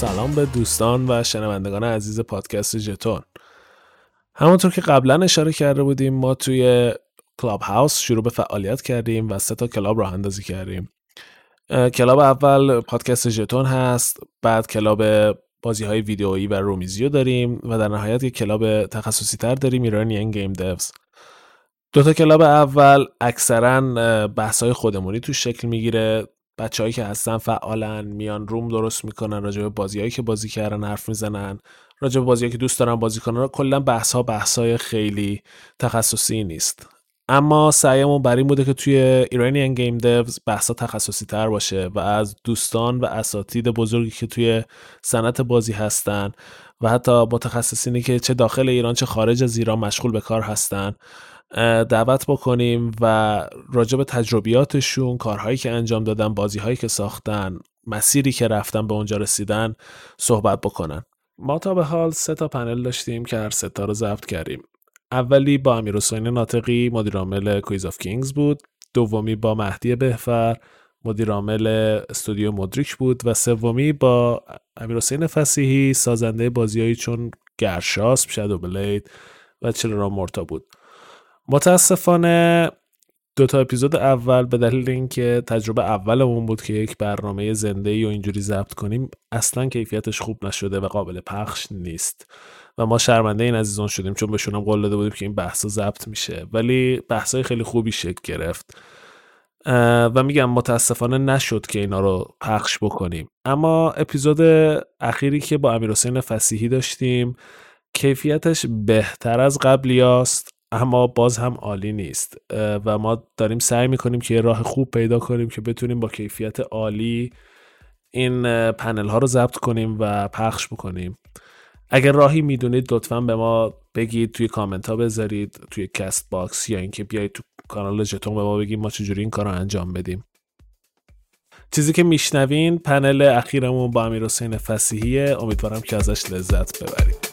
سلام به دوستان و شنوندگان عزیز پادکست ژتون. همونطور که قبلا اشاره کرده بودیم ما توی کلاب هاوس شروع به فعالیت کردیم و سه تا کلاب راه اندازی کردیم. کلاب اول پادکست ژتون هست بعد کلاب بازی های ویدئویی و رومیزیو داریم و در نهایت یک کلاب تخصصی تر داریم Iranian Game Devs دو تا کلاب اول اکثرا بحث های خودمونی تو شکل می‌گیره. بچههایی که هستن فعالن میان روم درست می‌کنن راجع به بازیهایی که بازی کردن حرف می‌زنن. راجع به بازیهایی که دوست دارن بازی کنن کلا بحث ها بحث های خیلی تخصصی نیست. اما سعیمون بر این بوده که توی ایرانیان گیم دیوز بحثا تخصصی تر باشه و از دوستان و اساتید بزرگی که توی صنعت بازی هستن و حتی متخصصینی که چه داخل ایران چه خارج از ایران مشغول به کار هستن. دعوت بکنیم و راجع به تجربیاتشون کارهایی که انجام دادن بازیهایی که ساختن مسیری که رفتن به اونجا رسیدن صحبت بکنن. ما تا به حال سه تا پنل داشتیم که هر سه تا رو ضبط کردیم. اولی با امیر حسین ناطقی مدیرعامل Quiz of Kings بود. دومی با مهدی بهفر مدیرعامل استودیو مدریک بود. و سومی با امیر حسین فسیحی سازنده بازیهایی چون گرشاسپ شادو بلید و چلرا مورتا بود. متاسفانه دو تا اپیزود اول به دلیل اینکه تجربه اولمون بود که یک برنامه زنده ای و اینجوری ضبط کنیم اصلا کیفیتش خوب نشده و قابل پخش نیست. و ما شرمنده این عزیزان شدیم چون بهشون هم قول داده بودیم که این بحثا ضبط میشه. ولی بحثای خیلی خوبی شکل گرفت. و میگم متاسفانه نشد که اینا رو پخش بکنیم. اما اپیزود اخیری که با امیر حسین فسیحی داشتیم کیفیتش بهتر از قبلیاست. اما باز هم عالی نیست. و ما داریم سعی می‌کنیم که یه راه خوب پیدا کنیم که بتونیم با کیفیت عالی این پنل ها رو ضبط کنیم و پخش بکنیم. اگر راهی می‌دونید لطفا به ما بگید توی کامنت ها بذارید توی Castbox یا اینکه بیایید تو کانال ژتون به ما بگید ما چجوری این کار رو انجام بدیم. چیزی که میشنوین پنل اخیرمون با امیر حسین فسیحیه. امیدوارم که ازش لذت ببرید.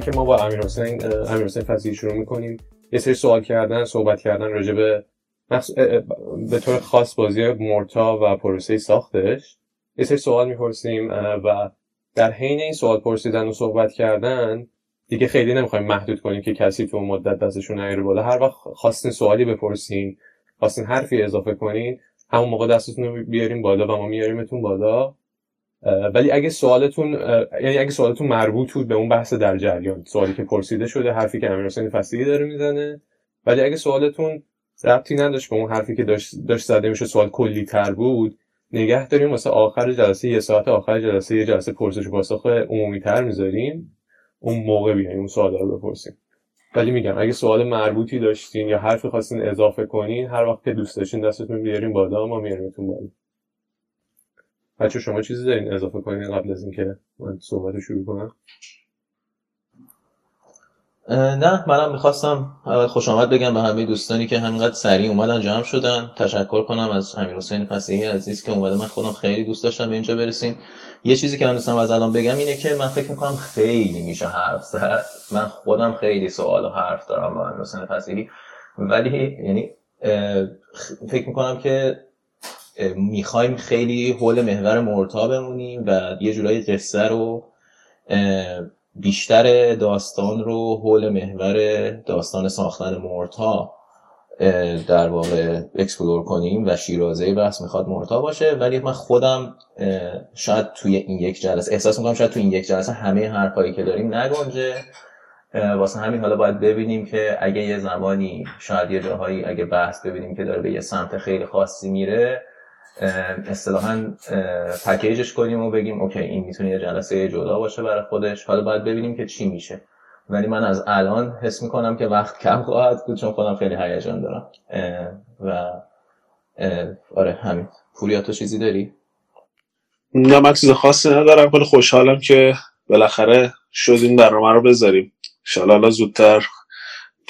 که ما با امیر حسین امیر حسین شروع می‌کنیم. یه سری سوال کردن صحبت کردن راجع به به طور خاص بازی مورتا و پروسه ساختش. یه سری سوال می‌پرسیم و در حین این سوال پرسیدن و صحبت کردن دیگه خیلی نمی‌خوایم محدود کنیم که کسی تو مدت دستشون نیاره بالا. هر وقت خواستین سوالی بپرسین خواستین حرفی اضافه کنین همون موقع دستتون رو بیاریم بالا و ما میاریمتون بالا. ولی اگه سوالتون یعنی اگه سوالتون مربوط بود به اون بحث در جریان سوالی که پرسیده شده حرفی که امیر حسین فصلی داره می‌زنه. ولی اگه سوالتون ربطی نداشت به اون حرفی که داشت, داشت زده میشه سوال کلی تر بود نگه داریم واسه آخر جلسه یه ساعت آخر جلسه یه جلسه پرسش و پاسخ عمومی تر می‌ذاریم. اون موقع بیایم اون سوالا رو بپرسیم. ولی میگم اگه سوال مربوطی داشتین یا حرفی خواستین اضافه کنین هر وقت که دوست داشتین دستتون بیاریم بالا ما میاریمتون بالا. بچه شما چیزی دارین اضافه کنین قبل از اینکه من صحبت شروع کنم؟ نه منم می‌خواستم خوش آمد بگم به همه دوستانی که همینقدر سریع اومدن جمع شدن. تشکر کنم از امیر حسین فسیحی عزیز که اومده. من خودم خیلی دوست داشتم به اینجا برسیم. یه چیزی که من دوستم از الان بگم اینه که من فکر می‌کنم خیلی میشه حرف زد. من خودم خیلی سوال و حرف دارم با امیر حسین فسیحی. ولی یعنی فکر می‌کنم که می‌خوایم خیلی حول محور مورتا بمونیم و یه جورایی قصه رو بیشتر داستان رو حول محور داستان ساختن مورتا در واقع explore کنیم و شیرازه بحث می‌خواد مورتا باشه. ولی من خودم شاید توی این یک جلسه احساس می‌کنم شاید توی این یک جلسه همه حرفایی که داریم نگنجه. واسه همین حالا باید ببینیم که اگه یه زمانی شاید یه جاهایی اگه بحث ببینیم که داره به یه سمت خیلی خاصی میره اصطلاحا پکیجش کنیم و بگیم اوکی این می‌تونه یه جلسه جدا باشه برای خودش. حالا باید ببینیم که چی میشه. ولی من از الان حس می‌کنم که وقت کم خواهد بود چون خودم خیلی هیجان دارم. و آره همین. پوریا تو چیزی داری؟ نه من چیز خاصی ندارم خیلی خوشحالم که بالاخره شدیم برنامه رو بذاریم. انشالله الان زودتر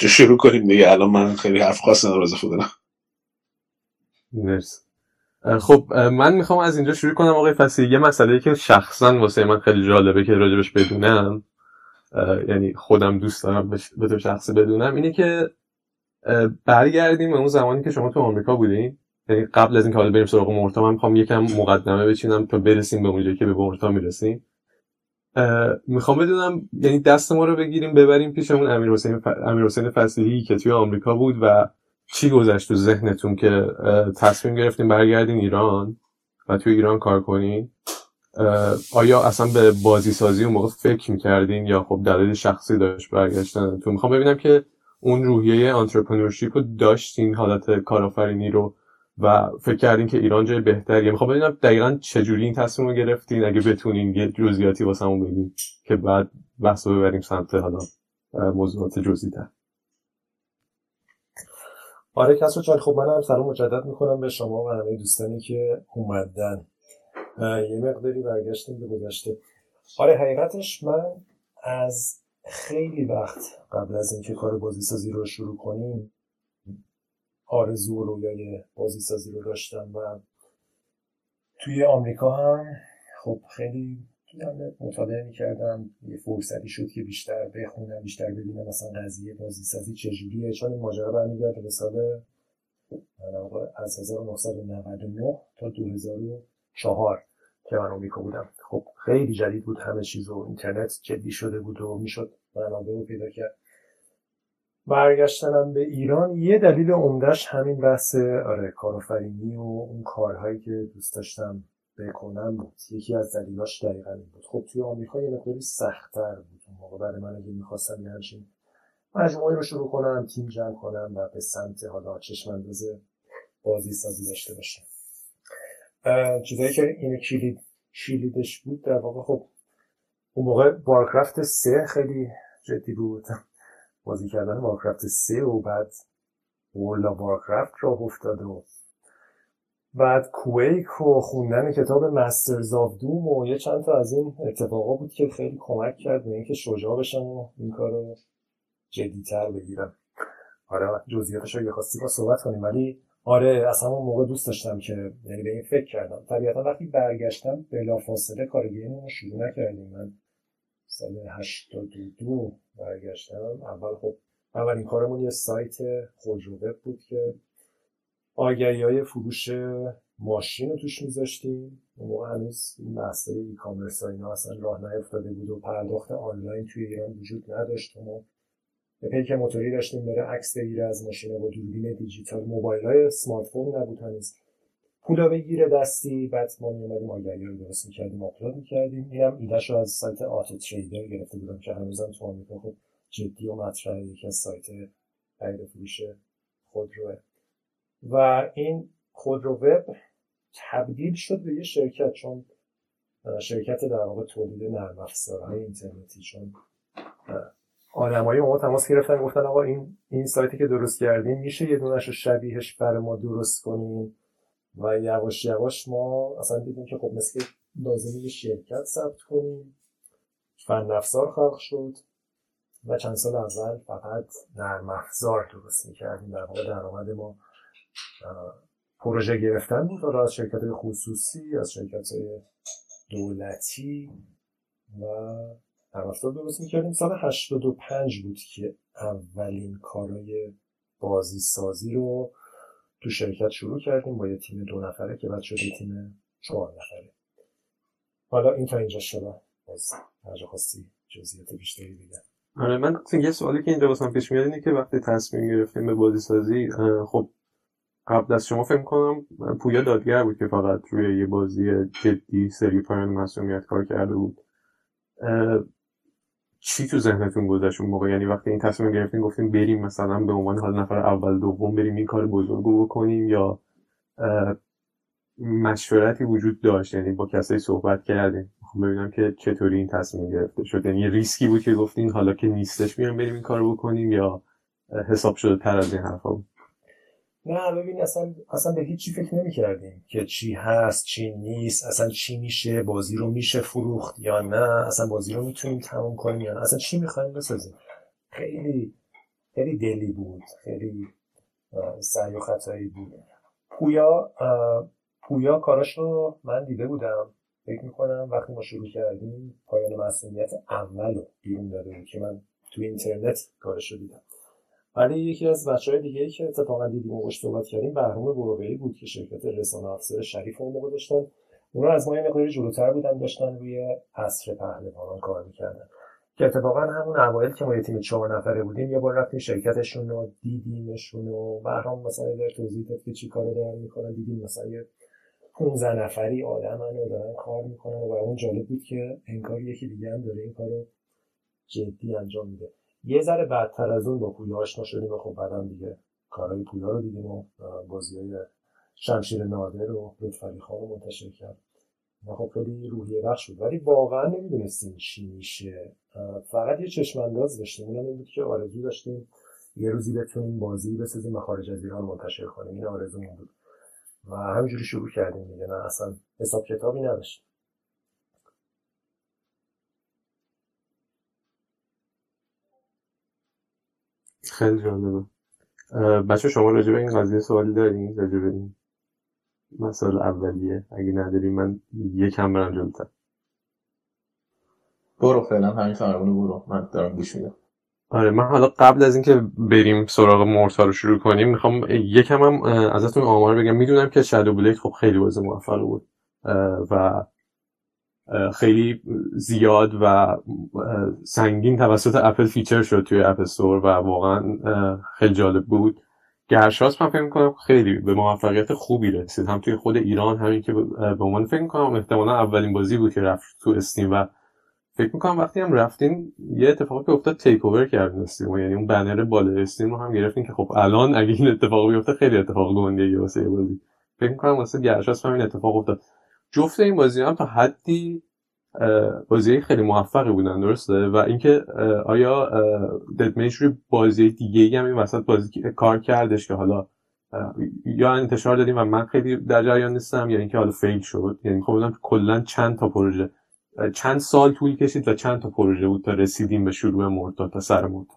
شروع کنیم. دیگه الان من خیلی حرف خاصی ندارم دارم مرسی. خب من می‌خوام از اینجا شروع کنم. آقای فسی یه مسئله که شخصا واسه من خیلی جالبه که راجبش بدونم یعنی خودم دوست دارم به طور شخصی بدونم اینه که برگردیم به اون زمانی که شما تو آمریکا بودین. یعنی قبل از اینکه حالا بریم سراغ مورتا من می‌خوام یکم مقدمه بچینم تا برسیم به اونجایی که به مورتا می‌رسیم. می‌خوام بدونم یعنی دست ما رو بگیریم ببریم پیش اون امیر حسین, ف... امیر حسین فصیحی که توی آمریکا بود و چی گذشت تو ذهنتون که تصمیم گرفتیم برگردین ایران و توی ایران کار کنین؟ آیا اصلا به بازی سازی اون موقع فکر می‌کردین یا خب دلیل شخصی داشت برگشتن تو می‌خوام ببینم که اون روحیه آنترپرنورشیپ رو داشتین حالت کارآفرینی رو و فکر کردین که ایران جای بهتریه. می‌خوام ببینم دقیقا چجوری این تصمیم رو گرفتین؟ اگه بتونین یه جزئیاتی واسمون بگین که بعد بحث رو ببریم سمت حالا موضوعات جزئی تر آره کسو جان خب منم سلام مجدد می‌کنم به شما و همه دوستانی که اومدن. یه مقداری برگشتیم به گذشته. آره حقیقتش من از خیلی وقت قبل از اینکه کار بازیسازی رو شروع کنیم آرزو و رویای بازیسازی رو داشتم و توی آمریکا هم خب خیلی مطالعه می‌کردم یه فرصتی شد که بیشتر بخونم بیشتر ببینم مثلا قضیه بازیسازی چجوریه. چون این ماجرا برمیگرده به سال از 1999 تا 2004 که من آمریکا بودم. خب خیلی جدید بود همه چیز و اینترنت جدی شده بود و می‌شد منابع رو پیدا کرد. برگشتنم به ایران. یه دلیل عمدهش همین بحث آره کارآفرینی و اون کارهایی که دوست داشتم بکنم بود یکی از دلیلاش دقیقا این بود. خب توی آمریکا یه مقداری سختتر بود. اون موقع برای من اگه می‌خواستم یه همچین مجموعه رو شروع کنم تیم جمع کنم و به سمت حالا چشم بازی سازی داشته باشم. چیزایی که این کلید کلیدش بود در واقع خب اون موقع وارکرافت سه خیلی جدی بود. بازی کردن وارکرافت سه و بعد ورلا وارکرافت را افتاد و بعد Quake و خوندن کتاب Masters of Doom و یه چند تا از این اتفاقا بود که خیلی کمک کرد به اینکه شجاع بشم و این کار رو جدیتر بگیرم. آره جزئیاتش رو یه خواستی با صحبت کنیم. ولی آره اصلا اون موقع دوست داشتم که یعنی به این فکر کردم. طبیعتا وقتی برگشتم بلافاصله game رو شروع نکردیم. من سال 82 برگشتم. اول خب اولین کارمون یه سایت وب بود که آگهی های فروش ماشین رو توش میذاشتیم اون هنوز این بحثای e-commerce اینا اصلا راه نیفتاده بود و پرداخت آنلاین توی ایران وجود نداشت. و یه پیک موتوری داشتیم بره عکس بگیره از ماشین با دوربین دیجیتال. موبایل های smartphone نبود هنوز. پولا بگیره دستی بعد ما می اومدیم آگهی رو درست می‌کردیم آپلود می‌کردیم. اینم ایدهش رو از سایت Auto Trader گرفته بودم که هنوزم تو آمریکا خب جدی و مطرح یکی از سایت خرید فروش خودروه و این خودرو وب تبدیل شد به یه شرکت چون شرکت در واقع تولید نرم افزارهای اینترنتی چون آدمای ما تماس گرفتن گفتن آقا این این سایتی که درست کردیم میشه یه دونش رو شبیهش برای ما درست کنیم و یواش یواش ما اصلا دیدیم که خب مثل لازمه یه شرکت ثبت کنیم. فن افزار خلق شد و چند سال اول فقط نرم افزار درست می‌کردیم. در واقع درآمد ما پروژه گرفتن بود. حالا از شرکت خصوصی از شرکت دولتی و نرم درست می‌کردیم. سال 85 بود که اولین کارای بازی سازی رو تو شرکت شروع کردیم با یه تیم دو نفره که بعد شد یه تیم چهار نفره. حالا این تا اینجا شده باز هر خواستی جزئیات بیشتری بگم آره من یه سوالی که اینجا واسم پیش میاد اینه که وقتی تصمیم گرفتیم به بازی سازی خب قبل از شما فکر کنم پویا دادگر بود که فقط روی یه بازی جدی سری پایان مسئولیت کار کرده بود. چی تو ذهنتون گذشت اون موقع؟ یعنی وقتی این تصمیم گرفتین گفتیم بریم مثلا به عنوان حال نفر اول دوم بریم این کار بزرگ رو بکنیم یا مشورتی وجود داشت؟ یعنی با کسایی صحبت کردیم خب ببینم که چطوری این تصمیم گرفته شد. یعنی ریسکی بود که گفتین حالا که نیستش میام بریم این کار بکنیم یا حساب شده تر از این حرفا بود؟ نه ببین اصلا اصلا به هیچی فکر نمی کردیم که چی هست چی نیست اصلا چی میشه بازی رو میشه فروخت یا نه اصلا بازی رو می‌تونیم تموم کنیم یا نه. اصلا چی می‌خوایم بسازیم؟ خیلی خیلی دلی بود خیلی سعی و خطایی بود. پویا پویا کاراش رو من دیده بودم. فکر می‌کنم وقتی ما شروع کردیم پایان مسئولیت اول رو بیرون داده که من تو اینترنت کارش رو دیدم. ولی یکی از بچه های دیگه که اتفاقا دیدیم و صحبت کردیم بهرام بروقعی بود که شرکت رسانه افزار شریف اون موقع داشتن. اونا از ما یه مقداری جلوتر بودن داشتن روی عصر پهلوانان کار می‌کردن. که اتفاقا همون اوایل که ما یه تیم چهار نفره بودیم یه بار رفتیم شرکتشون رو دیدیمشون و بهرام مثلا در توضیح داد که چی کار دارن می‌کنن. دیدیم مثلا یه 15 نفری آدم رو دارن کار می‌کنن و اون جالب بود که انگار یکی دیگه هم داره این کارو جدی انجام میده. یه ذره بعدتر از اون با پویا آشنا شدیم و خب بعدم دیگه کارهای پویا رو دیدیم و بازی های شمشیر نادر و لطفعلی خان رو منتشر کرد. و خب خیلی روحیه بخش بود. ولی واقعا نمی‌دونستیم چی میشه. فقط یه چشم انداز داشتیم. اونم این بود که آرزو داشتیم یه روزی بتونیم بازی بسازیم و خارج از ایران منتشر کنیم. این آرزو بود. و همینجوری شروع کردیم دیگه. نه اصلا حساب کتابی نداشتیم. خیلی جالبه. بچه شما راجع به این قضیه سوالی دارین؟ راجع به این مسائل اولیه. اگه نداری من یکم برم جلوتر. برو فعلا همین فرمونو برو. من دارم گوش میدم. آره من حالا قبل از اینکه بریم سراغ مورتا رو شروع کنیم می‌خوام یکم هم ازتون آمار بگم. می‌دونم که Shadow Blade خب خیلی بازی موفق بود و خیلی زیاد و سنگین توسط Apple feature شد توی App Store و واقعا خیلی جالب بود. گرشاسپ من فکر می‌کنم خیلی به موفقیت خوبی رسید. هم توی خود ایران همین که به عنوان فکر می‌کنم احتمالا اولین بازی بود که رفت تو Steam و فکر می‌کنم وقتی هم رفتیم یه اتفاقی که افتاد takeover کردن Steam یعنی اون بنر بالا Steam رو هم گرفتیم که خب الان اگه این اتفاق بیفته خیلی اتفاق گنده واسه بازی. فکر می‌کنم واسه گرشاس هم این اتفاق افتاد. جفت این بازی هم تا حدی بازی خیلی موفقی بودن درسته؟ و اینکه آیا ددمیش روی بازی دیگه هم این وسط بازی کار کردش که حالا یا انتشار دادیم و من خیلی در جریان نیستم یا اینکه حالا فیل شد؟ یعنی خب کلا چند تا پروژه چند سال طول کشید و چند تا پروژه بود تا رسیدیم به شروع مرتا تا سر مرتا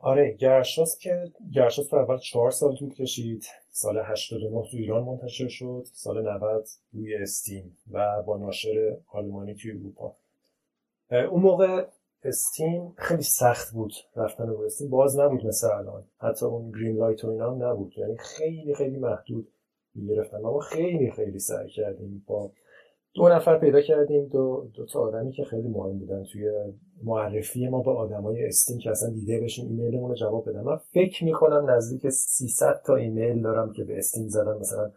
آره گرشاس که گرشاس تو اول چهار سال طول کشید. سال 89 تو ایران منتشر شد سال 90 روی استیم و با ناشر آلمانی توی اروپا. اون موقع استیم خیلی سخت بود رفتن رو استیم باز نبود مثل الان. حتی اون گرین لایت و اینا هم نبود. یعنی خیلی خیلی محدود می‌گرفتن. ما خیلی خیلی سعی کردیم با دو نفر پیدا کردیم دو, دو تا آدمی که خیلی مهم بودن توی معرفی ما به آدمای Steam که اصلا دیده بشیم ایمیلمون رو جواب بدن. من فکر می‌کنم نزدیک 300 تا ایمیل دارم که به Steam زدم مثلا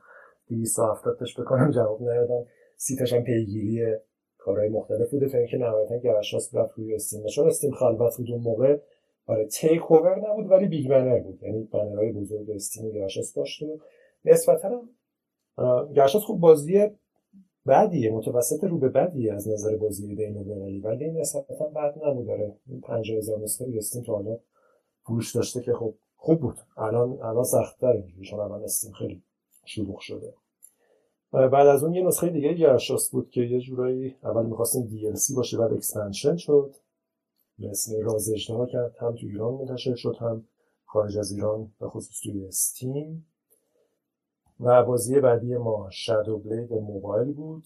270 تاش فکر کنم جواب ندادم. سی تاش هم پیگیری کارهای مختلف بوده تا اینکه نهایتا گرشاسپ رفت روی Steam. چون Steam خلوت بود اون موقع. آره takeover نبود ولی big banner بود. یعنی بنرهای بزرگ Steam گرشاسپ داشت و نسبتا گرشاسپ خوب بازی بدیه متوسط رو به بدیه از نظر بازی بین المللی ولی این نسبتا بد نبود. داره این 50000 نسخه Steam تا حالا فروش داشته که خب خوب بود. الان الان سخت‌تر اینجوری چون الان Steam خیلی شلوغ شده. بعد از اون یه نسخه دیگه گرشاسپ بود که یه جورایی اول می‌خواستیم DLC باشه بعد expansion شد. به اسم راز اژدها هم تو ایران منتشر شد هم خارج از ایران به خصوص توی Steam و بازی بعدی ما Shadow Blade موبایل بود.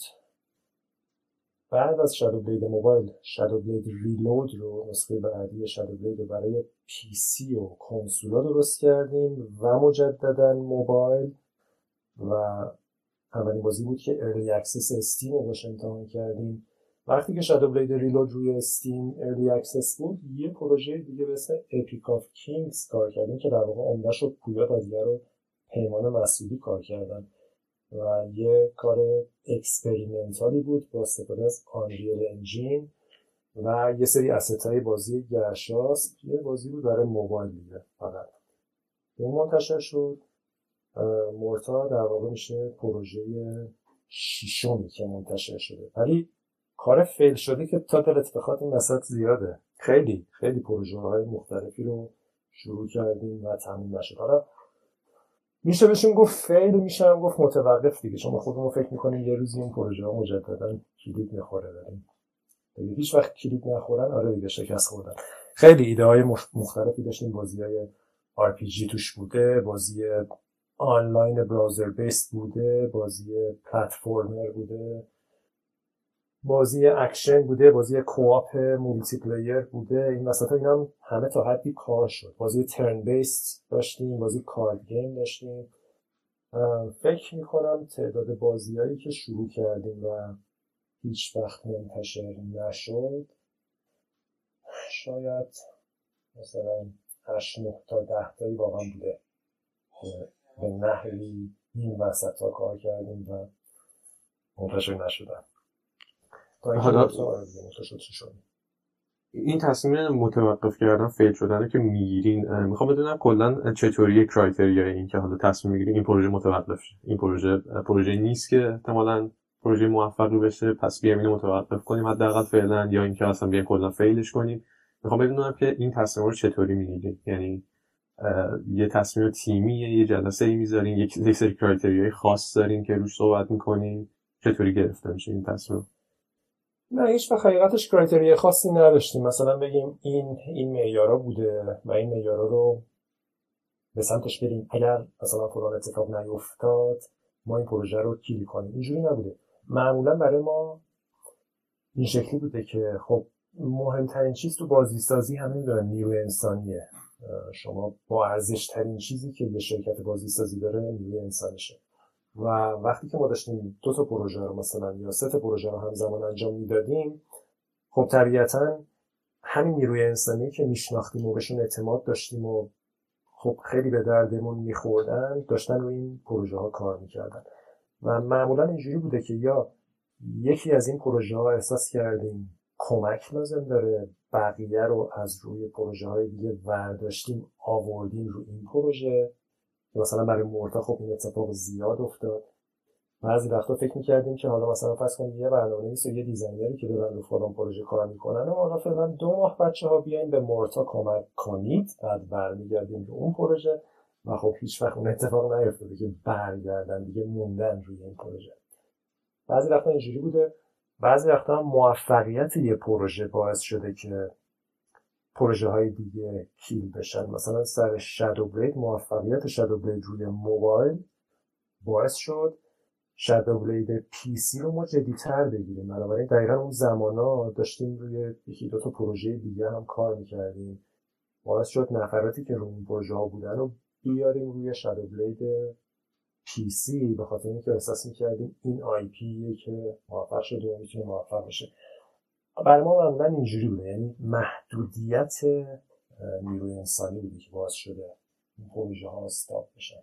بعد از Shadow Blade موبایل Shadow Blade Reload رو نسخه بعدی Shadow Blade رو برای PC و کنسولا درست کردیم و مجددا موبایل. و اولین بازی بود که early access Steam رو باش امتحان کردیم. وقتی که Shadow Blade Reload روی Steam early access بود یه پروژه دیگه به اسم Epic of Kings کار کردیم که در واقع عمدهش رو پویا از رو پیمان مسئولی کار کردن و یه کار experimental ی بود با استفاده از Unreal Engine و یه سری asset های بازی گرشاسپ یه بازی بود برای موبایل دیگه فقط. اون منتشر شد. مورتا در واقع میشه پروژه شیشمی که منتشر شده. ولی کار fail شده که تا دلت بخواد این وسط زیاده. خیلی خیلی پروژه های مختلفی رو شروع کردیم و تموم نشد. حالا میشه بهشون گفت fail میشه هم گفت متوقف دیگه. چون خودمون فکر می‌کنیم یه روزی این پروژه ها مجددا کلید می‌خوره داریم دیگه هیچ وقت کلید نخورن آره دیگه شکست خوردن. خیلی ایده های مختلفی داشتیم. بازی های RPG توش بوده بازی آنلاین browser-based بوده بازی platformer بوده. بازی اکشن بوده بازی co-op multiplayer بوده. این وسط اینا هم همه تا حدی کار شد. بازی turn-based داشتیم بازی card game داشتیم. فکر می‌کنم تعداد بازیهایی که شروع کردیم و هیچ وقت منتشر نشد شاید مثلا 8 9 تا 10 تایی واقعا بوده به نحوی این وسط ها کار کردیم و منتشر نشدن. حالا این تصمیم متوقف کردن فیل شدن که می‌گیرین. می‌خوام بدونم کلا چطوری کرایتریا این که حالا تصمیم می‌گیرین این پروژه متوقف شه. این پروژه پروژه نیست که احتمالا پروژه موفقی بشه پس بیایم اینو متوقف کنیم حداقل فعلا یا اینکه اصلا بیایم کلا فیلش کنیم. می‌خوام بدونم که این تصمیم رو چطوری می‌گیرین. یعنی یه تصمیم تیمی یه جلسه ای می‌ذارین یک سری کرایتریای خاص دارین که روش صحبت می‌کنین. چطوری گرفته میشه این تصمیم؟ نه هیچ وقت حقیقتش کرایتریای خاصی نداشتیم. مثلا بگیم این این معیارا بوده و این معیارا رو به سمتش بریم. اگر مثلا فلان اتفاق نیفتاد ما این پروژه رو کیل کنیم. اینجوری نبوده. معمولا برای ما این شکلی بوده که خب مهمترین چیز تو بازیسازی همین داره. نیروی انسانیه. شما با ارزش ترین چیزی که یه شرکت بازیسازی داره نیروی انسانیشه و وقتی که ما داشتیم دو تا پروژه رو مثلا یا سه تا پروژه رو همزمان انجام می‌دادیم خب طبیعتا همین نیروی انسانی که میشناختیم و بهشون اعتماد داشتیم و خب خیلی به دردمون میخوردن داشتن روی این پروژه ها کار می‌کردن. و معمولا اینجوری بوده که یا یکی از این پروژه ها احساس کردیم کمک لازم داره بقیه رو از روی پروژه های دیگه ورداشتیم آوردیم رو این پروژه مثلا برای مورتا خب این اتفاق زیاد افتاد. بعضی وقتا فکر می‌کردیم که حالا مثلا فرض کنید یه برنامه و یه designer ی که دارن رو فلان پروژه کار می‌کنن و حالا فعلا دو ماه بچه ها بیاین به مورتا کمک کنید. بعد برمیگردیم رو اون پروژه و خب هیچ وقت اون اتفاق نیفتاده که برگردن دیگه موندن روی این پروژه. بعضی وقتا اینجوری بوده بعضی وقتا موفقیت یه پروژه باعث شده که پروژه های دیگه کیل بشن. مثلا سر شادو بلید موفقیت شادو بلید روی موبایل باعث شد شادو بلید پی سی رو ما جدیتر بگیریم. بنابراین دقیقا اون زمان ها داشتیم روی یکی دو تا پروژه دیگه هم کار می‌کردیم. باعث شد نفراتی که روی پروژه ها بودن رو بیاریم روی Shadow Blade PC به خاطر اینکه احساس می‌کردیم این IP که موفق شده و می‌تونه موفق بشه. برای ما معمولا اینجوری بوده. یعنی محدودیت نیروی انسانی بوده که باز شده این پروژه ها stop بشن.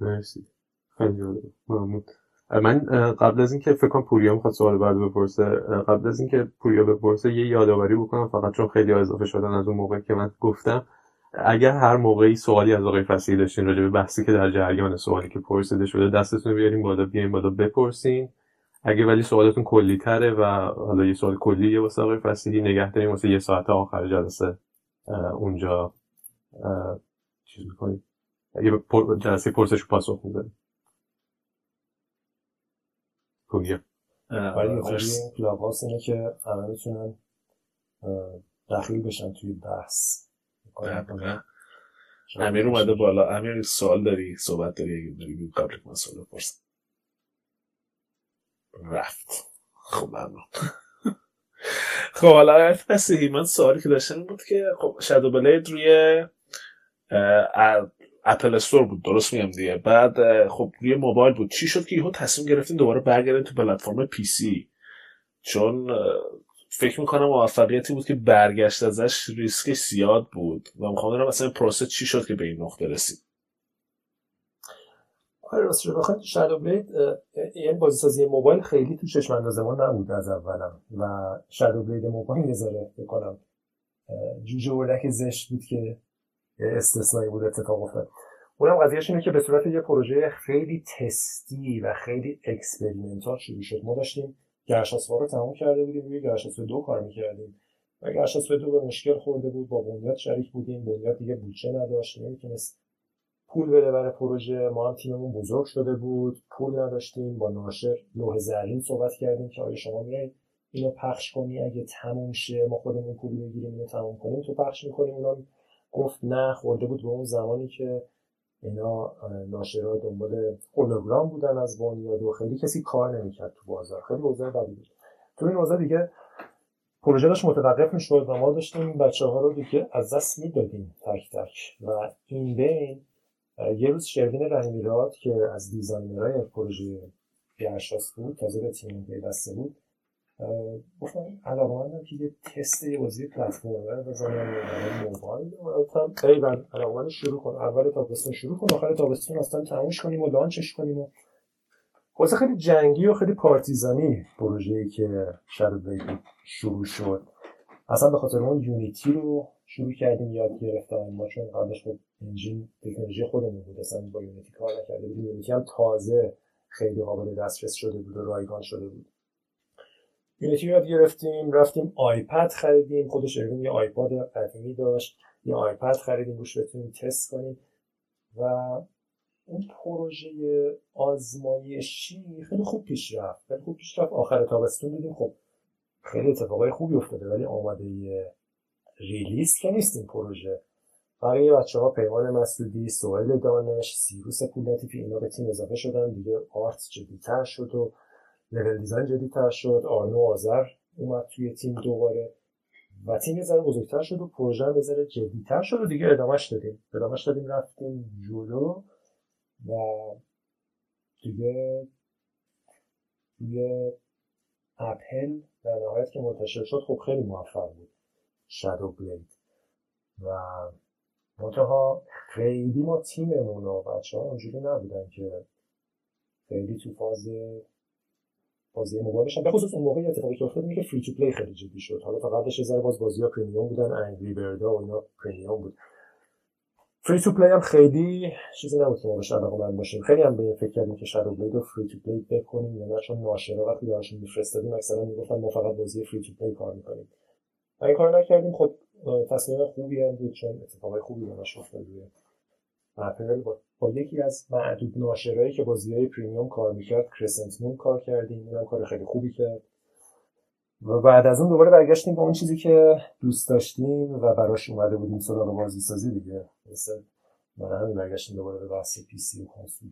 مرسی. خیلی ممنون. من قبل از اینکه فکر کنم پوریا می‌خواد سوال بعد بپرسه قبل از اینکه پوریا بپرسه یه یادآوری بکنم. فقط چون خیلی اضافه شدن از اون موقع که من گفتم اگر هر موقعی سوالی از آقای فصیحی داشتین راجع به بحثی که در جریان سوالی که پرسیده شده دستتون بیارین بالا بیاین بالا بپرسین. اگه ولی سوالتون کلی تره و حالا یه سوال کلیه واسه آقای فصیحی نگه داریم واسه یه ساعت آخر جلسه اونجا چیز می‌کنیم. یه جلسه پرسش پاسخ می‌ذاریم کلیه ولی کلاب هاست اینه که همه می‌تونن دخیل بشن توی بحث. امیر اومده بالا. امیر سوال داری؟ صحبت داری؟ اگه داری قبل که من سوال بپرسم رفت. خب ممنون. خب حالا فسیحی من سوالی که داشتم بود که خب Shadow Blade روی Apple Store بود درست میگم دیگه. بعد خب روی موبایل بود. چی شد که یهو تصمیم گرفتین دوباره برگردین تو پلتفرم PC چون فکر می‌کنم موفقیتی بود که برگشت ازش ریسک زیاد بود. و می‌خوام بدونم مثلا پروسه چی شد که به این نقطه رسید. آره راستش رو بخواید Shadow Blade یعنی بازیسازی موبایل خیلی تو چشم انداز ما نبود از اولم و Shadow Blade موبایل نذاره بکنم جوجه وردک زشت بود که استثنایی بود اتفاق افتاد. اونم قضیهش اینه که به صورت یه پروژه خیلی تستی و خیلی experimental شروع شد. ما داشتیم گرشاسوا رو تمام کرده بودیم روی گرشاسوا دو کار می‌کردیم. و گرشاسوا دو به مشکل خورده بود با بنیاد شریک بودیم بنیاد دیگه بودجه نداشت نمی‌تونست پول بده برای پروژه. ما هم تیممون بزرگ شده بود. پول نداشتیم. با ناشر لوح زرین صحبت کردیم که آیا شما میایید اینو پخش کنی؟ اگه تموم شه ما خودمون پول بگیریم اینو تموم کنیم. تو پخش می‌کنیم. اونا گفت نه خورده بود به اون زمانی که اینا ناشرها دنبال هولوگرام بودن از بنیاد و خیلی کسی کار نمی‌کرد تو بازار. خیلی اوضاع بدی بود. تو این اوضاع دیگه پروژه داشت متوقف می‌شد و ما داشتیم. بچه ها رو دیگه از دست می‌دادیم تک تک. و این بین یه روز شروین رحیمیراد که از designer های پروژه گرشاسپ بود تازه به تیم پیوسته بود. گفتم علاقه مندم که یه تست یه بازی platformer بزنم موبایل گفتم ایول علاقه شروع کن. اول تابستون شروع کن آخر تابستون اصلا تمومش کنیم و launch ش کنیم و خلاصه خیلی جنگی و خیلی پارتیزانی پروژه‌ای که Shadow شروع شد. اصلا به خاطر اون Unity رو شروع کردیم یاد گرفتن. ما چون قبلش engine تکنولوژی خودمون بود. اصلا با Unity کار نکرده بودیم. Unity هم تازه خیلی قابل دسترس شده بود و رایگان شده بود. Unity یاد گرفتیم رفتیم iPad خریدیم. خودش اروین یه iPad قدیمی داشت. یه iPad خریدیم روش بتونیم تست کنیم. و اون پروژه آزمایشی خیلی خوب پیش رفت. خیلی خوب پیش رفت. آخر تابستون دیدیم. خب خیلی اتفاقای خوبی افتاده ولی آماده release که نیست این پروژه. برای بچه ها پیمان مسعودی سوهل دانش سیروس پولتیفی اینا به تیم اضافه شدن دیگه art جدیتر شد و level design جدی‌تر شد. آرنو آذر اومد توی تیم دوباره و تیم یه بزرگتر شد و پروژه یه ذره جدیتر شد و دیگه ادامهش دادیم. ادامهش دادیم رفتیم جلو و دیگه توی اپل در نهایت که منتشر شد خب خیلی موفق بود. Shadow Blade و منتها خیلی ما تیممون و بچه ها اونجوری نبودن که خیلی تو فاز بازی موبایل بشن به خصوص اون موقع اتفاقی که افتاد که free to play خیلی جدی شد. حالا تا قبلش یه باز بازی ها premium بودن. Angry Birds ا و اینا premium بود. free to play هم خیلی چیزی نبود که ما بهش علاقه‌مند باشیم. خیلی هم به فکر کردیم که Shadow Blade رو free to play بکنیم یا نه چون ناشرا وقتی براشون میفرستادیم اکثرا می‌گفتن ما فقط بازی free to play کار می‌کنیم. این کار نکردیم. خب تصمیم خوبی هم بود چون اتفاقای خوبی براش افتاد روی اپل با, با یکی از معدود ناشرایی که بازی های premium کار می‌کرد Crescent Moon کار کردیم. اونم کار خیلی خوبی کرد. و بعد از اون دوباره برگشتیم به اون چیزی که دوست داشتیم و براش اومده بودیم سراغ بازی سازی دیگه. مثل برای همین برگشتیم دوباره به بحث پی سی و کنسول.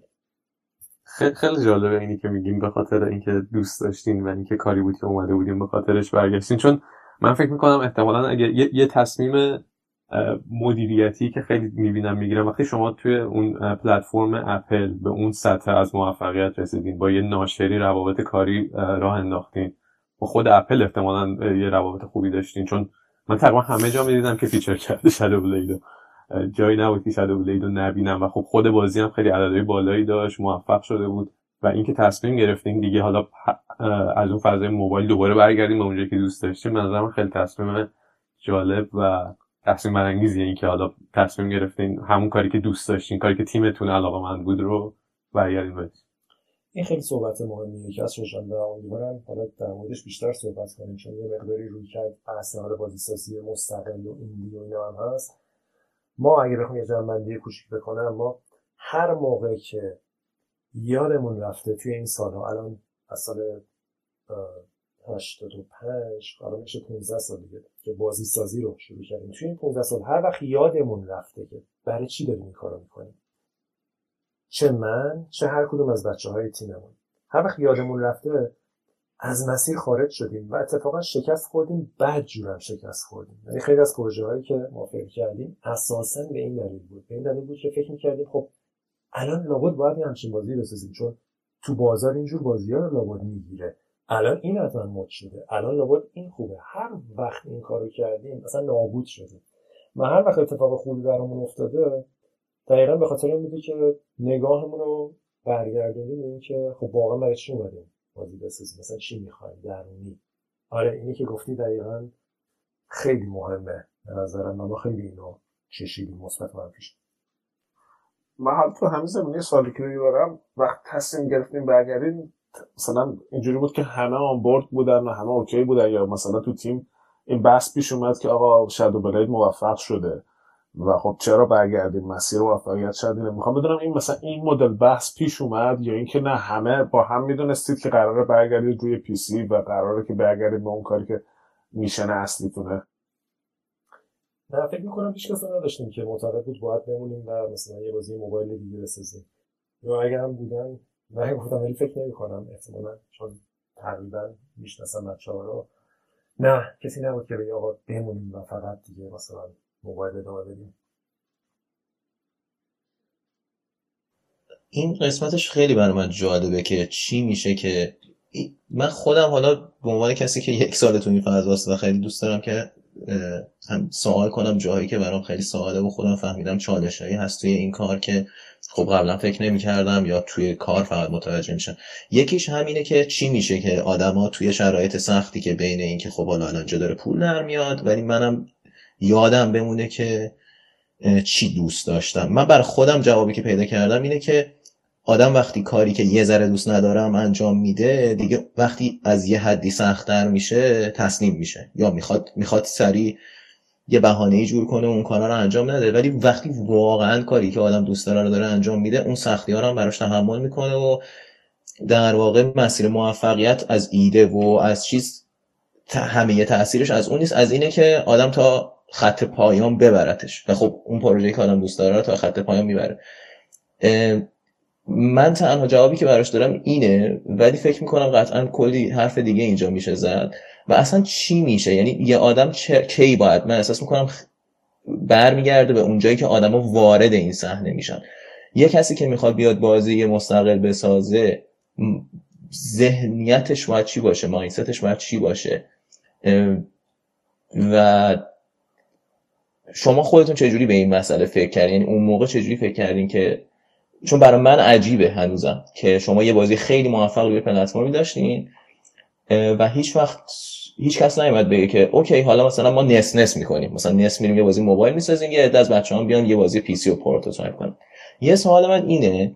خیلی خیلی جالبه اینی که میگیم به خاطر اینکه دوست داشتین و اینکه کاری بود که اومده بودیم به خاطرش برگشتین. چون من فکر می‌کنم احتمالا اگه یه, یه تصمیم مدیریتی که خیلی می‌بینم می‌گیرم وقتی شما توی اون پلتفرم اپل به اون سطح از موفقیت رسیدین با یه ناشری روابط کاری راه انداختین. با خود اپل احتمالا یه روابط خوبی داشتین. چون من تقریبا همه جا می‌دیدم که feature کرده Shadow Blade و جایی نبود که Shadow Blade و نبینم. و خب خود بازی هم خیلی عددهای بالایی داشت موفق شده بود. و اینکه تصمیم گرفتیم دیگه حالا از اون فضای موبایل دوباره برگردیم به اونجایی که دوست داشتیم نظرم خیلی تصمیم جالب و تصمیم برانگیزیه اینکه حالا تصمیم گرفتین همون کاری که دوست داشتین کاری که تیمتون علاقه‌مند بود رو برگردیم بهش. این خیلی صحبت مهمیه. که از روشن و امیدوارم حالا در موردش بیشتر صحبت کنیم چون یه مقداری رویکرد حالا بازیسازی مستقل و ایندی و اینا هم هست. ما اگه بخوام یه جنبندی کوچیک بکنم ما هر موقع که یادمون رفته توی این سالها. الان از سال 85 حالا میشه 15 سال دیگه که بازی سازی رو شروع کردیم. توی این 15 سال هر وقت یادمون رفته که برای چی داریم این کارو می‌کنیم؟ چه من چه هر کدوم از بچه های تیممون. هر وقت یادمون رفته از مسیر خارج شدیم و اتفاقا شکست خوردیم بعد جورم شکست خوردیم. یعنی خیلی از پروژه هایی که ما فکر کردیم اساسا به این دلیل بود. به این دلیل بود که فکر می‌کردیم خب الان لابد باید یه همچین بازی بسازیم چون تو بازار اینجور بازی ها رو لابد می‌گیره. الان این حتما مد شده. الان لابد این خوبه. هر وقت این کارو کردیم مثلا نابود شده. و هر وقت اتفاق خوبی برامون افتاده دقیقا به خاطر این بوده که نگاهمون رو برگردونیم به اینکه خب واقعا برای چی اومدیم بازی بسازیم؟ مثلا چی می‌خوایم؟ درونی. آره اینی که گفتی دقیقا خیلی مهمه. به نظرم ما خیلی اینو چشیدیم مثبت منفیش من حالا تو همین زمینه سالی که دارم وقت تصمیم گرفتیم برگردیم. مثلا اینجوری بود که همه آن بورد بودن و همه اوکی بودن یا مثلا تو تیم این بحث پیش اومد که آقا شادو بلید موفق شده و خب چرا برگردیم؟ مسیر موفقیت اینه. می‌خوام بدونم این مثلا این مدل بحث پیش اومد یا اینکه نه همه با هم می‌دونستید که قراره برگردید روی پی سی و قراره که برگردید به اون کاری که میشن اصلیتونه. نه فکر می‌کنم هیچ کس نداشتیم که معتقد بود باید بمونیم و مثلا یه بازی موبایل دیگه بسازیم. یا اگه هم بودن من گفتم ولی فکر نمی کنم احتمالا چون تقریبا می‌شناسم بچه ها رو. نه کسی نبود که بگه آقا بمونیم و فقط دیگه مثلا موبایل ادامه بدیم. این قسمتش خیلی برای من جالبه که چی میشه که من خودم حالا به عنوان کسی که یک سال تو این فضاست و خیلی دوست دارم که هم سوال کنم جاهایی که برام خیلی سواله و خودم فهمیدم چالشایی هست توی این کار که خب قبلا فکر نمی کردم یا توی کار فقط متوجه میشن یکیش همینه که چی میشه که آدما توی شرایط سختی که بین این که خب حالا الان داره پول در میاد ولی منم یادم بمونه که چی دوست داشتم. من بر خودم جوابی که پیدا کردم اینه که آدم وقتی کاری که یه ذره دوست ندارم انجام میده دیگه وقتی از یه حدی سختتر میشه تسلیم میشه. یا می‌خواد می‌خواد سریع یه بهانه جور کنه اون کارا رو انجام نده. ولی وقتی واقعا کاری که آدم دوست داره رو داره انجام میده اون سختی ها رو هم براش تحمل می‌کنه و در واقع مسیر موفقیت از ایده و از چیز همه تاثیرش از اون نیست. از اینه که آدم تا خط پایان ببرتش. و خب اون پروژه که آدم دوست داره تا خط پایان می‌بره. من تنها جوابی که براش دارم اینه ولی فکر می‌کنم قطعا کلی حرف دیگه اینجا میشه زد. و اصلا چی میشه؟ یعنی یه آدم چه... کی باید؟ من احساس می‌کنم برمیگرده به اونجایی که آدما وارد این صحنه میشن. یه کسی که می‌خواد بیاد بازی مستقل بسازه ذهنیتش باید چی باشه؟ mindset ش باید چی باشه؟ و شما خودتون چجوری به این مسئله فکر کردین؟ یعنی اون موقع چجوری فکر کردین که چون برای من عجیبه هنوزم که شما یه بازی خیلی موفق روی پلتفرمی داشتین و هیچ وقت هیچ کس نیومد بگه که okay حالا مثلا ما نصف نصف می‌کنیم. مثلا نصف میریم یه بازی موبایل می‌سازیم یه عده از بچه‌ها بیان یه بازی PC و prototype کنن. یه سوال من اینه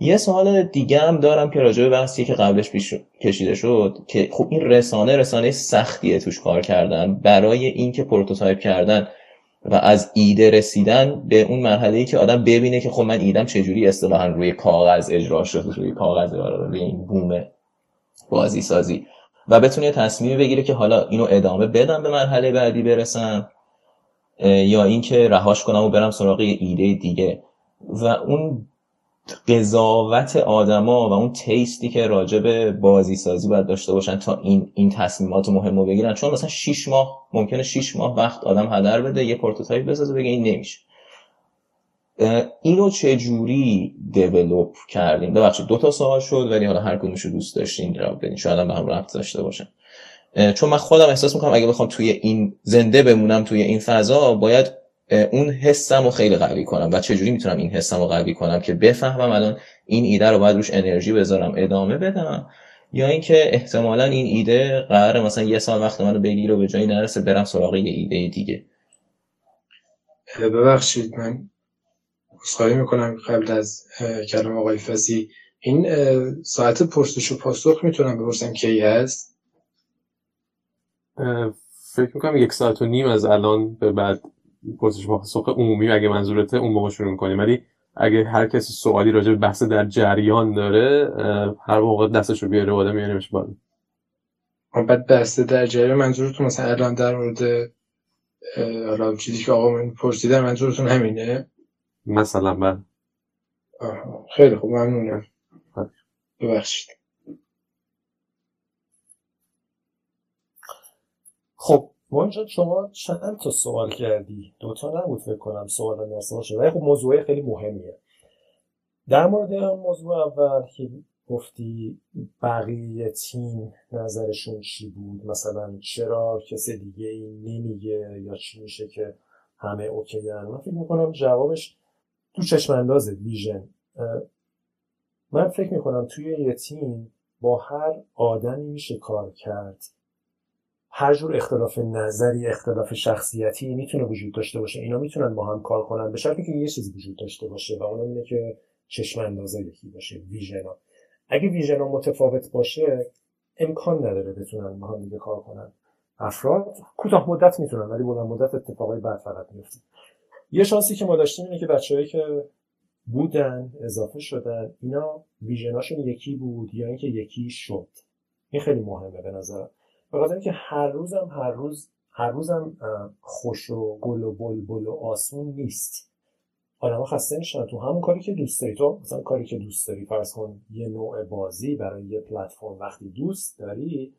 یه سوال دیگه هم دارم که راجع به بحثی که قبلش پیش کشیده شد که خب این رسانه رسانه سختیه توش کار کردن. برای اینکه prototype کردن و از ایده رسیدن به اون مرحله ای که آدم ببینه که خب من ایدم چجوری اصطلاحا روی کاغذ اجرا شد روی کاغذ روی این بوم بازی سازی و بتونه تصمیمی بگیره که حالا اینو ادامه بدم به مرحله بعدی برسم یا اینکه رهاش کنم و برم سراغ ایده دیگه. و اون قضاوت آدما و اون taste ی که راجع به بازی سازی باید داشته باشن تا این این تصمیمات مهم رو بگیرن. چون مثلا 6 ماه ممکنه 6 ماه وقت آدم هدر بده یه prototype بسازه بگه این نمیشه. اینو چه جوری develop کردیم؟ ببخشید دو تا سوال شد ولی حالا هر کدومش رو دوست داشتین جواب بدین. شاید هم به هم داشته باشن. چون من خودم احساس می‌کنم اگه بخوام توی این زنده بمونم توی این فضا باید اون حسم رو خیلی قوی کنم. و چجوری می‌تونم این حسم رو قوی کنم که بفهمم الان این ایده رو باید روش انرژی بذارم ادامه بدم؟ یا اینکه احتمالا این ایده قرار مثلا یه سال وقت منو بگیره و به جایی نرسه برم سراغ یه ایده دیگه. ببخشید من خواهی می‌کنم قبل از کلام آقای فسی این ساعت پرسش و پاسخ می‌تونم بپرسم کی هست؟ فکر می‌کنم یک ساعت و نیم از الان به بعد پرسش پاسخ عمومی اگه منظورته اون موقع شروع کنیم ولی اگه هر کسی سوالی راجع به بحث در جریان داره هر موقع دستش رو بیاره بالا میانیمش بالا. بعد بحث در جریان منظورتون مثلا الان در مورد حالا چیزی که آقا من پرسیدن منظورتون همینه؟ مثلا من خیلی خوب ممنونم. ببخشید. خب منجا شما چند تا سوال کردی؟ دوتا نبود فکر کنم سوال نرسال شد ولی خب موضوع خیلی مهمیه. در مورد موضوع اول که گفتی بقیه تیم نظرشون چی بود؟ مثلا چرا کسی دیگه ای نمیگه یا چی میشه که همه اوکی هن. من فکر می‌کنم جوابش تو چشم اندازه ویژن من فکر می‌کنم توی یه تیم با هر آدمی میشه کار کرد. هر جور اختلاف نظری اختلاف شخصیتی می‌تونه وجود داشته باشه. اینا می‌تونن با هم کار کنن به شرطی که یه چیزی وجود داشته باشه و اونم اینه که چشم اندازه یکی باشه ویژن ها. اگه ویژن ها متفاوت باشه امکان نداره بتونن با هم دیگه کار کنن. افراد کوتاه مدت می‌تونن ولی بلند مدت اتفاقای بد فقط میفته یه شانسی که ما داشتیم اینه که بچههایی که بودن اضافه شدن اینا ویژناشون یکی بود یا اینکه یکی شد. این خیلی مهمه به نظرم. به خاطر اینکه هر روزم هر روز هر روزم خوش و گل و بلبل و آسون نیست. آدم خسته میشن. تو همون کاری که دوست داری. تو مثلا کاری که دوست داری فرض کن یه نوع بازی برای یه پلتفرم وقتی دوست داری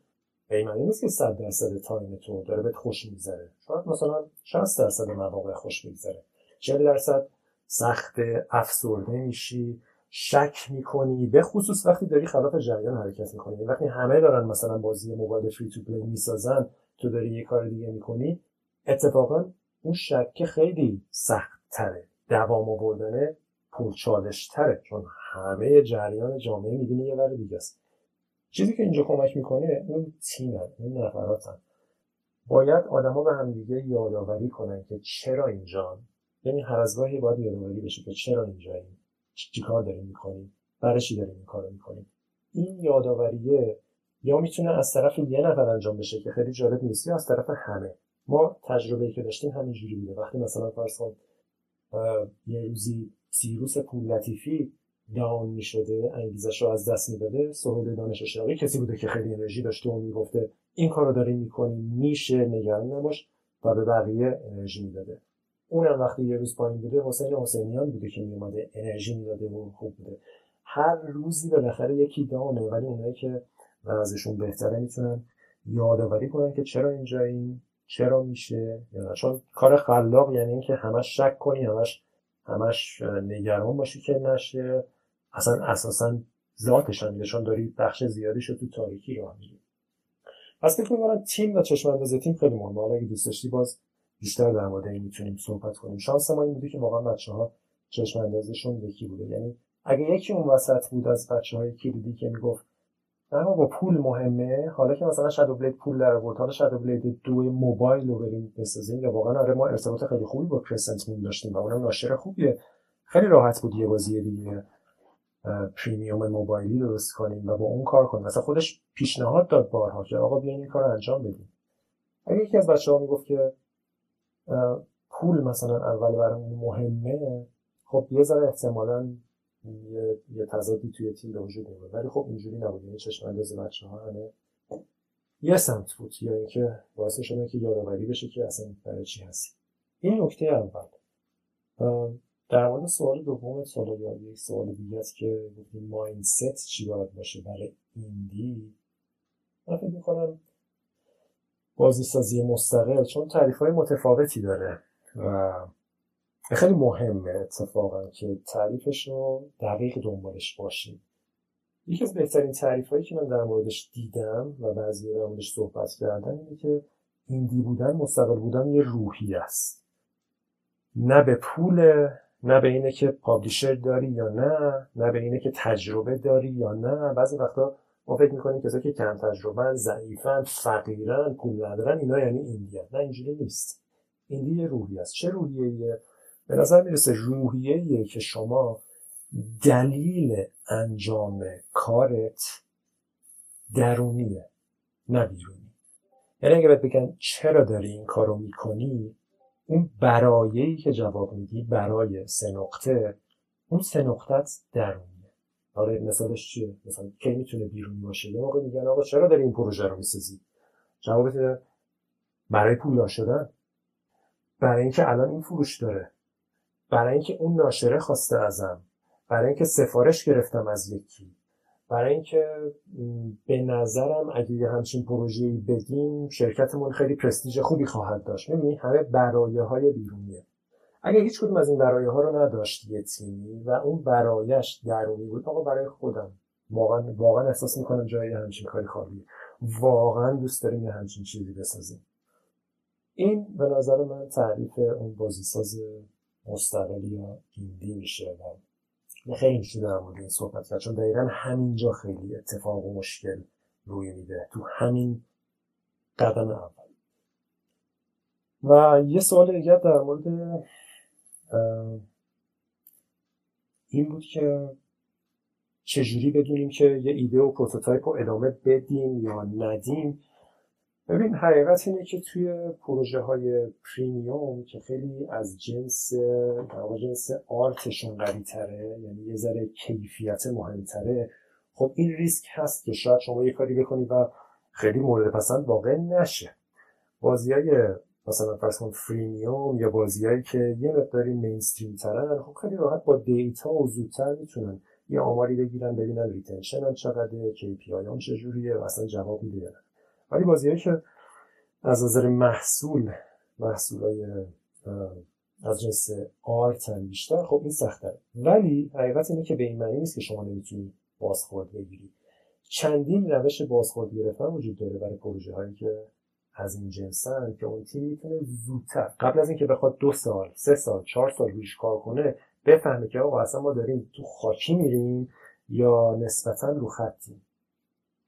به معنی نیست که 100 درصد time تو داره بهت خوش میگذره. شاید مثلا 60 درصد مواقع خوش میگذره. 40 درصد سخت افسرده میشی. شک می‌کنی؟ به خصوص وقتی داری خلاف جریان حرکت می‌کنی. وقتی همه دارن مثلا بازی موبایل free to play می‌سازن تو داری یه کار دیگه می‌کنی. اتفاقا اون شک خیلی سخت تره دوام آوردن پرچالش تره چون همه جریان جامعه می‌بینی یه ور دیگه است. چیزی که اینجا کمک می‌کنه اون تیمن اون نفراتن. باید آدما به هم دیگه یادآوری کنن که چرا اینجا؟ یعنی هر از گاهی باید یادآوری بشه که چرا اینجاییم. چی کار داریم می‌کنیم؟ برای چی داریم این کار می‌کنیم؟ این یادآوریه. یا می‌تونه از طرف یه نفر انجام بشه که خیلی جالب نیست یا از طرف همه. ما تجربه که داشتیم همینجوری بوده. وقتی مثلا فرض یه روزی سیروس پول لطیفی داون می شده انگیزش رو از دست می‌داده سهیل دانش اشراقی کسی بوده که خیلی انرژی داشته و می‌گفته این کار رو داری می‌کنی میشه نگران نباش و به بقیه انرژی می‌داده. اونم وقتی یه روز پایین بوده حسین حسینیان بوده که میومده انرژی می‌داده و خوب بوده. هر روزی بالاخره یکی دانه ولی اونایی که وضعشون بهتره می‌تونن یادآوری کنن که چرا اینجاییم چرا میشه. یا چون کار خلاق یعنی اینکه همش شک کنی همش همش نگران باشی که نشه. اصلا اساسا ذاتش هم داری بخش زیادی رو تو تاریکی راه میری پس فکر تیم و چشم انداز تیم خیلی مهمه. حالا اگه دوست داشتی باز بیشتر در مورد این می‌تونیم صحبت کنیم. شانس ما این بوده که واقعا بچه ها چشم اندازشون یکی بوده. یعنی اگه یکی اون وسط بود از بچه های کلیدی که می‌گفت نه با پول مهمه. حالا که مثلا شادو بلید پول در آورد حالا شادو بلید دو موبایل رو بریم بسازیم یا واقعا آره ما ارتباط خیلی خوبی با کرسنت مون داشتیم و اونم ناشر خوبیه. خیلی راحت بود یه بازی دیگه پریمیوم موبایلی درست کنیم و با اون کار کنیم. مثلا خودش پیشنهاد داد بارها که آقا بیاین این کار انجام بدیم. اگه یکی از بچه ها می‌گفت که پول مثلا اول برامون مهمه خب یه ذره احتمالا یه, یه تضادی توی تیم به وجود میاد. ولی خب اینجوری نبود. یعنی چشم انداز بچه ها همه یه سمت بود. یا اینکه باعث شده که یادآوری بشه که اصلا برای چی هستی. این نکته اول. در مورد سوال دوم سوال یا یک سوال دیگه است که گفتیم مایندست چی باید باشه برای ایندی؟ من فکر می‌کنم بازی سازی مستقل چون تعریف های متفاوتی داره و خیلی مهمه اتفاقا که تعریفش رو دقیق دنبالش باشیم. یکی از بهترین تعریف هایی که من در موردش دیدم و بعضی در موردش صحبت کردن اینه که ایندی بودن مستقل بودن یه روحی است. نه به پول نه به اینه که پابلیشر داری یا نه نه به اینه که تجربه داری یا نه. بعضی وقتا ما فکر می‌کنیم کسایی که کم تجربه ضعیفن فقیرن پول ندارن اینا یعنی ایندی نه اینجوری نیست. ایندی روحی است. چه روحیه به نظر می‌رسه روحیه که شما دلیل انجام کارت درونیه نه بیرونی. یعنی اگه بهت بگن چرا داری این کارو می‌کنی اون برایهی که جواب میدی برای سه نقطه اون سه نقطت درونیه آره مثالش چیه؟ مثلا کی می‌تونه بیرونی باشه؟ یه موقع میگن آقا چرا داری این پروژه رو می‌سازی؟ جوابت برای پولدار شدن برای اینکه الان این فروش داره. برای اینکه اون ناشره خواسته ازم. برای اینکه سفارش گرفتم از یکی. برای اینکه به نظرم اگه یه همچین پروژه‌ای بدیم شرکتمون خیلی پرستیژ خوبی خواهد داشت. می‌بینی همه برایه های بیرونیه. اگه هیچ کدوم از این برایه ها رو نداشت یه تیمی و اون برایش درونی بود آقا برای خودم. واقعا واقعا احساس می‌کنم جای همچین کاری خالیه واقعا دوست داریم یه همچین چیزی بسازیم. این به نظر من تعریف اون بازیساز مستقل یا indie میشه و خیلی میشه در مورد این صحبت کرد. چون دقیقا همینجا خیلی اتفاق و مشکل روی میده. تو همین قدم اول. و یه سوال دیگر در مورد این بود که چجوری بدونیم که یه ایده و prototype رو ادامه بدیم یا ندیم. ببین حقیقت اینه که توی پروژه های premium که خیلی از جنس در جنس art شون قوی تره یعنی یه ذره کیفیت مهمتره خب این ریسک هست که شاید شما یه کاری بکنی و خیلی مورد پسند واقع نشه. بازی های مثلا فرض کن freemium یا بازیهایی که یه مقداری mainstream ترن خب خیلی راحت با data و زودتر می‌تونن یه آماری بگیرن ببینن retention ش چقدره KPI ش چجوریه و اصلا جواب میده ولی بازیهایی که از نظر محصول محصولای از جنس آرت بیشتر خب این سخته ولی حقیقت اینه که به این معنی نیست که شما نمی‌تونید بازخورد بگیرید چندین روش بازخورد گرفتن وجود داره برای پروژه هایی که از این جنسن که اون تیم می‌تونه زودتر قبل از اینکه بخواد دو سال سه سال چهار سال روش کار کنه بفهمه که آقا اصلا ما داریم تو خاکی میریم یا نسبتا رو خطیم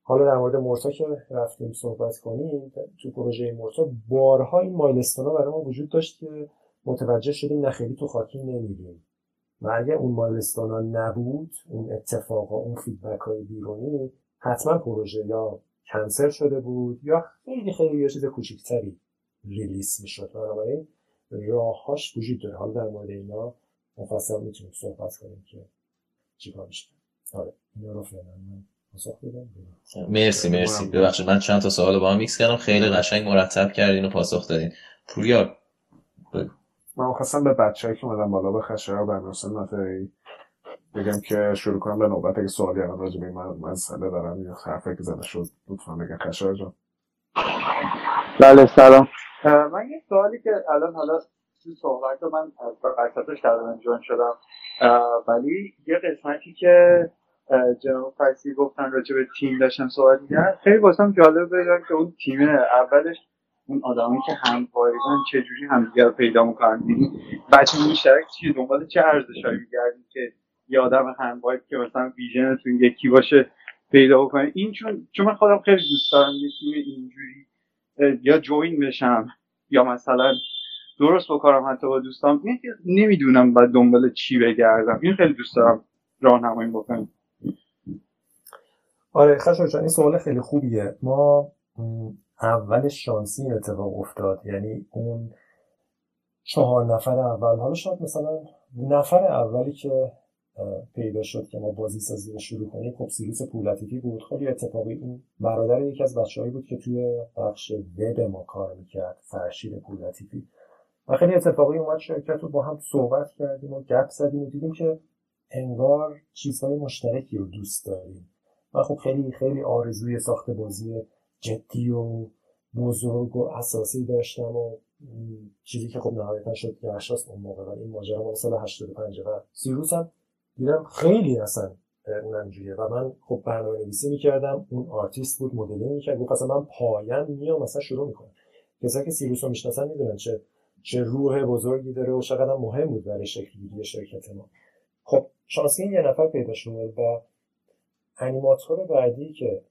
حالا در مورد مورتا که رفتیم صحبت کنیم تو پروژه مورتا بارها این مایلستون ها برای ما وجود داشت که متوجه شدیم نخیلی تو خاکی نمیریم. و اگه اون مایلستون ها نبود اون اتفاقا اون فیدبک های بیرونی حتما پروژه یا کنسل شده بود یا خیلی خیلی یه چیز کوچیکتری ریلیس می‌شد. بنابراین راههاش وجود داره. حالا در مورد اینا مفصل می‌تونیم صحبت کنیم که چیکار میشه. آره اینا رو فعلا مرسی مرسی. ببخشید من چند تا سوال با هم میکس کردم. خیلی قشنگ مرتب کردین و پاسخ دادین. پوریا من خواستم به بچه‌ای که اومدن بالا به خشایار و بگم که شروع کنم به نوبت. اگه سوالی الان راجع به من مسئله دارم یا حرفی که زده شد لطفا بگن خشایار جان بله سلام. من یه سوالی که الان حالا تو صحبت من قصدش تقریبا جان شدم. ولی یه قسمتی که جناب فیسی گفتن راجع به تیم داشتن صحبت می‌کردن. خیلی واسم جالب بگم که اون تیم اولش اون آدمی که همکاریدن چجوری همدیگه رو پیدا می‌کنن؟ یعنی بچه مشترک چیه؟ دنبال چه ارزشهایی میگردید که یه آدم همکاری که مثلا ویژنتون یکی باشه پیدا بکنه. این چون چون من خودم خیلی دوست دارم یه تیم اینجوری یا جوین بشم یا مثلا درست بکنم حتی با دوستام. نمی‌دونم بعد دنبال چی بگردم. این خیلی دوست دارم راهنمایی بکنم. آره خشم این سوال خیلی خوبیه. ما اولش شانسی اتفاق افتاد. یعنی اون چهار نفر اول حالا شاید مثلا نفر اولی که پیدا شد که ما بازی سازی رو شروع کنیم. خب سیروس پولتیفی بود. خیلی اتفاقی اون برادر یکی از بچههایی بود که توی بخش وب ما کار می‌کرد فرشید پولتیفی و خیلی اتفاقی اومد شرکت رو با هم صحبت کردیم و گپ زدیم و دیدیم که انگار چیزهای مشترکی رو دوست داریم. و خب خیلی خیلی آرزوی ساخت بازی جدی و بزرگ و اساسی داشتم و چیزی که خب نهایتا شد گرشاسپ اون موقع. این ماجرا مال سال 85 و سیروس هم دیدم خیلی اصلا جوریه. و من خب برنامه نویسی می‌کردم اون آرتیست بود مدلی می‌کرد. گفت اصلا من پایه‌ام میام مثلا شروع می‌کنم. کسایی که سیروس رو می‌شناسن می‌دونن چه چه روح بزرگی داره و چقدر مهم بود برای شکل شرکت ما. خب شانسی یه نفر پیدا شد و انیماتور بعدی که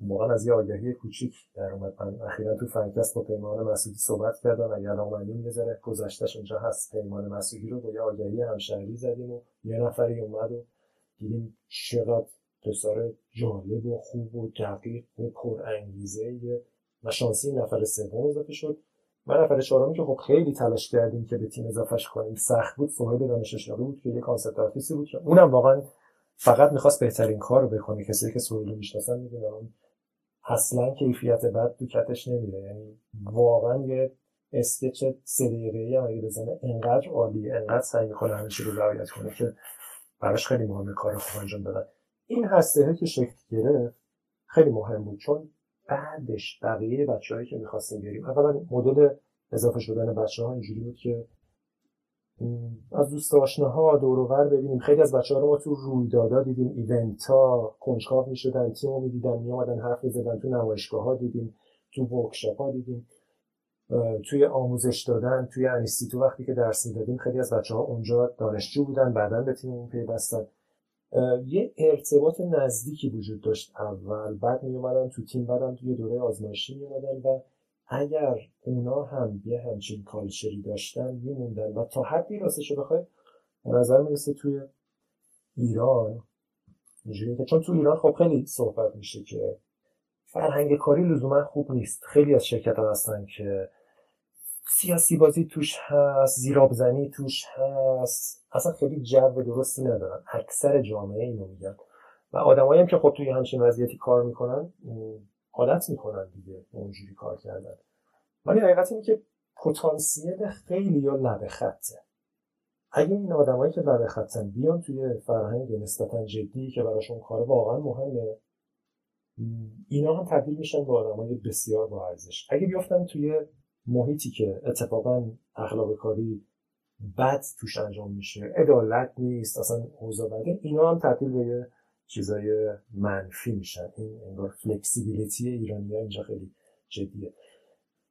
واقعا از یه آگهی کوچیک در اومد. من اخیرا تو فنکست با پیمان مسعودی صحبت کردم. اگر اومدیم یه ذره گذشتهش اونجا هست. پیمان مسعودی رو با یه آگهی همشهری زدیم و یه نفری اومد و دیدیم چقدر پسر جالب و خوب و دقیق و پر انگیزه و شانسی نفر سوم اضافه شد. من نفر چهارمی که خب خیلی تلاش کردیم که به تیم اضافهش کنیم. سخت بود. سهیل دانش بود که یه concept artist ی بود اونم واقعا فقط می‌خواست بهترین کار رو بکنه. کسی که سهیل رو می‌شناسن می‌دونن. اصلا کیفیت بد تو کتش نمیره. یعنی واقعا یه sketch سه دقیقه‌ای هم اگه بزنه انقدر عالی انقدر سعی می‌کنه همه رو رعایت کنه که براش خیلی مهمه کار خوب انجام دادن. این هسته که شکل گرفت خیلی مهم بود چون بعدش بقیه بچههایی که می‌خواستیم بریم اولا مدل اضافه شدن بچه ها اینجوری بود که از دوست آشناها دور ببینیم. خیلی از بچه ها رو ما تو رویدادا دیدیم ایونت ها کنجکاو می‌شدن تیم رو می‌دیدن میامدن حرف می‌زدن تو نمایشگاه ها دیدیم تو ورکشاپ ها دیدیم توی آموزش دادن توی انیستیتو وقتی که درس می‌دادیم خیلی از بچه ها اونجا دانشجو بودن بعدا به تیممون پیوستن. یه ارتباط نزدیکی وجود داشت اول. بعد می اومدن تو تیم بعدم توی دوره آزمایشی می اومدن و اگر اونا هم یه همچین کالچری داشتن میموندن. و تا حدی راستش بخوای به نظر می‌رسه توی ایران اینجوری که چون تو ایران خب خیلی صحبت میشه که فرهنگ کاری لزوما خوب نیست. خیلی از شرکت ها هستن که سیاسی بازی توش هست زیرابزنی توش هست. اصلا خیلی جو درستی ندارن. اکثر جامعه اینو میگن. و آدمایی هم که خب توی همچین وضعیتی کار می‌کنن عادت می‌کنن دیگه اونجوری کار کردن. ولی حقیقت اینه که پتانسیل خیلی یا لبه خطه. اگه این آدمایی که لبه خطن بیان توی فرهنگ نسبتا جدی که براشون کار واقعا مهمه اینا هم تبدیل میشن به آدمای بسیار با ارزش. اگه بیافتن توی محیطی که اتفاقا اخلاق کاری بد توش انجام میشه عدالت نیست اصلا اوضاع بده اینا هم تبدیل به چیزای منفی میشن. این انگار فلکسیبیلیتی ایرانی ها اینجا خیلی جدیه.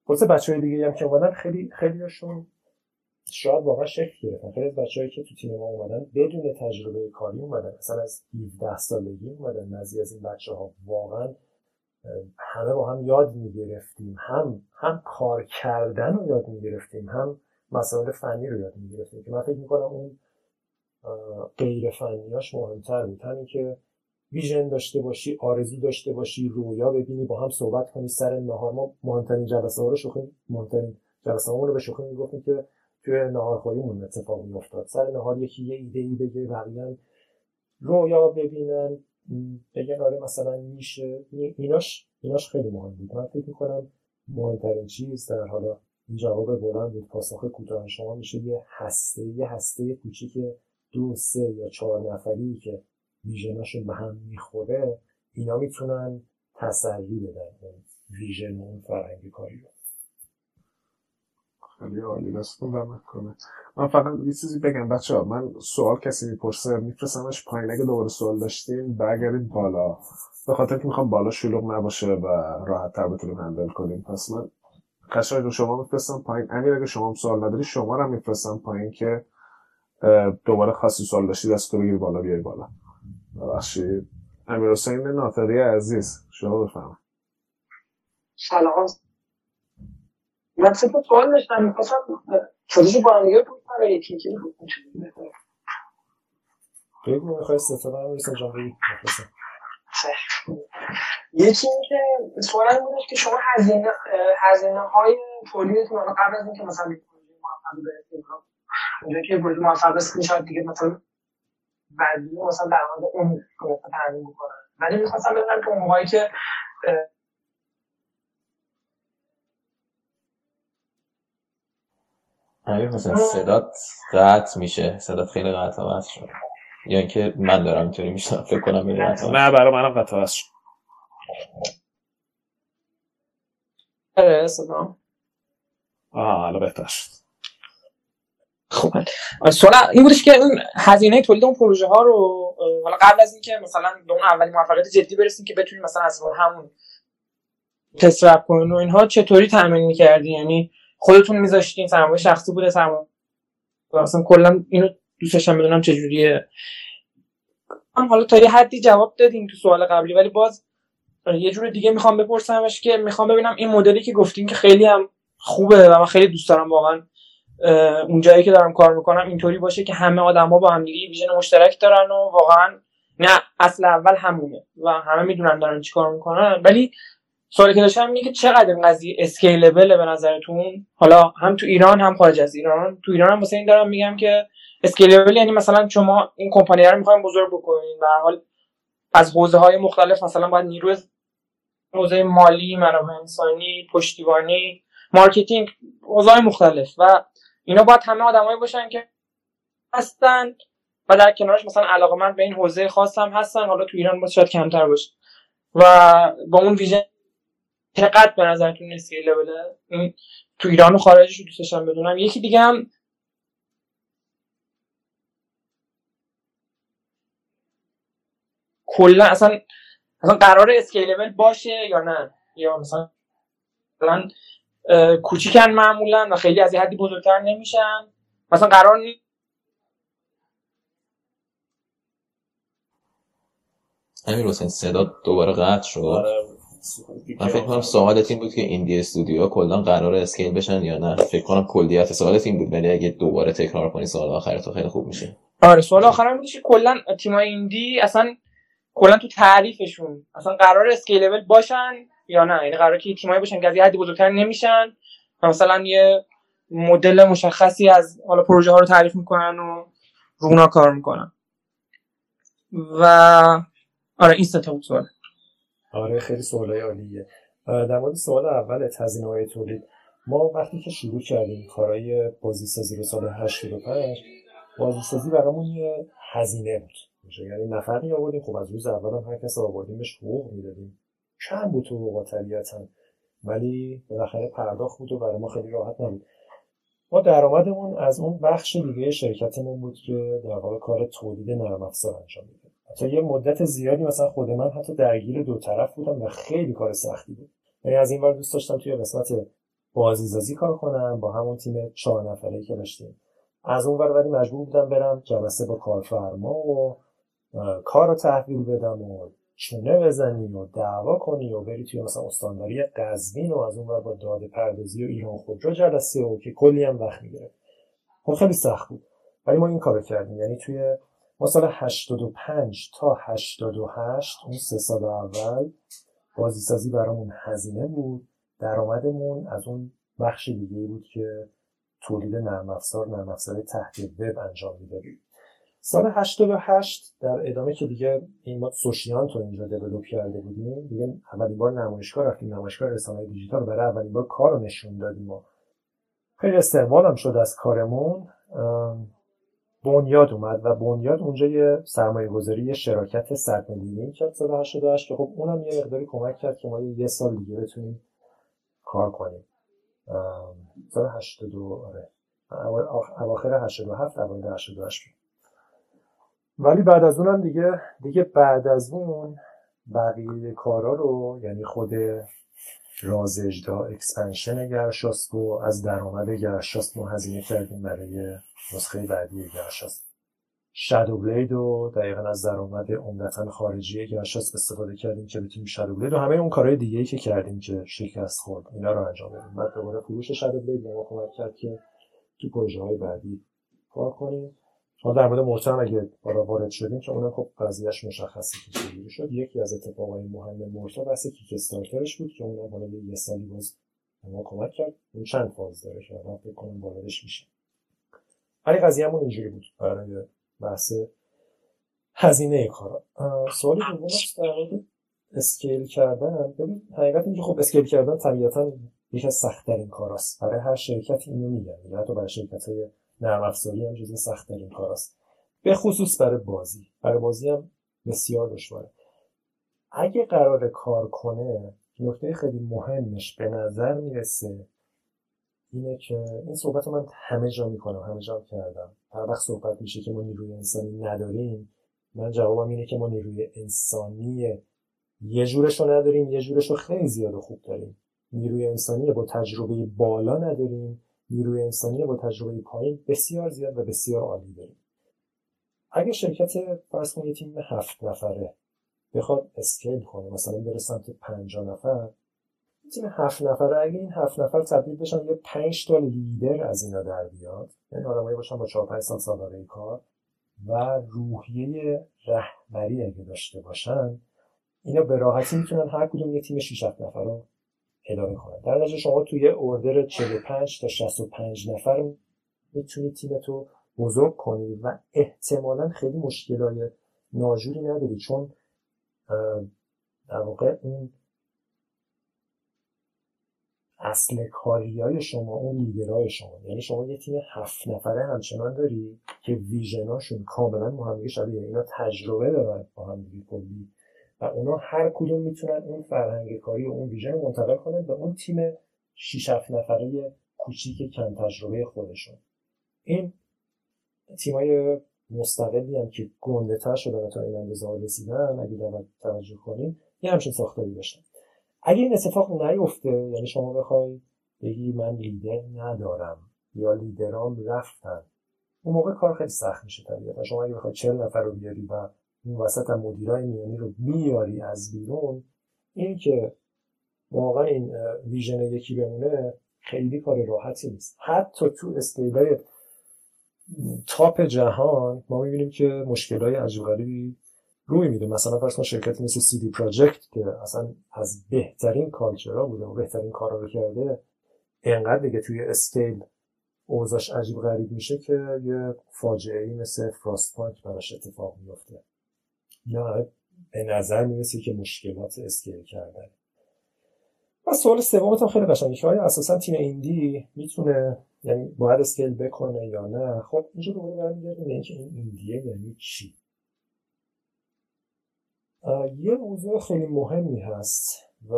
خلاصه بچه های دیگه هم که اومدن خیلی خیلی هاشون شاید واقعا شکل گرفتن. خیلی از که تو تیم ما اومدن بدون تجربه کاری اومدن. مثلا از 17 سالگی اومدن. نزی از این بچه ها واقعا همه با هم یاد می‌گرفتیم. هم هم کار کردن رو یاد می‌گرفتیم. هم مسائل فنی رو یاد می‌گرفتیم. که من فکر می‌کنم اون غیر فنیاش مهمتر بود. همین که ویژن داشته باشی آرزو داشته باشی رویا ببینی با هم صحبت کنی سر نهار ما مهمترین جلسه ها رو شوخی مهمترین جلسه رو به شوخی می‌گفتیم که توی نهارخوریمون اتفاق میافتاد. سر نهار یکی یه ایده ای بگه بقیه رویا ببینن بگن آره مثلا میشه. ایناش ایناش خیلی مهم بود. من فکر می‌کنم مهمترین چیز در حالا این جواب بلند بود. پاسخ کوتاه شما میشه یه هسته یه هسته کوچیک دو سه یا چهار نفری که ویژناشون به هم می‌خوره اینا می‌تونن تسری بدن ویژن اون فرهنگ کاری رو. خیلی عالی دستتون کنه من فقط یه چیزی بگم بچه ها من سوال کسی می‌پرسه میفرستمش پایین. اگه دوباره سوال داشتین برگردید بالا. به خاطر که می‌خوام بالا شلوغ نباشه و راحت تر بتونیم هندل کنیم. پس من قشنگ رو شما میفرستم پایین. امیر اگه شما سوال نداری شما رو میفرستم پایین که دوباره خاصی سوال داشتی دست رو بگیری بالا بیای بالا. ببخشید. امیر حسین ناطقی عزیز شما بفهم سلام. من سه تا سوال داشتم می‌خواستم چالش با هم دیگه بود برای یکی که بگو می‌خوای سه تا من می‌رسم جان بگی یکی این که سوال این بودش که شما هزینه هزینه های تولیدتون قبل از اینکه مثلا پروژه موفق برسید اونجا که پروژه موفق رسید شاید دیگه مثلا بعدی مثلا در مورد اون تعمین بکنن ولی می‌خواستم بدونم که اون موقعی که همین مثلا صدات قطع میشه. صدات خیلی قطع و شد. یا اینکه من دارم اینطوری میشم فکر کنم میره نه. برای منم قطع شد. آره صدام آه الان بهتر شد. خب. سوال این بودش که اون هزینه تولید اون پروژه ها رو حالا قبل از اینکه مثلا به اون اولین موفقیت جدی برسیم که بتونیم مثلا از همون تست رپ کنین و اینها چطوری تامین می‌کردی؟ یعنی خودتون میذاشتین سرمایه شخصی بوده سرمایه مثلا کلا اینو دوستشم بدونم چجوریه. من حالا تا یه حدی جواب دادیم تو سوال قبلی ولی باز یه جور دیگه می‌خوام بپرسمش که می‌خوام ببینم این مدلی که گفتین که خیلی هم خوبه و من خیلی دوست دارم واقعا اون جایی که دارم کار می‌کنم اینطوری باشه که همه آدما با هم دیگه vision مشترک دارن و واقعا نه اصل اول همونه و همه می‌دونن دارن چیکار می‌کنن. ولی سوالی که داشتم اینه که چقدر این قضیه scalable به نظرتون؟ حالا هم تو ایران هم خارج از ایران. تو ایران هم واسه این دارم میگم که scalable یعنی مثلا شما این کمپانی رو می‌خوایم بزرگ بکنین. به حال از حوزه های مختلف مثلا باید نیروی حوزه مالی منابع انسانی پشتیبانی marketing حوزه مختلف. و اینا باید همه آدمایی باشن که هستن و در کنارش مثلا من به این حوزه خاص هم هستن. حالا تو ایران باز شاید کمتر باشه. و با اون vision چقدر به نظرتون scalable ه این تو ایران و خارجش رو دوست بدونم. یکی دیگه هم کلا اصلا اصلا قرار اسکیلبل باشه یا نه؟ یا مثلا مثلا کوچیکن معمولا و خیلی از یه حدی بزرگتر نمیشن. مثلا قرار نیست امیر حسین صدا دوباره قطع شد. من فکر کنم سوالت این بود که ایندی استودیو کلا قرار اسکیل بشن یا نه. فکر کنم کلیت سوالت این بود ولی اگه دوباره تکرار کنی سوال آخر تو خیلی خوب میشه. آره سوال آخرم بودش که کلا تیمای ایندی اصلا کلا تو تعریفشون اصلا قرار اسکیلبل باشن. یا نه؟ یعنی قرار که تیمایی باشن که از یه حدی بزرگتر نمیشن. مثلا یه مدل مشخصی از حالا پروژه ها رو تعریف می‌کنن و رونا کار می‌کنن. و آره این سه تا سوال. آره خیلی سوالای عالیه. در مورد سوال اول هزینه های تولید ما وقتی که شروع کردیم کارهای بازی سازی رو سال 85 بازی سازی برامون یه هزینه بود. یعنی نفری آوردیم خب از روز اول هم هر کس آوردیم بهش حقوق می‌دادیم. کم بود تو حقوق طبیعتا. ولی بالاخره پرداخت بود و برای ما خیلی راحت نبود. ما درآمدمون از اون بخش دیگه شرکتمون بود که در واقع کار تولید نرم افزار انجام میده تا یه مدت زیادی مثلا خود من حتی درگیر دو طرف بودم و خیلی کار سختی بود. یعنی از این ور دوست داشتم توی قسمت بازیسازی کار کنم با همون تیم چهار نفره که داشتیم. از اون ور ولی مجبور بودم برم جلسه با کارفرما و کار رو تحویل بدم و چونه بزنی و دعوا کنی و بری توی مثلا استانداری قزوین و از اون با داده پردازی و ایران خودرو جلسه و که کلی هم وقت می‌گیره. خب خیلی سخت بود. ولی ما این کارو کردیم. یعنی توی ما سال 85 تا 88 اون سه سال اول بازیسازی برامون هزینه بود. درآمدمون از اون بخش دیگه بود که تولید نرم افزار نرم افزار تحت وب انجام می‌دادیم. سال 88 در ادامه که دیگه این ما سوشیانت رو اینجا دیولپ کرده بودیم دیگه اولین بار نمایشگاه رفتیم نمایشگاه رسانه دیجیتال برای اولین بار کار رو نشون دادیم و خیلی استقبال هم شد از کارمون. بنیاد اومد و بنیاد اونجا یه سرمایه گذاری یه شراکت 100 میلیونی کرد سال 88 که خب اونم یه مقداری کمک کرد که ما یه سال دیگه بتونیم کار کنیم. سال 82 آره اواخر 87 اوایل 88 ولی بعد از اونم دیگه دیگه بعد از اون بقیه کارا رو یعنی خود راز اژدها expansion گرشاسپ رو از درآمد گرشاسپ ما هزینه کردیم برای نسخه بعدی گرشاسپ Shadow Blade رو دقیقا از درآمد عمدتا خارجی گرشاسپ استفاده کردیم که بتونیم Shadow Blade و همه اون کارهای دیگه ای که کردیم که شکست خورد اینا رو انجام بدیم بعد دوباره فروش Shadow Blade ما کمک کرد که تو پروژه های بعدی کار کنیم. حالا در مورد مرتا اگه بالا وارد شدیم که اونم خب قضیهش مشخصی که چجوری شد. یکی از اتفاقای مهم مرتا بحث کیک استارترش بود که اونم حالا یه سالی باز ما کمک کرد. اون چند فاز داره که الان فکر کنم واردش میشه. ولی قضیهمون اینجوری بود برای بحث هزینه کارا. سوالی دومش در مورد اسکیل کردن. ببین حقیقت اینکه خب اسکیل کردن طبیعتا یکی از سخت‌ترین کاراست. برای هر شرکت اینو میگن. یعنی حتی برای شرکت‌های نرم افزاری هم جزو سخت ترین کاراست. به خصوص برای بازی. برای بازی هم بسیار دشواره. اگه قرار کار کنه نکته خیلی مهمش به نظر می‌رسه اینه که این صحبت رو من همه جا می‌کنم همه جا کردم. هر وقت صحبت میشه که ما نیروی انسانی نداریم من جوابم اینه که ما نیروی انسانی یه جورش رو نداریم یه جورش رو خیلی زیاد و خوب داریم. نیروی انسانی با تجربه بالا نداریم. نیروی انسانی با تجربه پایین بسیار زیاد و بسیار عالی داریم. اگه شرکت فرض کنید تیم هفت نفره بخواد اسکیل کنه مثلا بره سمت 50 نفر تیم هفت نفره اگه این هفت نفر تبدیل بشن یه پنج تا لیدر از اینا در بیاد یعنی آدمایی باشن با 4 5 سال سابقه کار و روحیه رهبری اگه داشته باشن اینا به راحتی می‌تونن هر کدوم یه تیم 6 نفر رو اداره کنن در نتیجه شما توی اوردر 45 تا 65 نفر می‌تونی تیمتو بزرگ کنی و احتمالا خیلی مشکلای ناجوری نداری چون در واقع اون اصل کاریای شما اون لیدرهای شما. یعنی شما یه تیم هفت نفره همچنان داری که ویژناشون کاملا با شبیه اینا تجربه دارن با هم کلی و اونا هر کدوم می‌تونن اون فرهنگ کاری و اون ویژن منتقل کنن به اون تیم 6 7 نفره کوچیک کم تجربه خودشون. این تیمای مستقلی هم که گنده تر شدن تا این اندازه رسیدن اگه دقت توجه کنیم یه همچین ساختاری داشتن. اگه این اتفاق نیفته یعنی شما بخوای بگی من لیدر ندارم یا لیدرام رفتن اون موقع کار خیلی سخت میشه طبیعتا. شما اگه بخوای چل نفر رو بیاری و اون وسط هم مدیرای میانی رو بیاری از بیرون این که واقعا این vision یکی بمونه خیلی کار راحتی نیست. حتی تو scale ای تاپ جهان ما می‌بینیم که مشکلای عجیب غریبی روی میده. مثلا فرض کن شرکتی مثل CD Projekt که اصلا از بهترین culture ا بوده و بهترین کارا رو کرده انقدر دیگه توی scale اوضاش عجیب غریب میشه که یه فاجعه ای مثل فراست پانک براش اتفاق میفته یا به نظر می‌رسه که مشکلات اسکیل کردن. و سوال سومت هم خیلی قشنگه که آیا اساسا تیم ایندی می‌تونه یعنی باید اسکیل بکنه یا نه؟ خب اینجا دوباره برمیگردیم به اینکه این ایندیه یعنی چی؟ یه موضوع خیلی مهمی هست و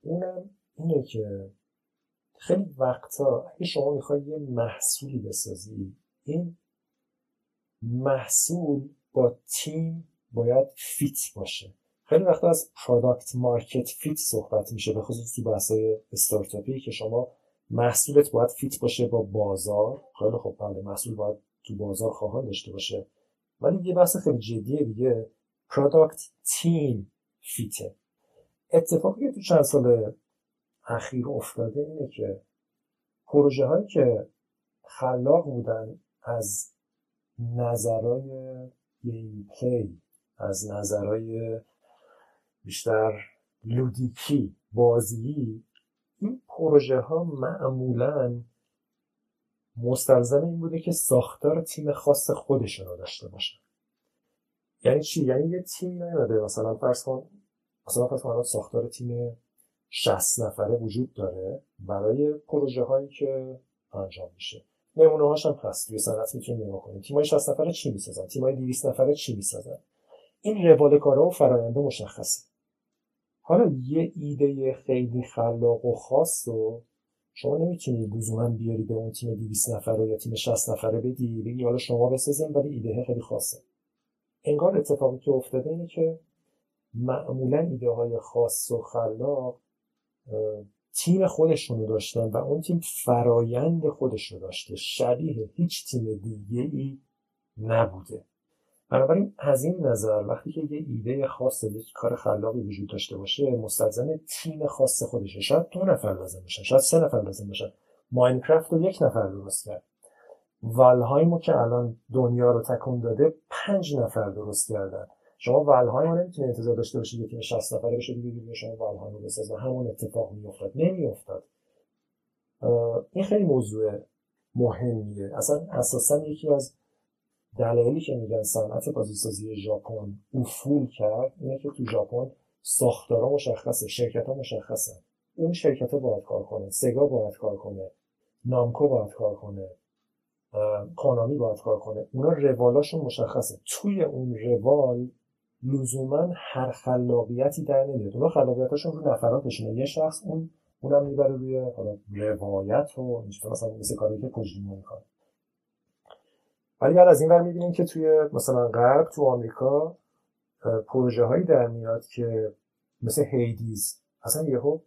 اونم اینه که خیلی وقتا اگه شما می‌خوای یه محصولی بسازی این محصول با تیم باید fit باشه. خیلی وقتا از product market fit صحبت میشه به خصوص تو بحثای استارتاپی که شما محصولت باید fit باشه با بازار. خیلی خب بله محصول باید تو بازار خواهان داشته باشه. ولی یه بحث خیلی جدیه دیگه product team فیته اتفاقی که تو چند سال اخیر افتاده اینه که پروژه هایی که خلاق بودن از نظرهای پلی از نظرهای بیشتر لودیکی بازی این پروژه ها معمولا مستلزم این بوده که ساختار تیم خاص خودشون رو داشته باشن. یعنی چی؟ یعنی یه تیم نیومده مثلا فرض کن مثلا فرض کن ساختار تیم 60 نفره وجود داره برای پروژه هایی که انجام میشه. نمونه هاش هم هست. توی صنعت می‌تونیم نگاه کنیم. تیمای 60 نفره چی می‌سازن؟ تیمای 200 نفره چی می‌سازن؟ این روال کارا و فراینده مشخصه. حالا یه ایده خیلی خلاق و خاص رو شما نمی‌تونی لزوما بیاری به اون تیم 200 نفره یا تیم 60 نفره بدی بگی حالا شما بسازین ولی ایده خیلی خاصه. انگار اتفاقی که افتاده اینه که معمولا ایده های خاص و خلاق تیم خودشون رو داشتن و اون تیم فرایند خودش رو داشته. شبیه هیچ تیم دیگه ای نبوده. بنابراین از این نظر وقتی که یه ایده خاص یک کار خلاقی وجود داشته باشه مستلزم تیم خاص خودشه. شاید دو نفر لازم باشن شاید سه نفر لازم باشن. ماینکرافت رو یک نفر درست کرد. والهایمو که الان دنیا رو تکون داده پنج نفر درست کردن. شما ولهایم رو نمی‌تونی انتظار داشته باشید که 60 نفره بشه دیگه شما ولهایم رو بسازه. همون اتفاق میافتاد. نمیافتاد. این خیلی موضوع مهمیه. اصلا اساسا یکی از دلایلی که میگن صنعت بازیسازی ژاپن افول کرد اینه که تو ژاپن ساختارا مشخصه شرکت ها مشخصه. اون شرکت ها باید کار کنه. سگا باید کار کنه. نامکو باید کار کنه. کانامی باید کار کنه. اونا روالاشون مشخصه. توی اون روال لزوما هر خلاقیتی در نمیاد. اونا خلاقیتاشون رو نفراتشونه یه شخص اون اونم می‌بره روی حالا روایت و مثلا مثل کاری که کجلیمو می‌کنه. ولی بعد از این ور می‌بینیم که توی مثلا غرب تو آمریکا پروژه هایی در میاد که مثل هیدیز اصلا یهو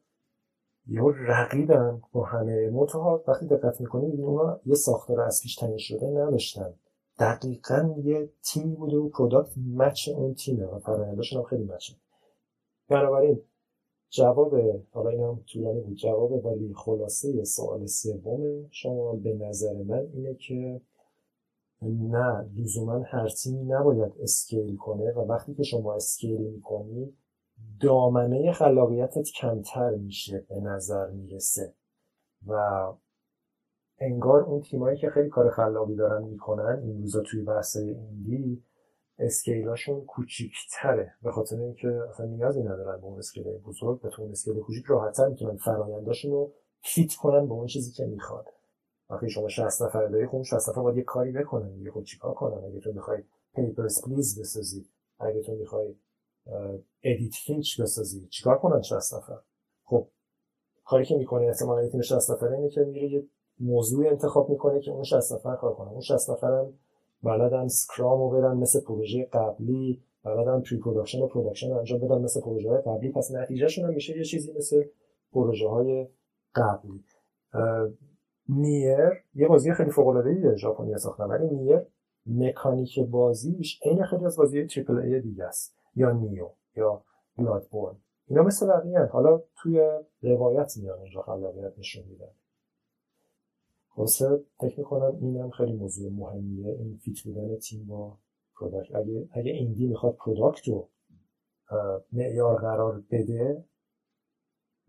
یهو رقیبن با همه. منتها وقتی دقت می‌کنیم اونا یه ساختار از پیش تعیین شده نداشتن. دقیقا یه تیمی بوده و product match اون تیمه. و فرآینداشون هم خیلی match ه بنابراین جواب حالا این هم طولانی بود جواب ولی خلاصه سوال سوم شما به نظر من اینه که نه لزوما هر تیمی نباید scale کنه و وقتی که شما scale می‌کنی دامنه خلاقیتت کمتر میشه به نظر می‌رسه. و انگار اون تیمایی که خیلی کار خلاقی دارن می‌کنن این روزا توی بحث indie scale اشون کوچیکتره. به خاطر اینکه اصلا نیازی ندارن به اون scale بزرگ به اون scale کوچیک راحتتر می‌تونن فراینداشون رو fit کنن به اون چیزی که می‌خواد وقتی شما 60 نفر داری خب 60 نفر باید یه کاری بکنن دیگه. خب چیکار کنن؟ اگه تو می‌خوای Papers, Please بسازی اگه تو می‌خوای Edith Finch بسازی چیکار کنن 60 نفر؟ خب کاری که می‌کنه احتمالاً تیم 60 نفره اینه که میره یه موضوع انتخاب می‌کنه که اون 60 نفر کار کنه اون 60 نفرم بلدن scrum رو برن مثل پروژه قبلی بلدن pre-production و production رو انجام بدن مثل پروژه های قبلی. پس نتیجهشون هم میشه یه چیزی مثل پروژه های قبلی. Nier یه بازی خیلی فوق العاده ژاپنی ساختن ولی Nier مکانیک بازیش عین خیلی از بازی triple A دیگه است. یا Nioh یا Bloodborne اینا مثل بقیه حالا توی روایت میان اونجا خلاقیت نشون میدن. واسه فکر می‌کنم اینم خیلی موضوع مهمیه این fit بودن تیم با product اگه اگه indie می‌خواد product رو معیار قرار بده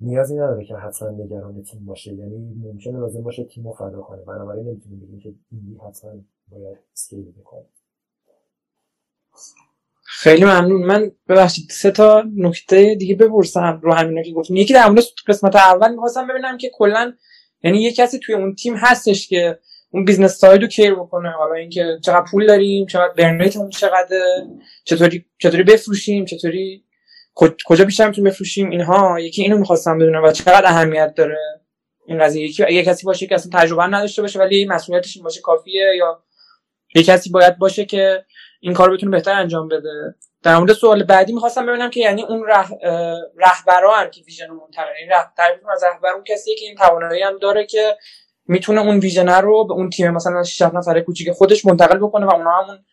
نیازی نداره که حتما نگران تیم باشه. یعنی ممکنه لازم باشه تیم رو فدا کنه. بنابراین نمی‌تونیم بگیم که indie حتما باید scale بکنه. خیلی ممنون. من ببخشید سه تا نکته دیگه بپرسم رو همینا که گفتم یکی در مورد قسمت اول می‌خواستم ببینم که کلا یعنی یه کسی توی اون تیم هستش که اون business side رو care بکنه. حالا اینکه چقدر پول داریم چقدر burn rate چقدر چطوری چطوری بفروشیم چطوری کجا بیشتر می‌تونیم بفروشیم اینها یکی اینو می‌خواستم بدونم و چقدر اهمیت داره این قضیه. یکی یه کسی باشه که اصلا تجربه نداشته باشه ولی مسئولیتش باشه کافیه یا یه کسی باید باشه که این کار بتونه بهتر انجام بده. در مورد سوال بعدی می‌خواستم ببینم که یعنی اون ره رهبران که ویژن رو منتقل این تعریف از رهبر اون کسیه که این توانایی هم داره که می‌تونه اون ویژن رو به اون تیم مثلا 6 نفره کوچیک خودش منتقل بکنه و اونها همون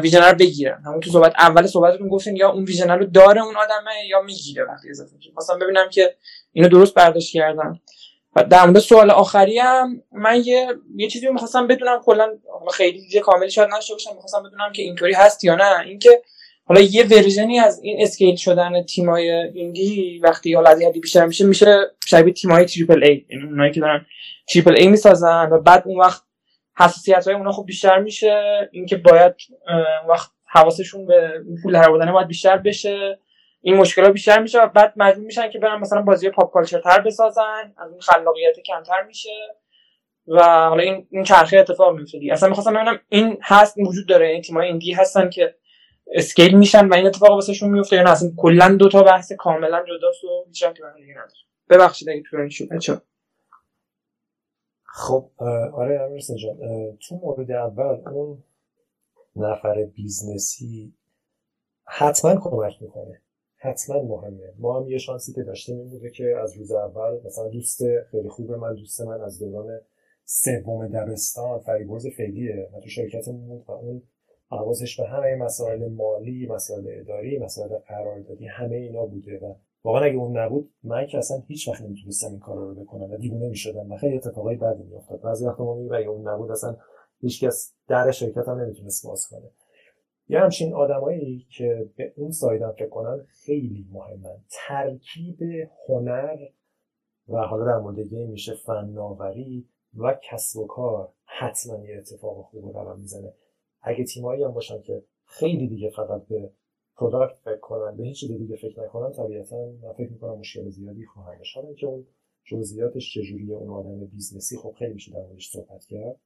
vision رو بگیرن. همون تو صحبت اول صحبتتون گفتین یا اون vision رو داره اون آدمه یا می‌گیره وقتی اضافه میشه. خواستم ببینم که اینو درست برداشت کردم و در مورد سوال آخری هم من یه یه چیزی می‌خواستم بدونم کلا خیلی دیگه کاملی شاید نشه باشم می‌خواستم بدونم که اینطوری هست یا نه. اینکه حالا یه version ی از این scale شدن تیمای indie وقتی حالا از بیشتر میشه میشه شبیه تیمای triple A یعنی اونایی که دارن triple A می‌سازن و بعد اون وقت حساسیت های اونا خب بیشتر میشه اینکه باید وقت حواسشون به پول در باید بیشتر بشه این مشکلات بیشتر میشه و بعد مجبور میشن که برن مثلا بازی پاپ کالچر تر بسازن از این خلاقیت کمتر میشه و حالا این این چرخه اتفاق میفته اصلا می‌خواستم ببینم این هست وجود داره این تیمای ایندی هستن که اسکیل میشن و این اتفاق واسهشون میفته یا نه؟ اصلا کلا دو تا بحث کاملا جداست و هیچ که من دیگه نداره ببخشید اگه طولانی شد. بچا خب آره امیر جان تو مورد اول اون نفر business ی حتما کمک می‌کنه. حتما مهمه. ما هم یه شانسی که داشتیم این بوده که از روز اول مثلا دوست خیلی خوب من دوست من از دوران سوم دبستان فریبرز فعلیه و تو شرکتمون بود و اون حواسش به همه مسائل مالی مسائل اداری مسائل قراردادی همه اینا بوده و واقعا اگه اون نبود من که اصلا هیچ وقت نمی‌تونستم این کار رو بکنم و دیوونه می‌شدم و خیلی اتفاقای بدی میافتاد. بعضی وقتا ما اگه اون نبود اصلا هیچکس در شرکت هم نمی‌تونست باز کنه. یه همچین آدمایی که به اون side م فکر کنن خیلی مهمن. ترکیب هنر و حالا در مورد میشه فناوری و کسب و کار حتما یه اتفاق خوب رقم می‌زنه. اگه تیمایی هم باشن که خیلی دیگه فقط به product فکر کنن به هیچ دیگه فکر نکنن طبیعتا من فکر می‌کنم مشکل زیادی خواهند داشت. که اون جزئیاتش چجوریه اون آدم business ی خب خیلی میشه در موردش صحبت کرد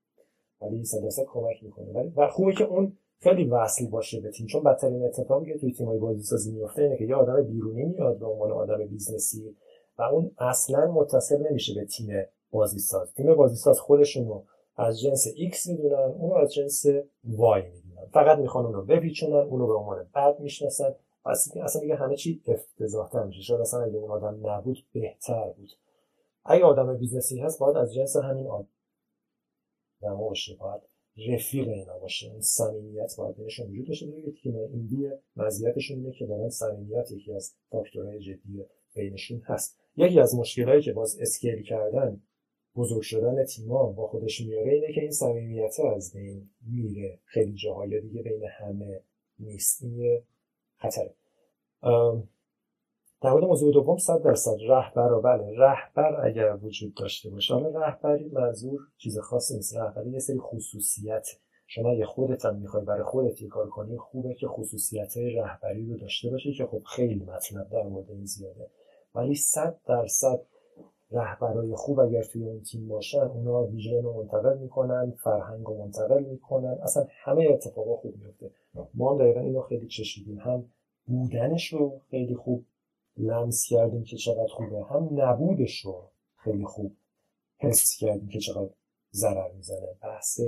ولی صد کمک می‌کنه. ولی و خوبه که اون خیلی وصل باشه به تیم چون بدترین اتفاقی که توی تیمای بازی سازی میفته اینه که یه آدم بیرونی میاد به عنوان آدم business ی و اون اصلا متصل نمیشه به تیم بازی ساز تیم بازی ساز خودشون رو از جنس X می‌دونن اون رو از جنس Y می‌دونن. فقط می‌خوان اون رو بپیچونن اون رو به عنوان بد می‌شناسن. اصلا دیگه همه چی افتضاح میشه. شاید اصلا اگه اون آدم نبود بهتر بود. اگه آدم business ی هست باید از جنس همین آدم باشه. باید رفیق اینا باشه. این صمیمیت باید بینشون وجود داشته باشه. تیم indie مزیتشون اینه که واقعا صمیمیت یکی از فاکتورهای جدی بینشون هست. یکی از مشکلهایی که باز scale کردن بزرگ شدن تیما با خودش میاره اینه که این صمیمیت از بین میره. خیلی جاهای دیگه بین همه نیست. این خطره. در مورد موضوع دوم صد درصد رهبر و بله رهبر اگر وجود داشته باشه. حالا رهبری منظور چیز خاصی نیست. رهبری یه سری خصوصیت. شما اگه خودت هم می‌خوای برای خودت یه کار کنی خوبه که خصوصیت های رهبری رو داشته باشی که خب خیلی مطلب در مورد این زیاده. ولی صد درصد رهبرای خوب اگر توی اون تیم باشن اونا ویژن رو منتقل می‌کنن فرهنگ رو منتقل می‌کنن. اصلا همه اتفاقا خوب میفته ما هم دقیقا اینو خیلی چشیدیم. هم بودنش رو خیلی خوب لمس کردیم که چقدر خوبه. هم نبودش رو خیلی خوب حس کردیم که چقدر ضرر می‌زنه. بحث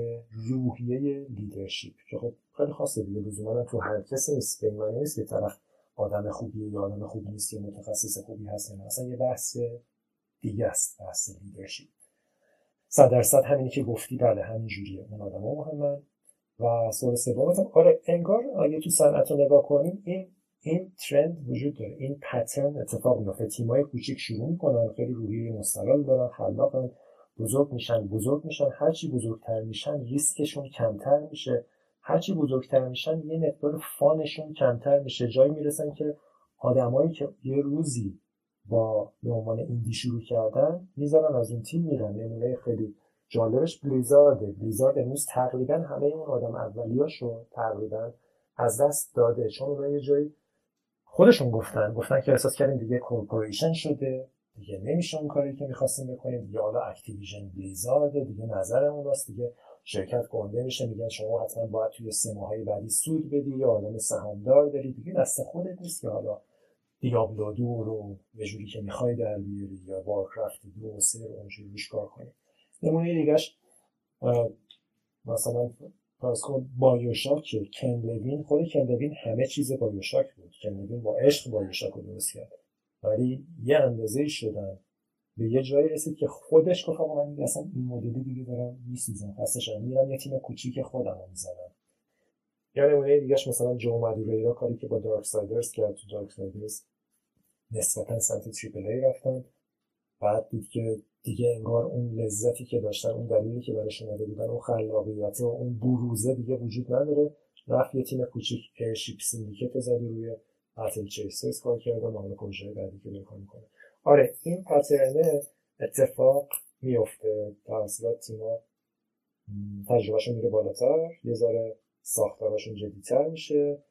روحیه leadership که خب خیلی خاصه دیگه. لزوما تو هر کسی نیست. نیست که طرف آدم خوبیه یا آدم خوبی نیست یا متخصص خوبی هست اصلا یه بحث دیگه است بحث leadership صد درصد همینی که گفتی بله همین جوریه اون آدم مهمن و سوال سومتم آره انگار اگه تو صنعت رو نگاه کنیم این این ترند وجود داره. این پترن اتفاق میفته تیمای کوچیک شروع می‌کنن خیلی روحیه مستقل دارن خلاقن بزرگ میشن بزرگ میشن. هرچی بزرگتر میشن ریسکشون کمتر میشه. هرچی بزرگتر میشن یه مقدار فانشون کمتر میشه. جایی می‌رسن که آدمایی که یه روزی با به عنوان ایندی شروع کردن می‌ذارن از اون تیم میرن. نمونه خیلی جالبش Blizzard ه. Blizzard امروز تقریبا همه اون آدم اولیاشو تقریبا از دست داده. چون اونها یه جایی خودشون گفتن. گفتن که احساس کردیم دیگه corporation شده. دیگه نمیشه اون کاری که می‌خواستیم بکنیم. دیگه حالا Activision Blizzard دیگه نظرمون راست. دیگه شرکت گنده میشه. میگن شما حتما باید توی سه ماهه بعدی سود بدی. یا آدم سهامدار داری. دیگه دست خودت نیست که حالا Diablo دو رو یه جوری که می‌خوای در بیاری یا Warcraft دو و سه رو اونجوری روش کار کنی. نمونه دیگهش مثلا فرض کن BioShock Ken Levine خود Ken Levine همه چیز BioShock بود. Ken Levine با عشق BioShock رو درست کرد. ولی یه اندازه شدن به یه جایی رسید که خودش گفت آقا من اصلا این مدلی دیگه دارم میسوزم. خسته میرم یه تیم کوچیک خودم رو می‌زنم. یا نمونه دیگهش مثلا Joe Madureira کاری که با Darksiders کرد تو Darksiders نسبتا سمت triple A رفتن. بعد دید که دیگه انگار اون لذتی که داشتن اون دلیلی که براش اومده بودن اون خلاقیت و اون بروزه دیگه وجود نداره. رفت یه تیم کوچیک Airship Syndicate زد روی Battle Chasers کار کرده و حالا پروژه بعدی که بکن می‌کنه. آره این pattern ه اتفاق میفته توسط تیما تجربهشون میره بالاتر یه ذره ساختارشون جدیتر میشه.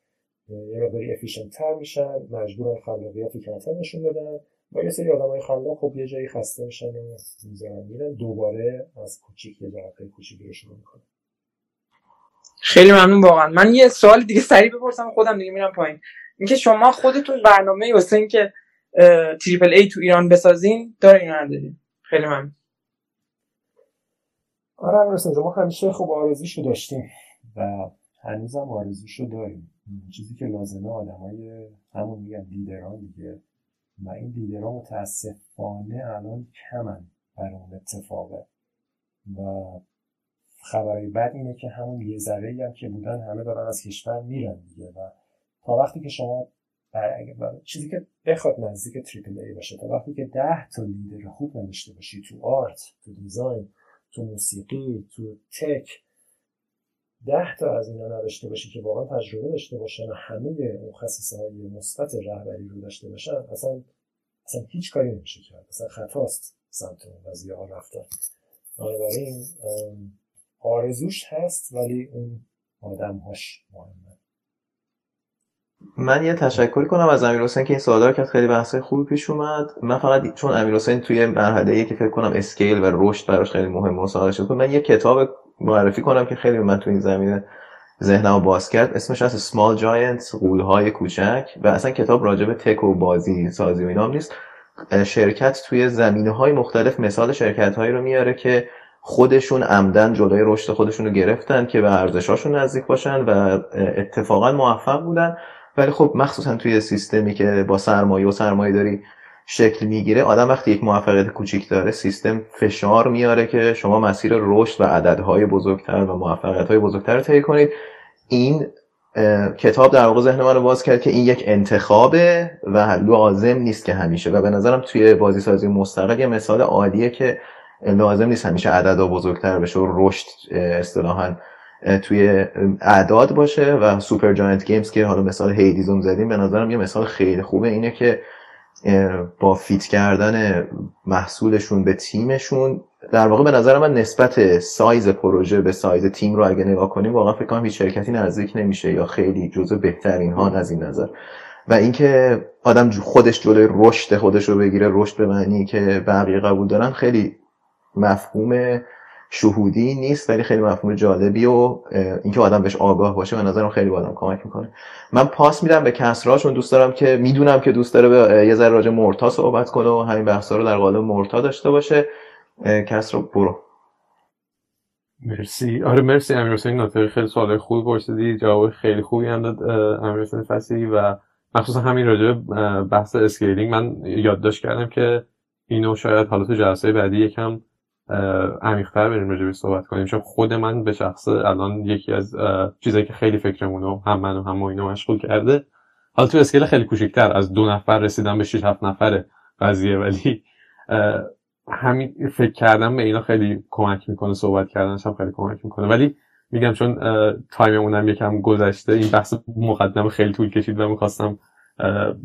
یه مقداری efficient تر میشن مجبورن خلاقیتی کمتر نشون بدن و یه سری آدم های خلاق خب یه جایی خسته میشن و می‌ذارن میرن دوباره از کوچیک یه جرقه کوچیکی رو شروع می‌کنن. خیلی ممنون واقعا. من یه سوال دیگه سریع بپرسم خودم دیگه میرم پایین. اینکه شما خودتون برنامه واسه اینکه تریپل ای تو ایران بسازین دارین ندارین. خیلی ممنون. آره امروز ما همیشه خب آرزوشو داشتیم و هنوزم آرزوشو داریم. چیزی که لازمه آدمای همون میگن لیدران دیگه. و این لیدرها متاسفانه الان کمن برای اون اتفاقه. و خبرهای بد اینه که همون یه ذره هم که بودن همه دارن از کشور میرن دیگه. و تا وقتی که شما چیزی که بخواد نزدیک تریپل ای باشه تا وقتی که ده تا لیدر خوب نداشته باشی تو آرت تو دیزاین تو موسیقی تو تک ده تا از اینا نداشته باشی که واقعا تجربه داشته باشن و همه اون خصیصه های مثبت رهبری رو داشته باشن اصلا اصلا هیچ کاری نمیشه کرد. اصلا خطاست سمت اون قضیه ها رفتن. بنابراین آرزوش هست ولی اون آدم هاش مهمه. من یه تشکر کنم از امیر حسین که این سوالا کرد. خیلی بحث خوبی پیش اومد. من فقط چون امیر حسین توی مرحله که فکر کنم اسکیل و رشد براش خیلی مهم مصاحبه شد من یه کتاب معرفی کنم که خیلی من تو این زمینه ذهنمو باز کرد. اسمش از Small Giants غولهای کوچک و اصلا کتاب راجع به تک و بازی سازی و اینا نیست. شرکت توی زمینه های مختلف مثال شرکت هایی رو میاره که خودشون عمدن جلوی رشد خودشون رو گرفتن که به ارزشاشون نزدیک باشن و اتفاقا موفق بودن. ولی خب مخصوصا توی سیستمی که با سرمایه و سرمایه داری شکل می‌گیره. آدم وقتی یک موفقیت کوچیک داره سیستم فشار میاره که شما مسیر رشد و عددهای بزرگتر و موفقیت های بزرگتر رو طی کنید. این کتاب در واقع ذهن من رو باز کرد که این یک انتخابه و لازم نیست که همیشه. و به نظرم توی بازی سازی مستقل یه مثال عالیه که لازم نیست همیشه عددها بزرگتر بشه و رشد اصطلاحا توی اعداد باشه. و Supergiant Games که حالا مثال Hades م زدیم به نظرم یه مثال خیلی خوبه اینه که با fit کردن محصولشون به تیمشون در واقع به نظر من نسبت سایز پروژه به سایز تیم رو اگه نگاه کنیم واقعا فکر کنم هیچ شرکتی نزدیک نمیشه یا خیلی جزو بهترین ها از این نظر. و اینکه آدم خودش جلوی رشد خودش رو بگیره رشد به معنی که بقیه قبول دارن خیلی مفهوم شهودی نیست ولی خیلی مفهوم جالبی و اینکه آدم بهش آگاه باشه به نظرم خیلی با آدم کمک می‌کنه. من پاس میدم به کسرا چون دوست دارم که می‌دونم که دوست داره به یه ذره راجع مرتا صحبت کنه و همین بحثا رو در قالب مرتا داشته باشه. کسرا برو. مرسی. آره مرسی امیر حسین خیلی سوال خوبی پرسیدی. جواب خیلی خوبی هم داد امیر حسین و مخصوصا همین راجع بحث scaling من یادداشت کردم که اینو شاید حالا تو جلسه بعدی یکم عمیق‌تر بریم راجع صحبت کنیم. چون خود من به شخص الان یکی از چیزایی که خیلی فکرمونو هم من و هم اینو مشغول کرده. حالا تو scale خیلی کوچیک‌تر از دو نفر رسیدم به 6 7 نفره قضیه. ولی همین فکر کردم به اینا خیلی کمک می‌کنه صحبت کردنش هم خیلی کمک می‌کنه. ولی میگم چون time مونم یکم گذشته این بحث مقدمه خیلی طول کشید و می‌خواستم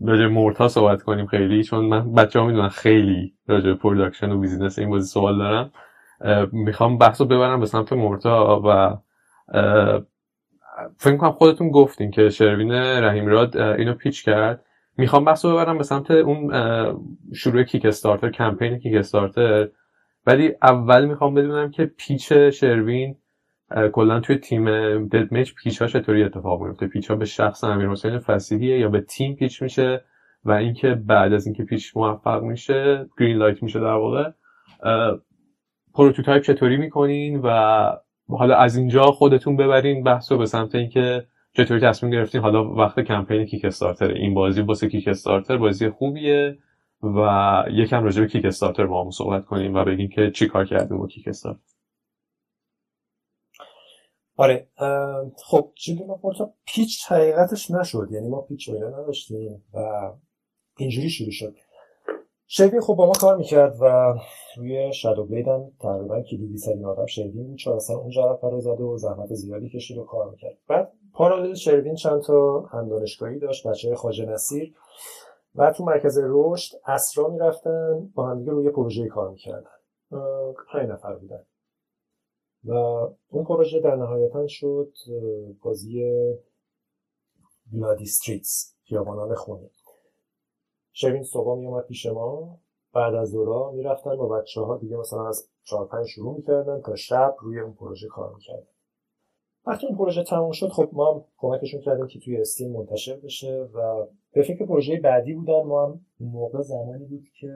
راجع Morta صحبت کنیم خیلی چون من بچه ها می‌دونن خیلی راجع production و business این بازی سوال دارم می‌خوام بحث رو ببرم به سمت Morta و فکر کنم خودتون گفتین که شروین رحیمراد اینو pitch کرد. می‌خوام بحث رو ببرم به سمت اون شروع Kickstarter کمپین Kickstarter ولی اول می‌خوام بدونم که pitch شروین کلا توی تیم Dead Mage pitch ها چطوری اتفاق میفته pitch ها به شخص امیر حسین فسیحیه یا به تیم pitch میشه؟ و اینکه بعد از اینکه pitch موفق میشه green light میشه در واقع prototype چطوری می‌کنین؟ و حالا از اینجا خودتون ببرین بحث رو به سمت اینکه چطوری تصمیم گرفتین. حالا وقت کمپین Kickstarter این بازی واسه Kickstarter بازی خوبیه و یکم راجع به کیک استارتر با هم صحبت کنیم و بگیم که چی کار کردیم با کیک استارتر. آره خب جیلی پورتا پیچ حقیقتش نشد یعنی ما پیچ اینا نداشتیم و اینجوری شروع شد. شوی خب با ما کار می‌کرد و روی شادو بلید هم تقریبا کلیدی سرین آدم شروین بود. چون اصلا اون جرف رو زده و زحمت زیادی کشید و کار می‌کرد. بعد پارالل شروین چند تا هم دانشگاهی داشت بچه های نصیر و تو مرکز رشد اسرا می‌رفتن با هم روی پروژه کار می‌کردن. پنج نفر بودن. و اون پروژه در نهایتا شد بازی بلادی ستریتس خیابانان خونی. شبین صبح می اومد پیش ما. بعد از دورا می‌رفتن با بچه ها دیگه مثلا از چهار پنج شروع می‌کردن تا شب روی اون پروژه کار می‌کردن. وقتی اون پروژه تموم شد خب ما هم کمکشون کردیم که توی استیم منتشر بشه و به فکر پروژه بعدی بودن. ما هم موقع زمانی بود که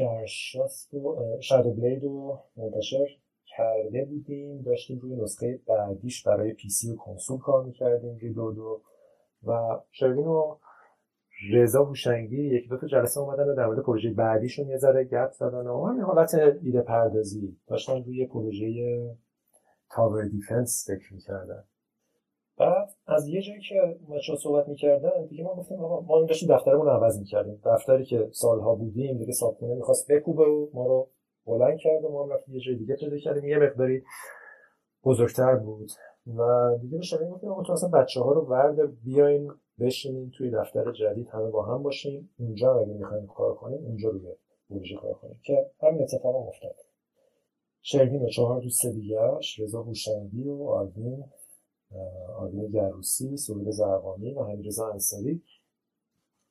گرشاست و شادو بلید رو منتشر کرده بودیم. داشتیم روی نسخه بعدیش برای پی سی و کنسول کار می‌کردیم دو دو. و شروین و رضا هوشنگی یک دو تا جلسه اومدن و در مورد پروژه بعدیشون یه ذره گپ زدن و همین حالت ایده پردازی داشتن روی پروژه تاور دیفنس فکر می‌کردن. بعد از یه جایی که بچه‌ها صحبت می‌کردن دیگه ما گفتیم آقا ما داشتیم دفترمون رو عوض می‌کردیم. دفتری که سالها بودیم دیگه صابخونه می‌خواست بکوبه و ما رو بلند کرد و ما هم رفتیم یه جای دیگه پیدا کردیم. یه مقداری بزرگتر بود. و دیگه به شما گفتیم آقا تو اصلا بچه رو ورد بیاین بشینیم توی دفتر جدید همه با هم باشیم اونجا اگه می‌خوایم کار کنیم اونجا روی پروژه کار کنیم که همین اتفاق افتاد. شروین و چهار دوست رضا هوشنگی و آرمین آرمین گروسی سهیل زرقانی و حمیدرضا انصاری.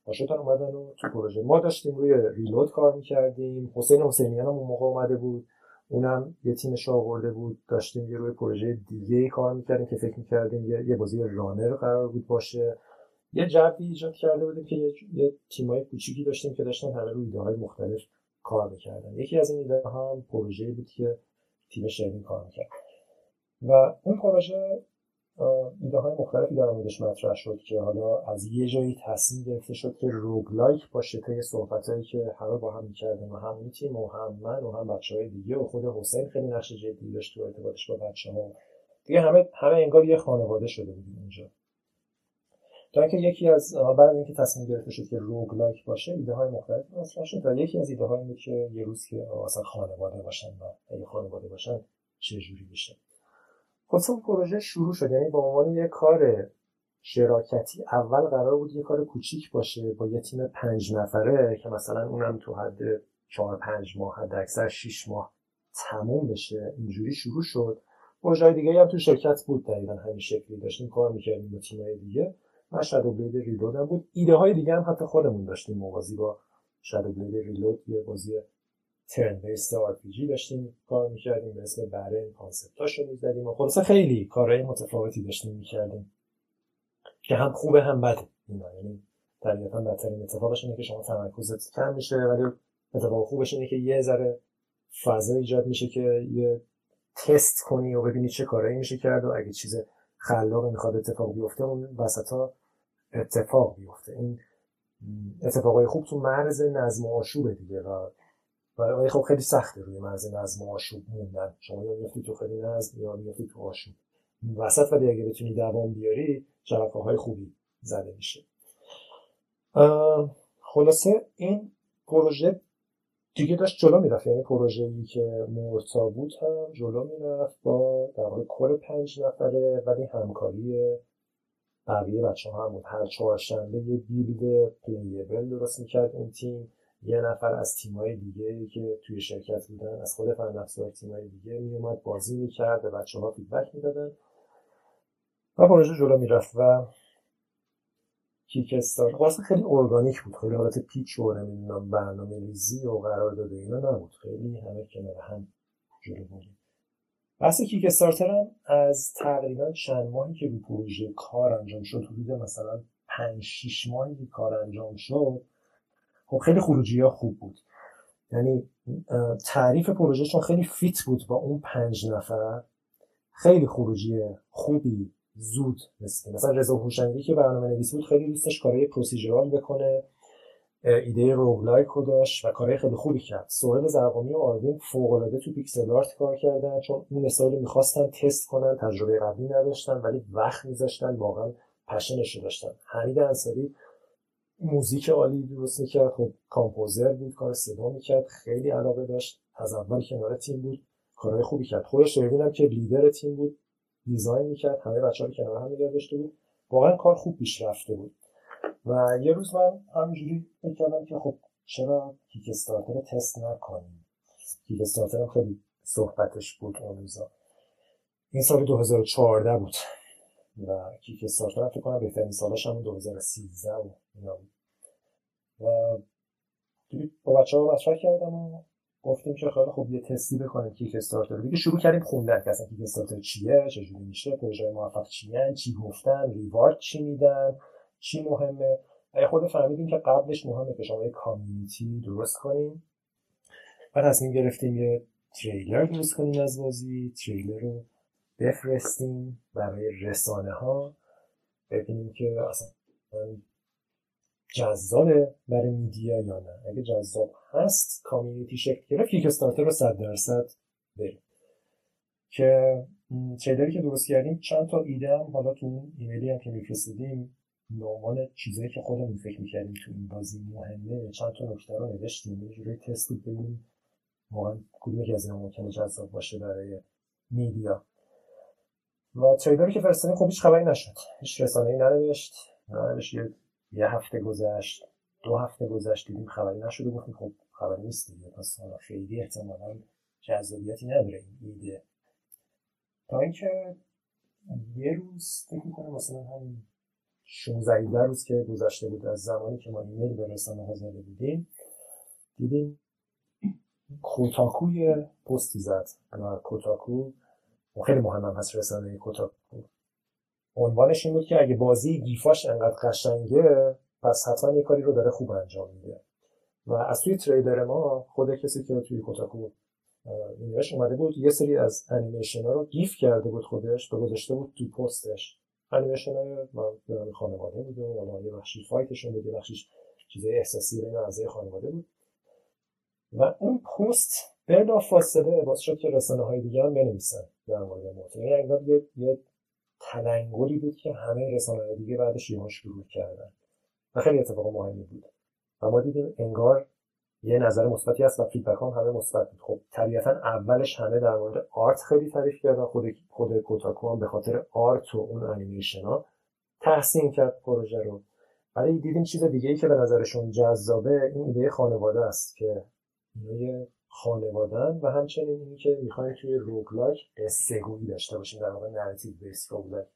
باشتن اومدن و تو پروژه. ما داشتیم روی ریلود کار می‌کردیم. حسین حسینیان هم اون موقع اومده بود. اونم یه تیمش آورده بود. داشتیم یه روی پروژه دیگه کار می‌کردیم که فکر می‌کردیم یه, بازی رانر قرار بود باشه. یه جوی ایجاد کرده بودیم که یه, یه تیمای کوچیکی داشتیم که داشتن همه روی ایده های مختلف کار می‌کردن. یکی از این ایده هم پروژه بود که تیم شیرین کار می‌کرد. و اون پروژه ایده های مختلفی در موردش مطرح شد که حالا از یه جایی تصمیم گرفته شد که روگلایک باشه طی صحبتهایی که همه با هم می‌کردیم و هم تیم و هم من و هم بچه های دیگه و خود حسین خیلی نقش جدی داشت تو ارتباطش با بچه ها دیگه همه همه انگار یه خانواده شده بودیم اونجا تا اینکه یکی از بعد اینکه تصمیم گرفته شد که روگلایک باشه ایده های مختلفی مطرح شد و یکی از ایده های که یه روز که اصلا خانواده باشن و اگه خانواده باشن چه جوری میشه؟ خلاص پروژه شروع شد یعنی به عنوان یه کار شراکتی اول قرار بود یه کار کوچیک باشه با یه تیم پنج نفره که مثلا اونم تو حد چهار پنج ماه حد اکثر شیش ماه تموم بشه. اینجوری شروع شد. پروژه دیگه هم تو شرکت بود دقیقا همین شکلی داشتیم کار می‌کردیم با تیمای دیگه. و شادو بلید ریلود هم بود. ایده های دیگه هم حتی خودمون داشتیم. موازی با شادو بلید ریلود یه بازی ترن بیست آر داشتیم کار می‌کردیم به اسم برن کانسپتاشو می‌زدیم و خلاصه خیلی کارهای متفاوتی داشتیم می‌کردیم که هم خوبه هم بده. اینا یعنی طبیعتا بدترین اتفاقش اینه که شما تمرکزت کم میشه ولی اتفاق خوبش اینه که یه ذره فضا ایجاد میشه که یه تست کنی و ببینی چه کارایی میشه کرد و اگه چیز خلاقی می‌خواد اتفاق بیفته اون وسط اتفاق بیفته. این اتفاقای خوب تو مرز نظم و آشوبه دیگه و ولی خب خیلی سخته روی مرز نظم و آشوب موندن. شما یا میفتی تو خیلی نظم یا میفتی تو آشوب. وسط ولی اگه بتونی دوام بیاری شبکه های خوبی زده میشه. خلاصه این پروژه دیگه داشت جلو می‌رفت. یعنی پروژه ای که مرتا بود هم جلو می‌رفت با در واقع کل پنج نفره ولی همکاری بقیه بچه ها هم بود. هر چهارشنبه یه build playable درست می‌کرد اون تیم. یه نفر از تیمای دیگه که توی شرکت بودن از خود فن افزار تیمای دیگه میومد بازی می‌کرد به بچه ها feedback می‌دادن. و پروژه جلو می‌رفت و Kickstart واسه خیلی ارگانیک بود. خیلی حالت pitch و نمی‌دونم برنامه ریزی و قرار داده اینا نبود. خیلی همه کنار هم جلو بودیم. بحث Kickstarter هم از تقریبا چند ماهی که رو پروژه کار انجام شد حدود مثلا پنج شیش ماهی که کار انجام شد خب خیلی خروجی ها خوب بود. یعنی تعریف پروژه چون خیلی fit بود با اون پنج نفر. خیلی خروجی خوبی زود مثل مثلا رضا هوشنگی که برنامه نویسی بود خیلی دوستش کارهای procedural بکنه. ایده roguelike رو داشت و کارهای خیلی خوبی کرد. سوهل زرقامی و آروین فوق تو pixel art کار کردن چون اون استایل می‌خواستن تست کنن تجربه قبلی نداشتن ولی وقت میذاشتن واقعا پشنش داشتن. حمید انصاری موزیک عالی درست می‌کرد. خب composer بود کار صدا می‌کرد خیلی علاقه داشت. از اول کنار تیم بود کارهای خوبی کرد. خودش هم که لیدر تیم بود design می‌کرد همه بچه ها کنار هم نگه داشته بود. واقعا کار خوب پیش رفته بود. و یه روز من همینجوری فکر کردم که خب چرا Kick رو تست نکنیم؟ Kickstarter خیلی صحبتش بود اون روزا این سال 2014 بود. و کیک استارتر فکر کنم بهترین سالش هم 2013 و اینا بود. و با بچه ها مطرح کردم و گفتیم که خیلی خوب یه تستی بکنیم کیک استارتر دیگه شروع کردیم خوندن که اصلا کیک استارتر چیه چجوری میشه پروژه موفق چیه چی گفتن ریوارد چی میدن چی مهمه. خود فهمیدیم که قبلش مهمه که شما یه کامیونیتی درست کنیم. و تصمیم گرفتیم یه تریلر درست کنیم از بازی. تریلر رو بفرستیم برای رسانه ها ببینیم که اصلا جذابه برای میدیا یا نه. اگه جذاب هست کامیونیتی شکل گرفت کیک استارتر رو صد درصد بریم. که تریلری که درست کردیم چند تا ایده هم حالا تو اون ایمیلی هم که میفرستیدیم به عنوان چیزایی که خودمون فکر می‌کردیم تو این بازی مهمه چند تا نکته رو نوشتیم. یه جوری تست بود ببینیم واقعا کدوم که از اینا ممکنه جذاب باشه برای میدیا. و تریلری که فرستادیم خب هیچ خبری نشد. هیچ رسانه‌ای ننوشت یه یه هفته گذشت دو هفته گذشت دیدیم خبری نشده گفتیم خب خبری نیست دیگه پس خیلی احتمالا جذابیتی نداره این ایده. تا اینکه یه روز فکر می‌کنم مثلا هم 16 روز که گذشته بود از زمانی که ما ایمیل به رسانه ها زده بودیم دیدیم Kotaku یه پستی زد و Kotaku خیلی مهم هم هست رسانه Kotaku عنوانش این بود که اگه بازی GIF اش انقدر قشنگه پس حتما یه کاری رو داره خوب انجام میده. و از توی تریلر ما خود کسی که توی Kotaku اینو نوشته بود یه سری از انیمیشن ها رو GIF کرده بود خودش و گذاشته بود تو پستش. انیمیشن های خانواده بود و یه بخشی fight شون بود یه بخشیش چیزای احساسی بین اعضای خانواده بود. و اون پست بلافاصله باعث شد که رسانه های دیگه هم بنویسن. در مورد موضوع یعنی یه, یه تلنگری بود که همه رسانه دیگه بعدش یهو شروع کردن. و خیلی اتفاق مهمی بود. و ما دیدیم انگار یه نظر مثبتی هست و feedback هم همه مثبت بود. خب طبیعتا اولش همه در مورد art خیلی تعریف کردن. خود خود Kotaku هم به خاطر art و اون انیمیشن ها تحسین کرد پروژه رو. ولی دیدیم چیز دیگه ای که به نظرشون جذابه این ایده خانواده است که ایده خانوادن و همچنین اینی که می‌خوایم توی roguelike قصه‌گویی داشته باشیم در واقع narrative-based roguelike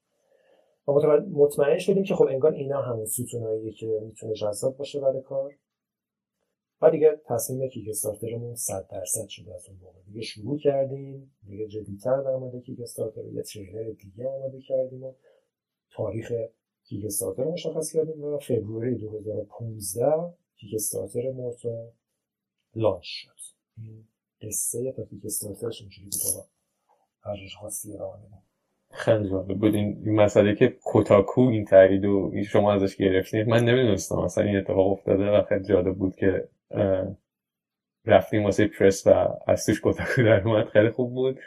و مطمئن شدیم که خب انگار اینا همون ستوناییه که می‌تونه جذاب باشه برای کار. و دیگه تصمیم Kickstarter مون 100 درصد شد از اون موقع. دیگه شروع کردیم دیگه جدیتر در مورد Kickstarter یه تریلر دیگه آماده کردیم و تاریخ کیک استارتر مشخص کردیم و فوریه 2015 کیک استارتر مورتا لانچ شد. این قصه تا کیک استارترش اینجوری بود هر خاصی ارائه خیلی جالب بود این مسئله که کوتاکو این تایید و شما ازش گرفتید من نمی‌دونستم. اصلا این اتفاق افتاده و خیلی جالب بود که رفتیم واسه پرس و از توش کوتاکو در اومد. خیلی خوب بود.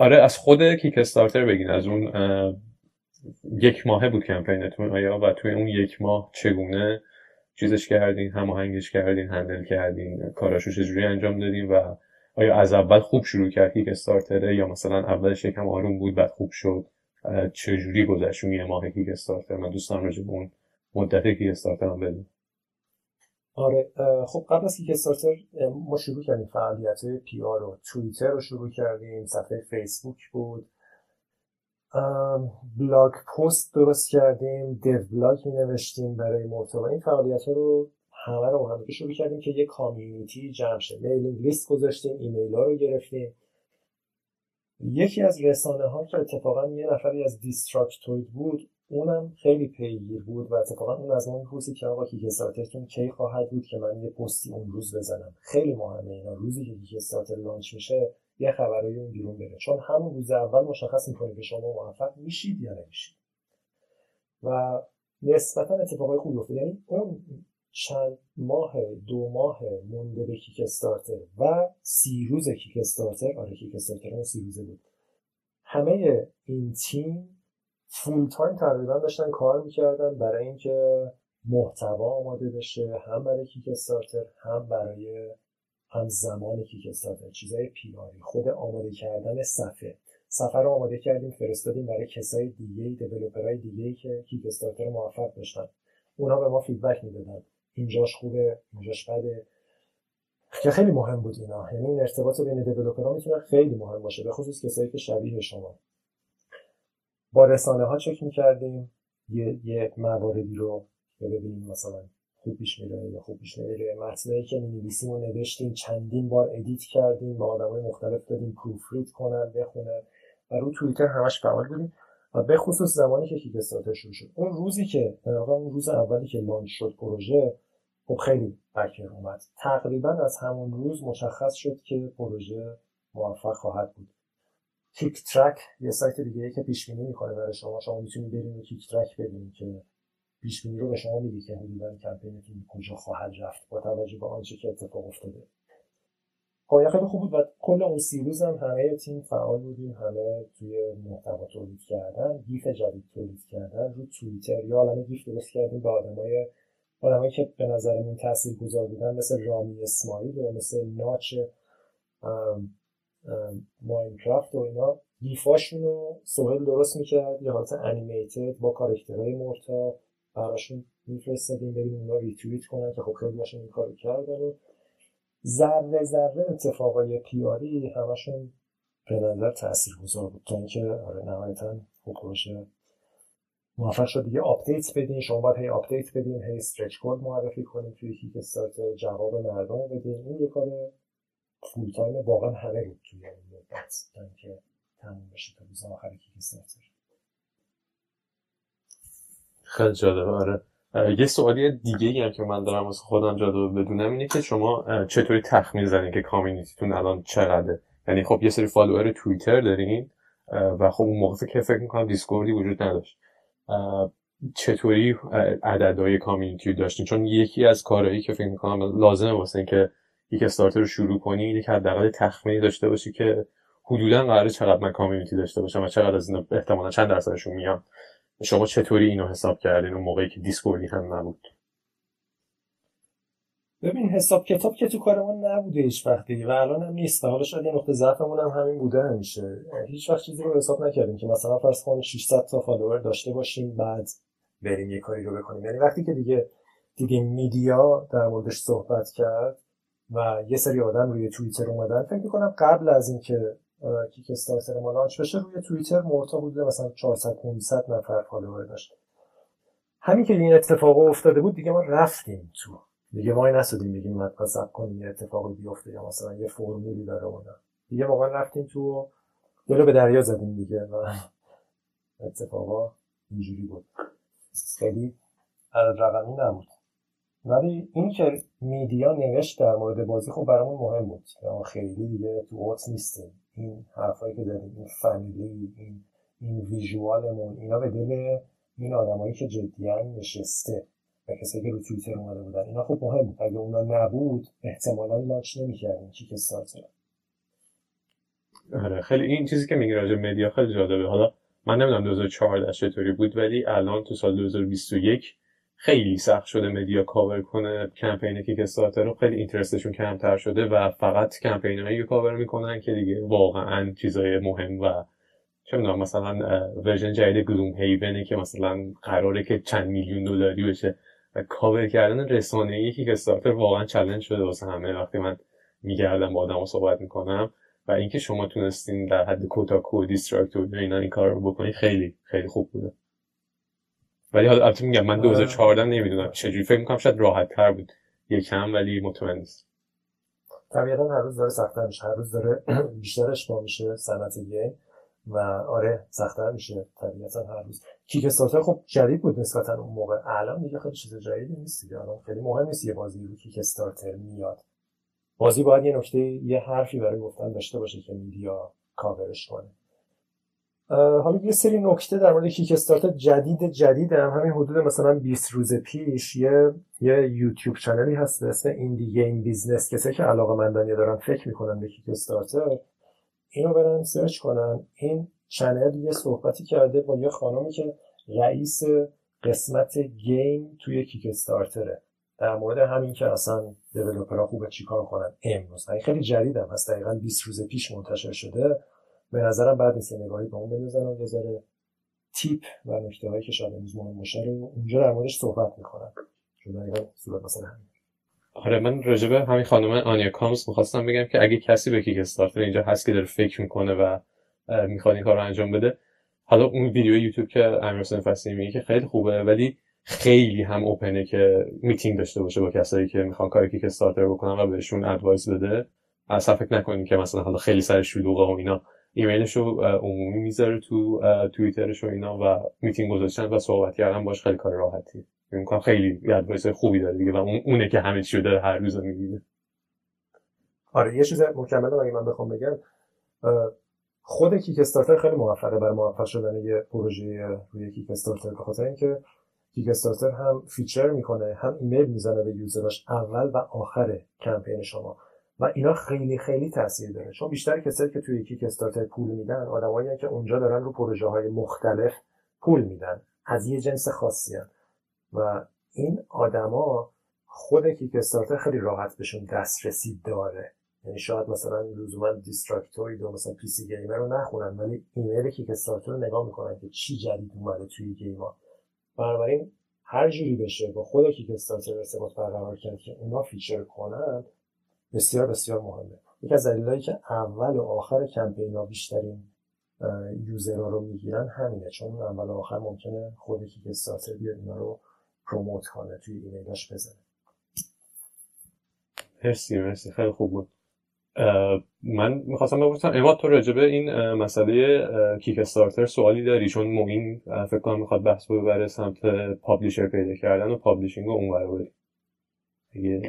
آره از خود Kickstarter بگین. از اون یک ماهه بود کمپینتون آیا؟ و توی اون یک ماه چگونه؟ چیزش کردین هماهنگش کردین handle کردین کاراشو چجوری انجام دادین و آیا از اول خوب شروع کرد Kickstarter ه یا مثلا اولش یکم آروم بود بعد خوب شد؟ چجوری گذشت یه ماه Kickstarter؟ من دوستان راجع به اون مدت Kickstarter هم بدون آره خب قبل از Kickstarter ما شروع کردیم فعالیت PR رو توییتر رو شروع کردیم صفحه فیسبوک بود. blog post درست کردیم dev blog می نوشتیم برای محتوا این فعالیت ها رو همه رو هم شروع کردیم که یه community جمع شه. mailing list گذاشتیم ایمیل ها رو گرفتیم. یکی از رسانه ها که اتفاقا یه نفری از Destructoid بود اونم خیلی پیگیر بود و اتفاقا اون از من می‌پرسید که آقا Kickstarter تون کی خواهد بود که من یه پستی اون روز بزنم. خیلی مهمه اینا. روزی که Kickstarter launch میشه یه خبرای اون بیرون بره. چون همون روز اول مشخص می‌کنه که شما موفق میشید یا نمیشید. و نسبتا اتفاقای خوبی افتاد یعنی اون چند ماه دو ماه مونده به Kickstarter و سی روز Kickstarter آره Kickstarter اون سی روزه بود. همه این تیم full-time تقریبا داشتن کار می‌کردن برای اینکه محتوا آماده بشه هم برای Kickstarter هم برای هم زمان Kickstarter چیزای PR ی. خود آماده کردن صفحه. صفحه رو آماده کردیم فرستادیم برای کسای دیگه developer های دیگه که Kickstarter موفق داشتن. اونا به ما feedback می‌دادن. اینجاش خوبه اینجاش بده. که خیلی مهم بود اینا. یعنی این ارتباط بین developer ها می‌تونه خیلی مهم باشه به خصوص کسایی که شبیه شما. با رسانه ها چک می‌کردیم. یه, یه مواردی رو ببینیم مثلا خوب پیش میره یا خوب پیش نمیره متنایی که نویسیم و نوشتیم چندین بار edit کردیم با آدمای مختلف دادیم proofread کنن بخونن. و رو توییتر همش فعال بودیم. و به خصوص زمانی که Kickstarter شروع شد. اون روزی که در اون روز اولی که launch شد پروژه خب خیلی backer اومد. تقریبا از همون روز مشخص شد که پروژه موفق خواهد بود. Kicktraq یه سایت دیگه که پیش بینی می‌کنه برای شما. شما می‌تونید برید Kicktraq ببینید که پیش رو به شما میگه که حدودا کمپینتون کجا خواهد رفت با توجه به آنچه که اتفاق افتاده. خب خیلی خوب بود و کل اون سی روز هم همه تیم فعال بودیم همه توی محتوا تولید کردن GIF جدید تولید کردن. رو توییتر یه عالمه GIF درست کردیم به آدمای آدمایی که به نظرمون تاثیر گذار بودن مثل رامی اسماعیل و مثل Notch Minecraft و اینا. GIF اشون رو سوهل درست می‌کرد یه حالت animated با character های Morta براشون میفرستادیم ببینیم اونا ریتویت کنن که خب خیلی هاشون این کارو کردن و ذره ذره اتفاقای PR ی همشون به نظر تأثیر گذار بود تا اینکه آره نهایتا پروژه موفق شد دیگه update بدین شما باید هی update بدین هی stretch goal معرفی کنین توی Kickstarter جواب مردم رو بدین. این یه کار full time واقعا همه بود توی این مدت تا اینکه تموم بشه تا روز آخر Kickstarter خیلی جالبه آره. یه سوالی دیگه هم که من دارم واسه خودم جالب بدونم اینه که شما چطوری تخمین زدین که community تون الان چقدره؟ یعنی خب یه سری follower توییتر دارین و خب اون موقع که فکر می‌کنم Discord ی وجود نداشت. چطوری عددهای community داشتین؟ چون یکی از کارهایی که فکر می‌کنم لازمه واسه اینکه Kickstarter رو شروع کنی اینه که حداقل تخمینی داشته باشی که حدودا قراره چقدر من community داشته باشم و چقدر از اینا احتمالا چند درصدشون میان. شما چطوری اینو حساب کردین؟ اون موقعی که Discord ی هم نبود. ببین حساب کتاب که تو کارمون نبوده هیچ وقت دیگه و الان هم نیست. حالا شاید یه نقطه ضعفمون هم همین بوده همیشه. هیچ وقت چیزی رو حساب نکردیم که مثلا فرض کن 600 تا follower داشته باشیم بعد بریم یه کاری رو بکنیم. یعنی وقتی که دیگه دیگه media در موردش صحبت کرد و یه سری آدم روی توییتر اومدن فکر می‌کنم قبل از اینکه Kickstarter ما launch بشه روی توییتر Morta بوده مثلا 400 500 نفر follower داشت. همین که این اتفاق افتاده بود دیگه ما رفتیم تو. دیگه ما نیومدیم بگیم مثلا صبر کنیم یه اتفاقی بیفته یا مثلا یه فرمولی داره اون دیگه واقعا رفتیم تو دلو به دریا زدیم دیگه و اتفاقا اینجوری بود. خیلی رقمی نبود. ولی این که media نوشت در مورد بازی خب برامون مهم بود. خیلی دیگه تو out نیستیم. این حرفایی که داریم این فامیلی این این visual مون اینا به دل این آدمایی که جدیا نشسته و کسایی که رو توییتر اومده بودن اینا خب مهم. اگه اونا نبود احتمالا launch نمی‌کردیم Kickstarter آره خیلی این چیزی که میگی راجع media خیلی جالبه. حالا من نمی‌دونم 2014 چطوری بود ولی الان تو سال 2021 خیلی سخت شده media cover کنه. کمپین Kickstarter رو خیلی interest شون کمتر شده و فقط کمپین هایی کاور می‌کنن که دیگه واقعا چیزای مهم و چه می‌دونم مثلا version جدید Gloomhaven ه که مثلا قراره که چند میلیون دلاری بشه و کاور کردن رسانه ای Kickstarter واقعا چالش شده واسه همه. وقتی من میگردم با آدم صحبت می‌کنم و اینکه شما تونستین در حد Kotaku Destructoid اینا این کار رو بکنید خیلی خیلی خوب بوده. ولی حالا البته میگم من 2014 نمی‌دونم. چجوری؟ فکر می‌کنم شاید راحت تر بود. یکم ولی مطمئن نیست طبیعتا هر روز داره سختتر میشه. هر روز داره بیشتر اشباه میشه صنعت گیم و آره سختتر میشه طبیعتا هر روز. کیک استارتر خب جدید بود نسبتا اون موقع. الان دیگه خیلی چیز جدیدی نیست دیگه. الان خیلی مهم نیست یه بازی رو کیک استارتر میاد. بازی باید یه نکته یه حرفی برای گفتن داشته باشه که میدیا کاورش کنه. حالا یه سری نکته در مورد کیک استارتر جدید جدید هم همین حدود مثلا 20 روز پیش یه یه یوتیوب channel ی هست به اسم Indie Game Business کسی که علاقه مندانی دارن فکر می‌کنن به Kickstarter اینو برن سرچ کنن. این channel یه صحبتی کرده با یه خانمی که رئیس قسمت game توی Kickstarter ه. در مورد همین که اصلا developer ها خوبه چیکار کنن. امروز. این خیلی جدیدم. هست دقیقا 20 روز پیش منتشر شده. به نظرم بد نیست نگاهی به اون بندازن و یه ذره tip و نکته هایی که شاید امروز مهم باشه رو اونجا در موردش صحبت می‌کنن چون دقیقا صورت مثلا همین. آره من راجبه همین خانم Anya Combs می‌خواستم بگم که اگه کسی به Kickstarter اینجا هست که داره فکر می‌کنه و می‌خواد این کار رو انجام بده حالا اون ویدیو یوتیوب که امیر حسین میگه که خیلی خوبه ولی خیلی هم open ه که میتینگ داشته باشه با کسایی که می‌خوان کار Kickstarter بکنن و بهشون advice بده. اصلا فکر نکنید که مثلا حالا خیلی سر شلوغه و اینا. ایمیلش رو عمومی می‌ذاره تو توییترش و اینا و میتینگ گذاشتن و صحبت کردن باش خیلی کار راحتی میگم خیلی advice خوبی داره دیگه و اونه که همه چی داره هر روز می‌بینه. آره یه چیز مکمل اگه من بخوام بگم خود Kickstarter خیلی موفقه برای موفق شدن یه پروژه روی Kickstarter به اینکه Kickstarter هم feature می‌کنه هم ایمیل می‌زنه به user اش اول و آخر کمپین شما. و اینا خیلی خیلی تاثیر داره. چون بیشتر کسایی که توی Kickstarter پول میدن آدمایی که اونجا دارن رو پروژه های مختلف پول میدن. از یه جنس خاصی ان. و این آدما خود Kickstarter خیلی راحت بهشون دسترسی داره. یعنی شاید مثلا لزوما Destructoid و مثلا PC Gamer رو نخونن ولی ایمیل Kickstarter رو نگاه می‌کنن که چی جدید اومده توی game ا بنابراین هر جوری بشه با خود Kickstarter ارتباط برقرار کرد که اونا feature کنن بسیار بسیار مهمه. یکی از دلایلی که اول و آخر کمپین ها بیشترین user ها رو می‌گیرن همینه چون اول و آخر ممکنه خود Kickstarter بیاد اینا رو promote کنه توی ایمیلاش بزنه. مرسی مرسی. خیلی خوب بود. من می‌خواستم بپرسم ایواد تو راجع به این مسئله Kickstarter سوالی داری؟ چون موین فکر کنم می‌خواد بحث ببره سمت publisher پیدا کردن و publishing و اون بری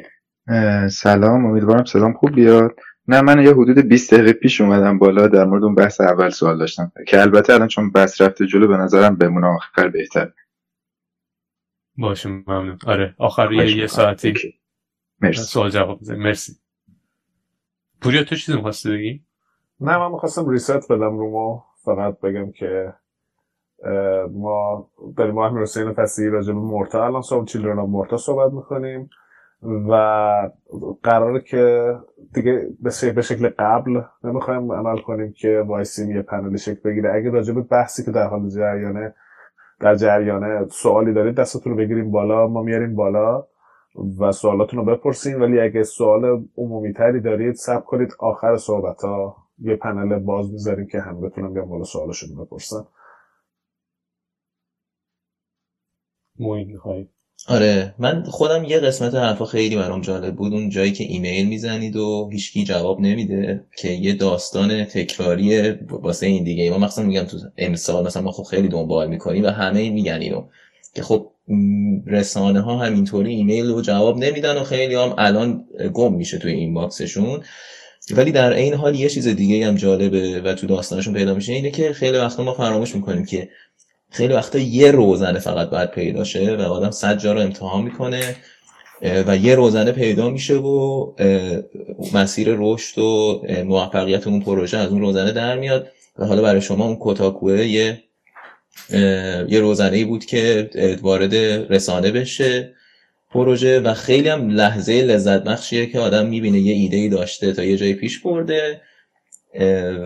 سلام امیدوارم سلام خوب بیاد. نه من یه حدود 20 دقیقه پیش اومدم بالا در مورد اون بحث اول سوال داشتم که البته الان چون بحث رفته جلو به نظرم بمونه آخر بهتر. باشه ممنون. آره آخر یه, یه ساعتی. مرسی. سوال جواب بزنیم مرسی. پوریا تو چیزی می‌خواستی بگی؟ نه من می‌خواستم ریست بدم رو ما. فقط بگم که ما داریم ما همین حسین فسی راجع به مورتا الان صحبت Children of Morta صحبت می‌کنیم. و قراره که دیگه به شکل قبل نمی‌خوایم عمل کنیم که وایسیم یه پنل شکل بگیره. اگه راجع به بحثی که در حال جریانه در جریانه سوالی دارید دستتون رو بگیریم بالا ما میاریم بالا و سوالاتون رو بپرسین ولی اگه سوال عمومی تری دارید صبر کنید آخر صحبت ها یه پنل باز می‌ذاریم که همه بتونم بیان بالا سوالشون بپرسن. موین آره من خودم یه قسمت حرفا خیلی برام جالب بود. اون جایی که ایمیل می‌زنید و هیچکی جواب نمیده که یه داستان تکراری واسه این دیگه. ما مثلا میگم تو امسال مثلا ما خب خیلی دنبال می‌کنیم و همه میگن اینو. که خب رسانه ها همینطوری ایمیل رو جواب نمیدن و خیلی هم الان گم میشه توی inbox شون. ولی در این حال یه چیز دیگه هم جالبه و تو داستانشون پیدا میشه. اینه که خیلی وقتا ما فراموش می‌کنیم که خیلی وقتا یه روزنه فقط باید پیدا شه و آدم صد جا رو امتحان می‌کنه و یه روزنه پیدا میشه و مسیر رشد و موفقیت اون پروژه از اون روزنه در میاد. و حالا برای شما اون کوتاکوه یه یه روزنه ای بود که وارد رسانه بشه پروژه و خیلی هم لحظه لذت بخشیه که آدم می‌بینه یه ایده ای داشته تا یه جای پیش برده.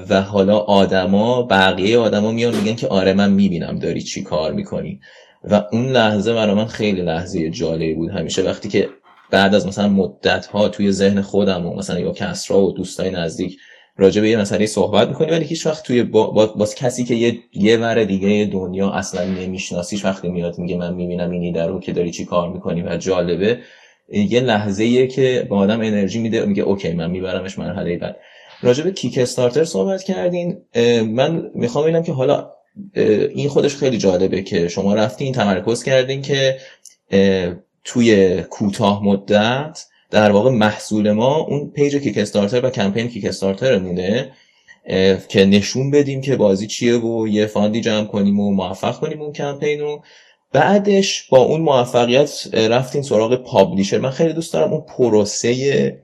و حالا آدما بقیه آدما میان میگن که آره من می‌بینم داری چی کار می‌کنی. و اون لحظه برای من خیلی لحظه جالبی بود همیشه وقتی که بعد از مثلا مدت ها توی ذهن خودم و مثلا یا کسرا و دوستای نزدیک راجع به یه مسئله صحبت می‌کنی ولی هیچ وقت توی با, با, کسی که یه یه ور دیگه دنیا اصلا نمیشناسیش وقتی میاد میگه من می‌بینم این ایده رو که داری چی کار می‌کنی و جالبه. یه لحظه که به آدم انرژی میده میگه اوکی من میبرمش مرحله بعد. راجع به Kickstarter صحبت کردین. من می‌خوام ببینم که حالا این خودش خیلی جالبه که شما رفتین تمرکز کردین که توی کوتاه مدت در واقع محصول ما اون page Kickstarter و کمپین کیک مونه. که نشون بدیم که بازی چیه و یه fund ی جمع کنیم و موفق کنیم اون کمپین رو. بعدش با اون موفقیت رفتیم سراغ publisher. من خیلی دوست دارم اون پروسه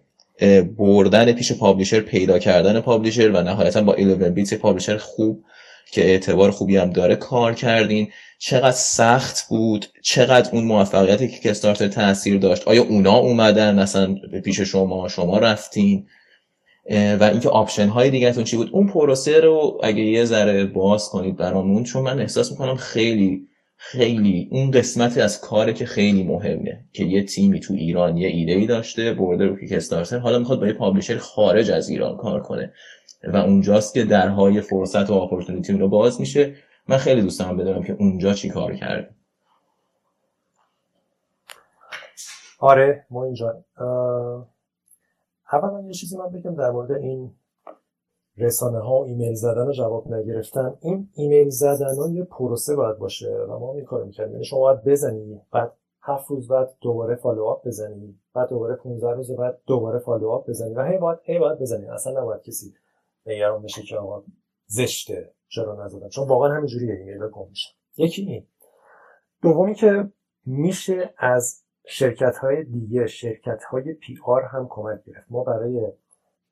بردن پیش publisher پیدا کردن publisher و نهایتا با 11 bit publisher خوب که اعتبار خوبی هم داره کار کردین. چقدر سخت بود چقدر اون موفقیت Kickstarter تاثیر داشت. آیا اونا اومدن؟ مثلا پیش شما شما رفتین. و اینکه option های دیگهتون چی بود؟ اون پروسه رو اگه یه ذره باز کنید برامون چون من احساس می‌کنم خیلی خیلی اون قسمت از کاره که خیلی مهمه که یه تیمی تو ایران یه ایده ای داشته برده رو Kickstarter حالا می‌خواد با یه publisher خارج از ایران کار کنه. و اونجاست که درهای فرصت و opportunity رو باز میشه. من خیلی دوست دارم بدونم که اونجا چی کار کرد آره ما اینجا. اولا یه چیزی من بگم در مورد این رسانه ها ایمیل زدن و جواب نگرفتن. این ایمیل زدن ها یه پروسه باید باشه و ما این کار می‌کنیم یعنی شما باید بزنی بعد هفت روز بعد دوباره follow up بعد دوباره 15 روز بعد دوباره follow up و هی باید هی باید بزنی. اصلا نباید کسی نگران بشه که آقا زشته. چرا نزدن؟ چون واقعا همینجوریه. ایمیل گم میشن. یکی این. دومی که میشه از شرکت های دیگه شرکت های PR هم کمک گرفت. ما برای